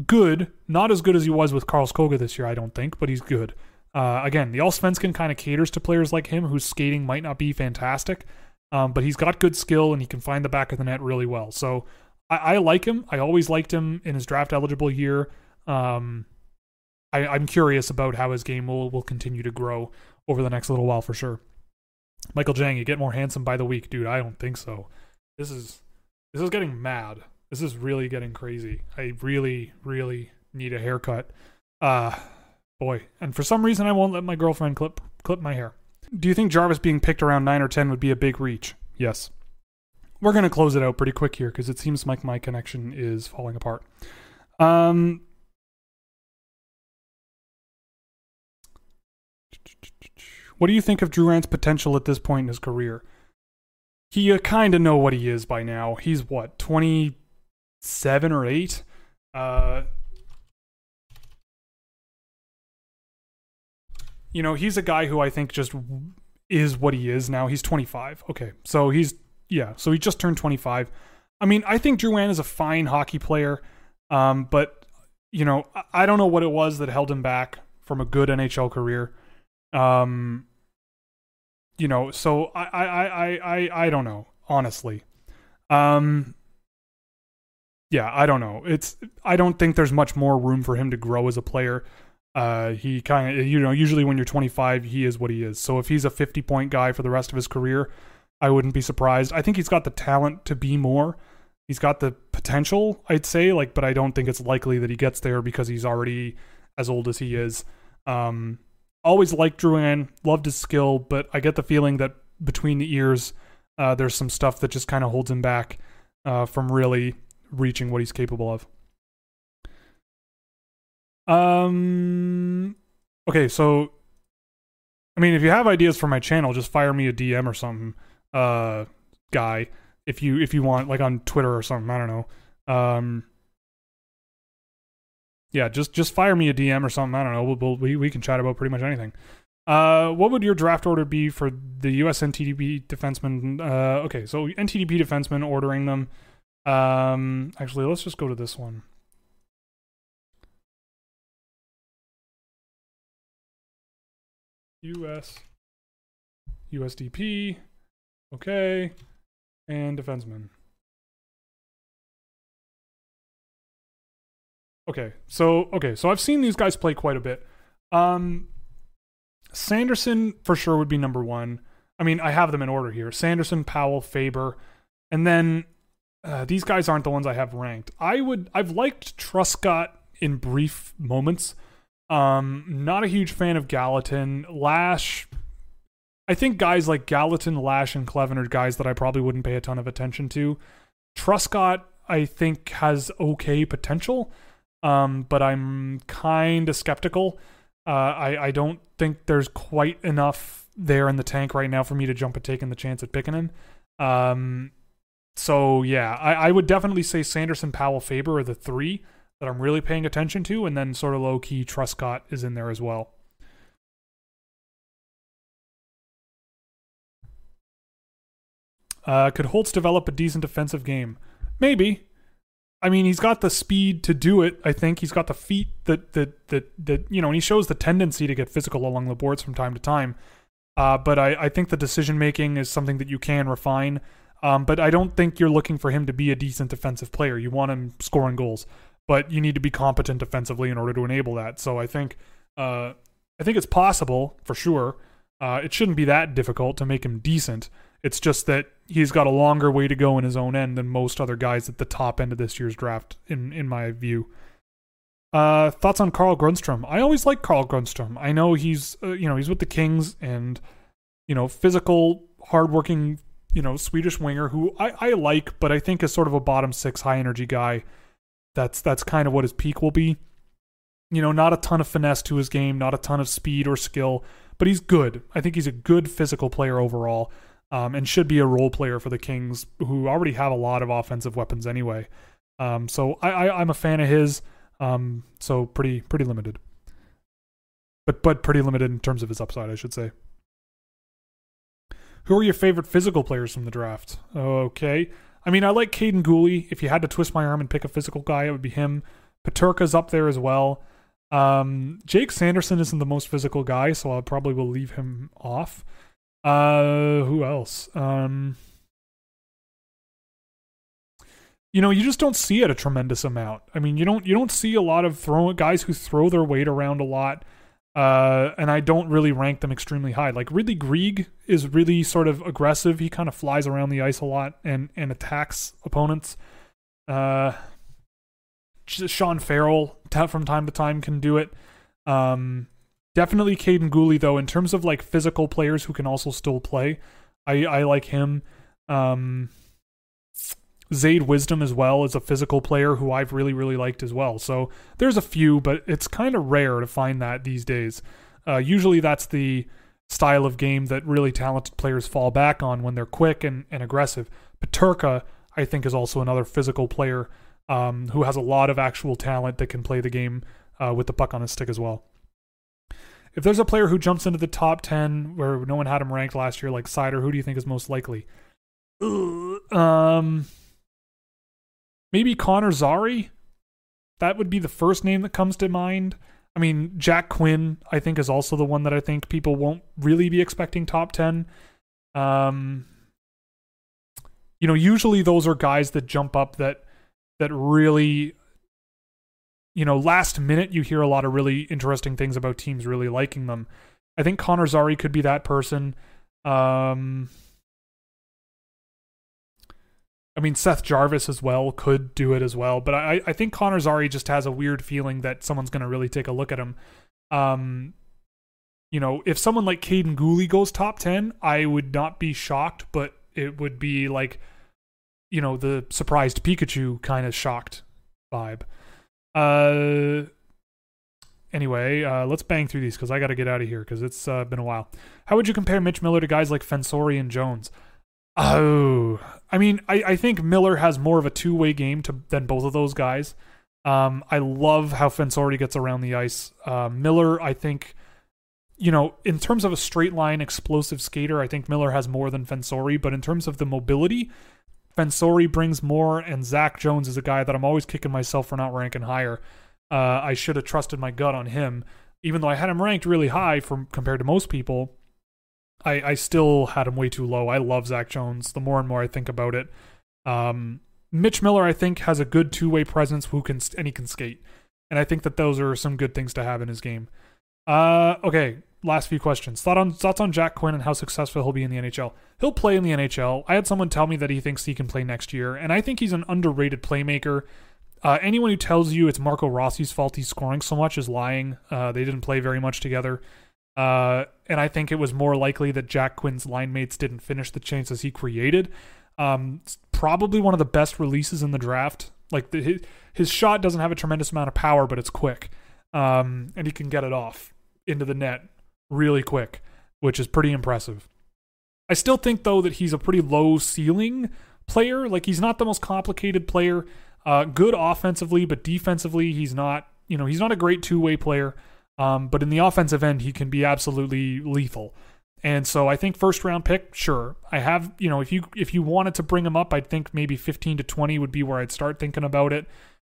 Good, not as good as he was with Karlskoga this year, I don't think, but he's good. Uh, again, the Allsvenskan kind of caters to players like him whose skating might not be fantastic, um, but he's got good skill and he can find the back of the net really well. So I, I like him. I always liked him in his draft eligible year. Um, I, I'm curious about how his game will, will continue to grow over the next little while for sure. Michael Jang, you get more handsome by the week, dude. I don't think so. This is this is getting mad. This is really getting crazy. I really, really need a haircut. Uh boy. And for some reason I won't let my girlfriend clip clip my hair. Do you think Jarvis being picked around nine or ten would be a big reach? Yes. We're gonna close it out pretty quick here because it seems like my connection is falling apart. Um What do you think of Drouin's potential at this point in his career? He uh, kind of know what he is by now. He's what, 27 or 8? Uh You know, he's a guy who I think just is what he is now. He's 25. Okay. So he's yeah, so he just turned 25. I mean, I think Drouin is a fine hockey player. Um, but you know, I don't know what it was that held him back from a good NHL career. Um, you know, so I, I, I, I, I don't know, honestly. Um, yeah, I don't know. It's I don't think there's much more room for him to grow as a player. Uh, he kind of, you know, usually when you're 25, he is what he is. So if he's a 50 point guy for the rest of his career, I wouldn't be surprised. I think he's got the talent to be more. He's got the potential, I'd say, like, but I don't think it's likely that he gets there because he's already as old as he is. Um, always liked Drouin, loved his skill, but I get the feeling that between the ears, uh, there's some stuff that just kind of holds him back uh, from really reaching what he's capable of. Um. Okay, so I mean, if you have ideas for my channel, just fire me a DM or something, uh, guy. If you if you want, like on Twitter or something, I don't know. Um, yeah, just just fire me a DM or something. I don't know. We'll, we'll, we can chat about pretty much anything. Uh, what would your draft order be for the U.S. NTDP defenseman? Uh, okay, so NTDP defenseman ordering them. Um, actually, let's just go to this one. US USDP. Okay. And defenseman. Okay. So okay, so I've seen these guys play quite a bit. Um Sanderson for sure would be number 1. I mean, I have them in order here. Sanderson, Powell, Faber, and then uh, these guys aren't the ones I have ranked. I would I've liked Truscott in brief moments. Um, not a huge fan of Gallatin. Lash, I think guys like Gallatin, Lash, and Kleven are guys that I probably wouldn't pay a ton of attention to. Truscott, I think, has okay potential, um, but I'm kind of skeptical. Uh, I, I don't think there's quite enough there in the tank right now for me to jump at taking the chance at picking him. Um, so yeah, I, I would definitely say Sanderson, Powell, Faber are the three that I'm really paying attention to, and then sort of low key Truscott is in there as well. Uh, could Holtz develop a decent defensive game? Maybe. I mean, he's got the speed to do it. I think he's got the feet that that that that you know, and he shows the tendency to get physical along the boards from time to time. Uh, but I, I think the decision making is something that you can refine. Um, but I don't think you're looking for him to be a decent defensive player. You want him scoring goals, but you need to be competent defensively in order to enable that. So I think uh, I think it's possible for sure. Uh, it shouldn't be that difficult to make him decent. It's just that he's got a longer way to go in his own end than most other guys at the top end of this year's draft, in in my view. Uh, thoughts on Carl Grundstrom? I always like Carl Grundstrom. I know he's uh, you know he's with the Kings and you know physical, hardworking, you know Swedish winger who I, I like, but I think is sort of a bottom six high energy guy. That's that's kind of what his peak will be. You know, not a ton of finesse to his game, not a ton of speed or skill, but he's good. I think he's a good physical player overall um, and should be a role player for the Kings, who already have a lot of offensive weapons anyway. Um, so I, am a fan of his. Um, so pretty pretty limited, but but pretty limited in terms of his upside, I should say. Who are your favorite physical players from the draft? Okay, I mean I like Kaiden Guhle. If you had to twist my arm and pick a physical guy, it would be him. Peterka's up there as well. Um, Jake Sanderson isn't the most physical guy, so I probably will leave him off. Uh, who else? Um, you know, you just don't see it a tremendous amount. I mean, you don't you don't see a lot of throw guys who throw their weight around a lot. Uh, and I don't really rank them extremely high. Like Ridly Greig is really sort of aggressive. He kind of flies around the ice a lot and and attacks opponents. Uh, Sean Farrell from time to time can do it. Um, Definitely Kaiden Guhle though, in terms of like physical players who can also still play. I I like him. Um Zayde Wisdom as well is a physical player who I've really, really liked as well. So there's a few, but it's kind of rare to find that these days. Uh, usually that's the style of game that really talented players fall back on when they're quick and, and aggressive. Peterka, I think, is also another physical player um, who has a lot of actual talent that can play the game uh, with the puck on his stick as well if there's a player who jumps into the top 10 where no one had him ranked last year, like Seider, who do you think is most likely? Um, maybe Connor Zary. That would be the first name that comes to mind. I mean, Jack Quinn, I think, is also the one that I think people won't really be expecting top 10. Um, you know, usually those are guys that jump up that that really you know, last minute you hear a lot of really interesting things about teams really liking them. I think Connor Zary could be that person. Um, I mean, Seth Jarvis as well could do it as well, but I, I think Connor Zary just has a weird feeling that someone's going to really take a look at him. Um, you know, if someone like Kaiden Guhle goes top 10, I would not be shocked, but it would be like, you know, the surprised Pikachu kind of shocked vibe. Uh, anyway, uh, let's bang through these because I got to get out of here because it's uh, been a while. How would you compare Mitch Miller to guys like Fensore and Jones? Oh, I mean, I, I think Miller has more of a two way game to, than both of those guys. Um, I love how Fensore gets around the ice. Uh, Miller, I think, you know, in terms of a straight line explosive skater, I think Miller has more than Fensore, but in terms of the mobility, Fensore brings more, and Zach Jones is a guy that I'm always kicking myself for not ranking higher. Uh, I should have trusted my gut on him, even though I had him ranked really high from compared to most people. I, I still had him way too low. I love Zach Jones. The more and more I think about it, um, Mitch Miller I think has a good two way presence who can and he can skate, and I think that those are some good things to have in his game. Uh, okay, last few questions. Thought on thoughts on Jack Quinn and how successful he'll be in the NHL. He'll play in the NHL. I had someone tell me that he thinks he can play next year, and I think he's an underrated playmaker. Uh, anyone who tells you it's Marco Rossi's fault he's scoring so much is lying. Uh, they didn't play very much together. Uh, and I think it was more likely that Jack Quinn's line mates didn't finish the chances he created. Um, probably one of the best releases in the draft. Like the, his, his shot doesn't have a tremendous amount of power, but it's quick, um, and he can get it off into the net really quick, which is pretty impressive. I still think though that he's a pretty low ceiling player. Like he's not the most complicated player. Uh, good offensively, but defensively he's not. You know, he's not a great two way player. Um, but in the offensive end, he can be absolutely lethal. And so I think first round pick, sure. I have, you know, if you if you wanted to bring him up, I'd think maybe 15 to 20 would be where I'd start thinking about it.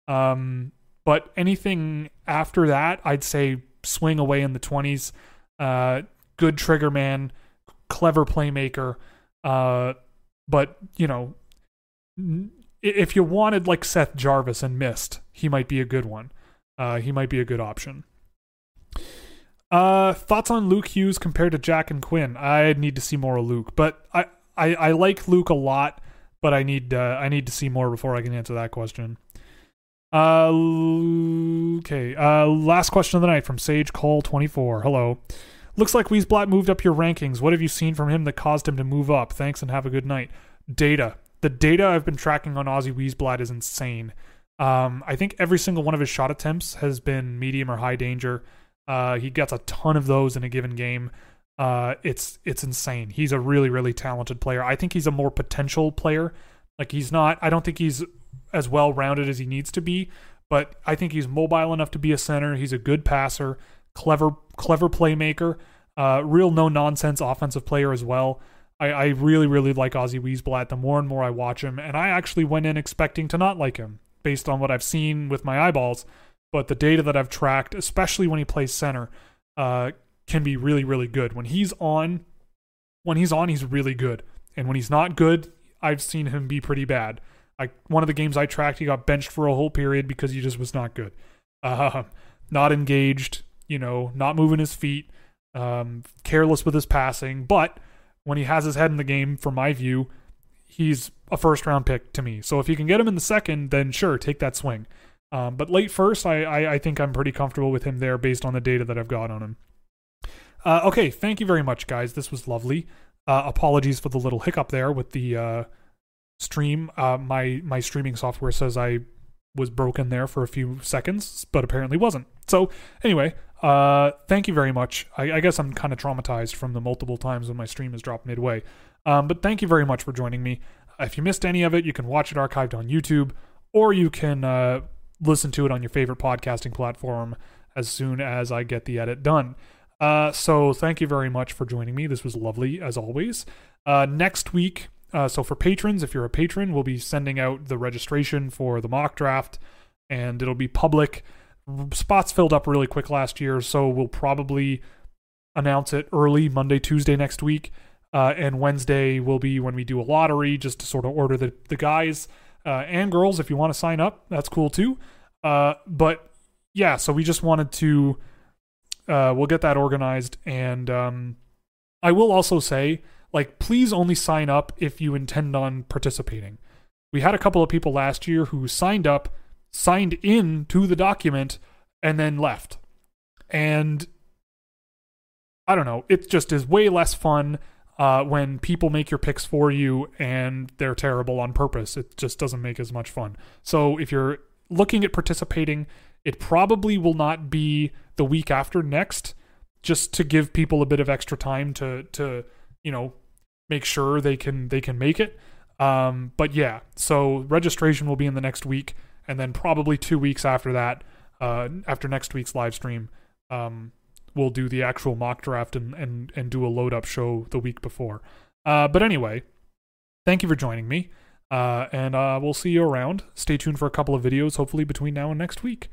Um, but anything after that, I'd say swing away in the 20s. Uh, good trigger man, clever playmaker, uh, but you know, if you wanted like Seth Jarvis and missed, he might be a good one. Uh, he might be a good option. Uh, thoughts on Luke Hughes compared to Jack and Quinn? I need to see more of Luke, but I I, I like Luke a lot, but I need uh, I need to see more before I can answer that question. Uh, okay. Uh, last question of the night from Sage Cole twenty four. Hello. Looks like Wiesblatt moved up your rankings. What have you seen from him that caused him to move up? Thanks and have a good night. Data. The data I've been tracking on Ozzy Wiesblatt is insane. Um, I think every single one of his shot attempts has been medium or high danger. Uh, he gets a ton of those in a given game. Uh, it's it's insane. He's a really really talented player. I think he's a more potential player. Like he's not. I don't think he's as well rounded as he needs to be, but I think he's mobile enough to be a center. He's a good passer, clever clever playmaker, uh, real no nonsense offensive player as well. I, I really really like Ozzy Wiesblatt. The more and more I watch him, and I actually went in expecting to not like him based on what I've seen with my eyeballs, but the data that I've tracked, especially when he plays center, uh, can be really really good. When he's on, when he's on, he's really good, and when he's not good, I've seen him be pretty bad. I one of the games I tracked, he got benched for a whole period because he just was not good, [LAUGHS] uh, not engaged, you know, not moving his feet, um, careless with his passing. But when he has his head in the game, from my view, he's a first round pick to me. So if you can get him in the second, then sure, take that swing. Um, but late first, I, I, I think I'm pretty comfortable with him there based on the data that I've got on him. Uh, okay, thank you very much, guys. This was lovely. Uh, apologies for the little hiccup there with the uh, stream. Uh, my my streaming software says I was broken there for a few seconds, but apparently wasn't. So anyway, uh, thank you very much. I, I guess I'm kind of traumatized from the multiple times when my stream has dropped midway. Um, but thank you very much for joining me. If you missed any of it, you can watch it archived on YouTube, or you can uh, listen to it on your favorite podcasting platform as soon as I get the edit done. Uh, so thank you very much for joining me. This was lovely as always. Uh, next week, uh, so for patrons, if you're a patron, we'll be sending out the registration for the mock draft, and it'll be public. Spots filled up really quick last year, so we'll probably announce it early Monday, Tuesday next week. Uh, and Wednesday will be when we do a lottery just to sort of order the, the guys uh, and girls. If you want to sign up, that's cool too. Uh, but yeah, so we just wanted to, uh, we'll get that organized. And um, I will also say, like, please only sign up if you intend on participating. We had a couple of people last year who signed up, signed in to the document, and then left. And I don't know, it just is way less fun uh, when people make your picks for you and they're terrible on purpose. It just doesn't make as much fun. So if you're looking at participating, it probably will not be the week after next, just to give people a bit of extra time to to you know make sure they can they can make it. Um, but yeah, so registration will be in the next week, and then probably two weeks after that, uh, after next week's live stream, um, we'll do the actual mock draft and and and do a load up show the week before. Uh, but anyway, thank you for joining me, uh, and uh, we'll see you around. Stay tuned for a couple of videos, hopefully between now and next week.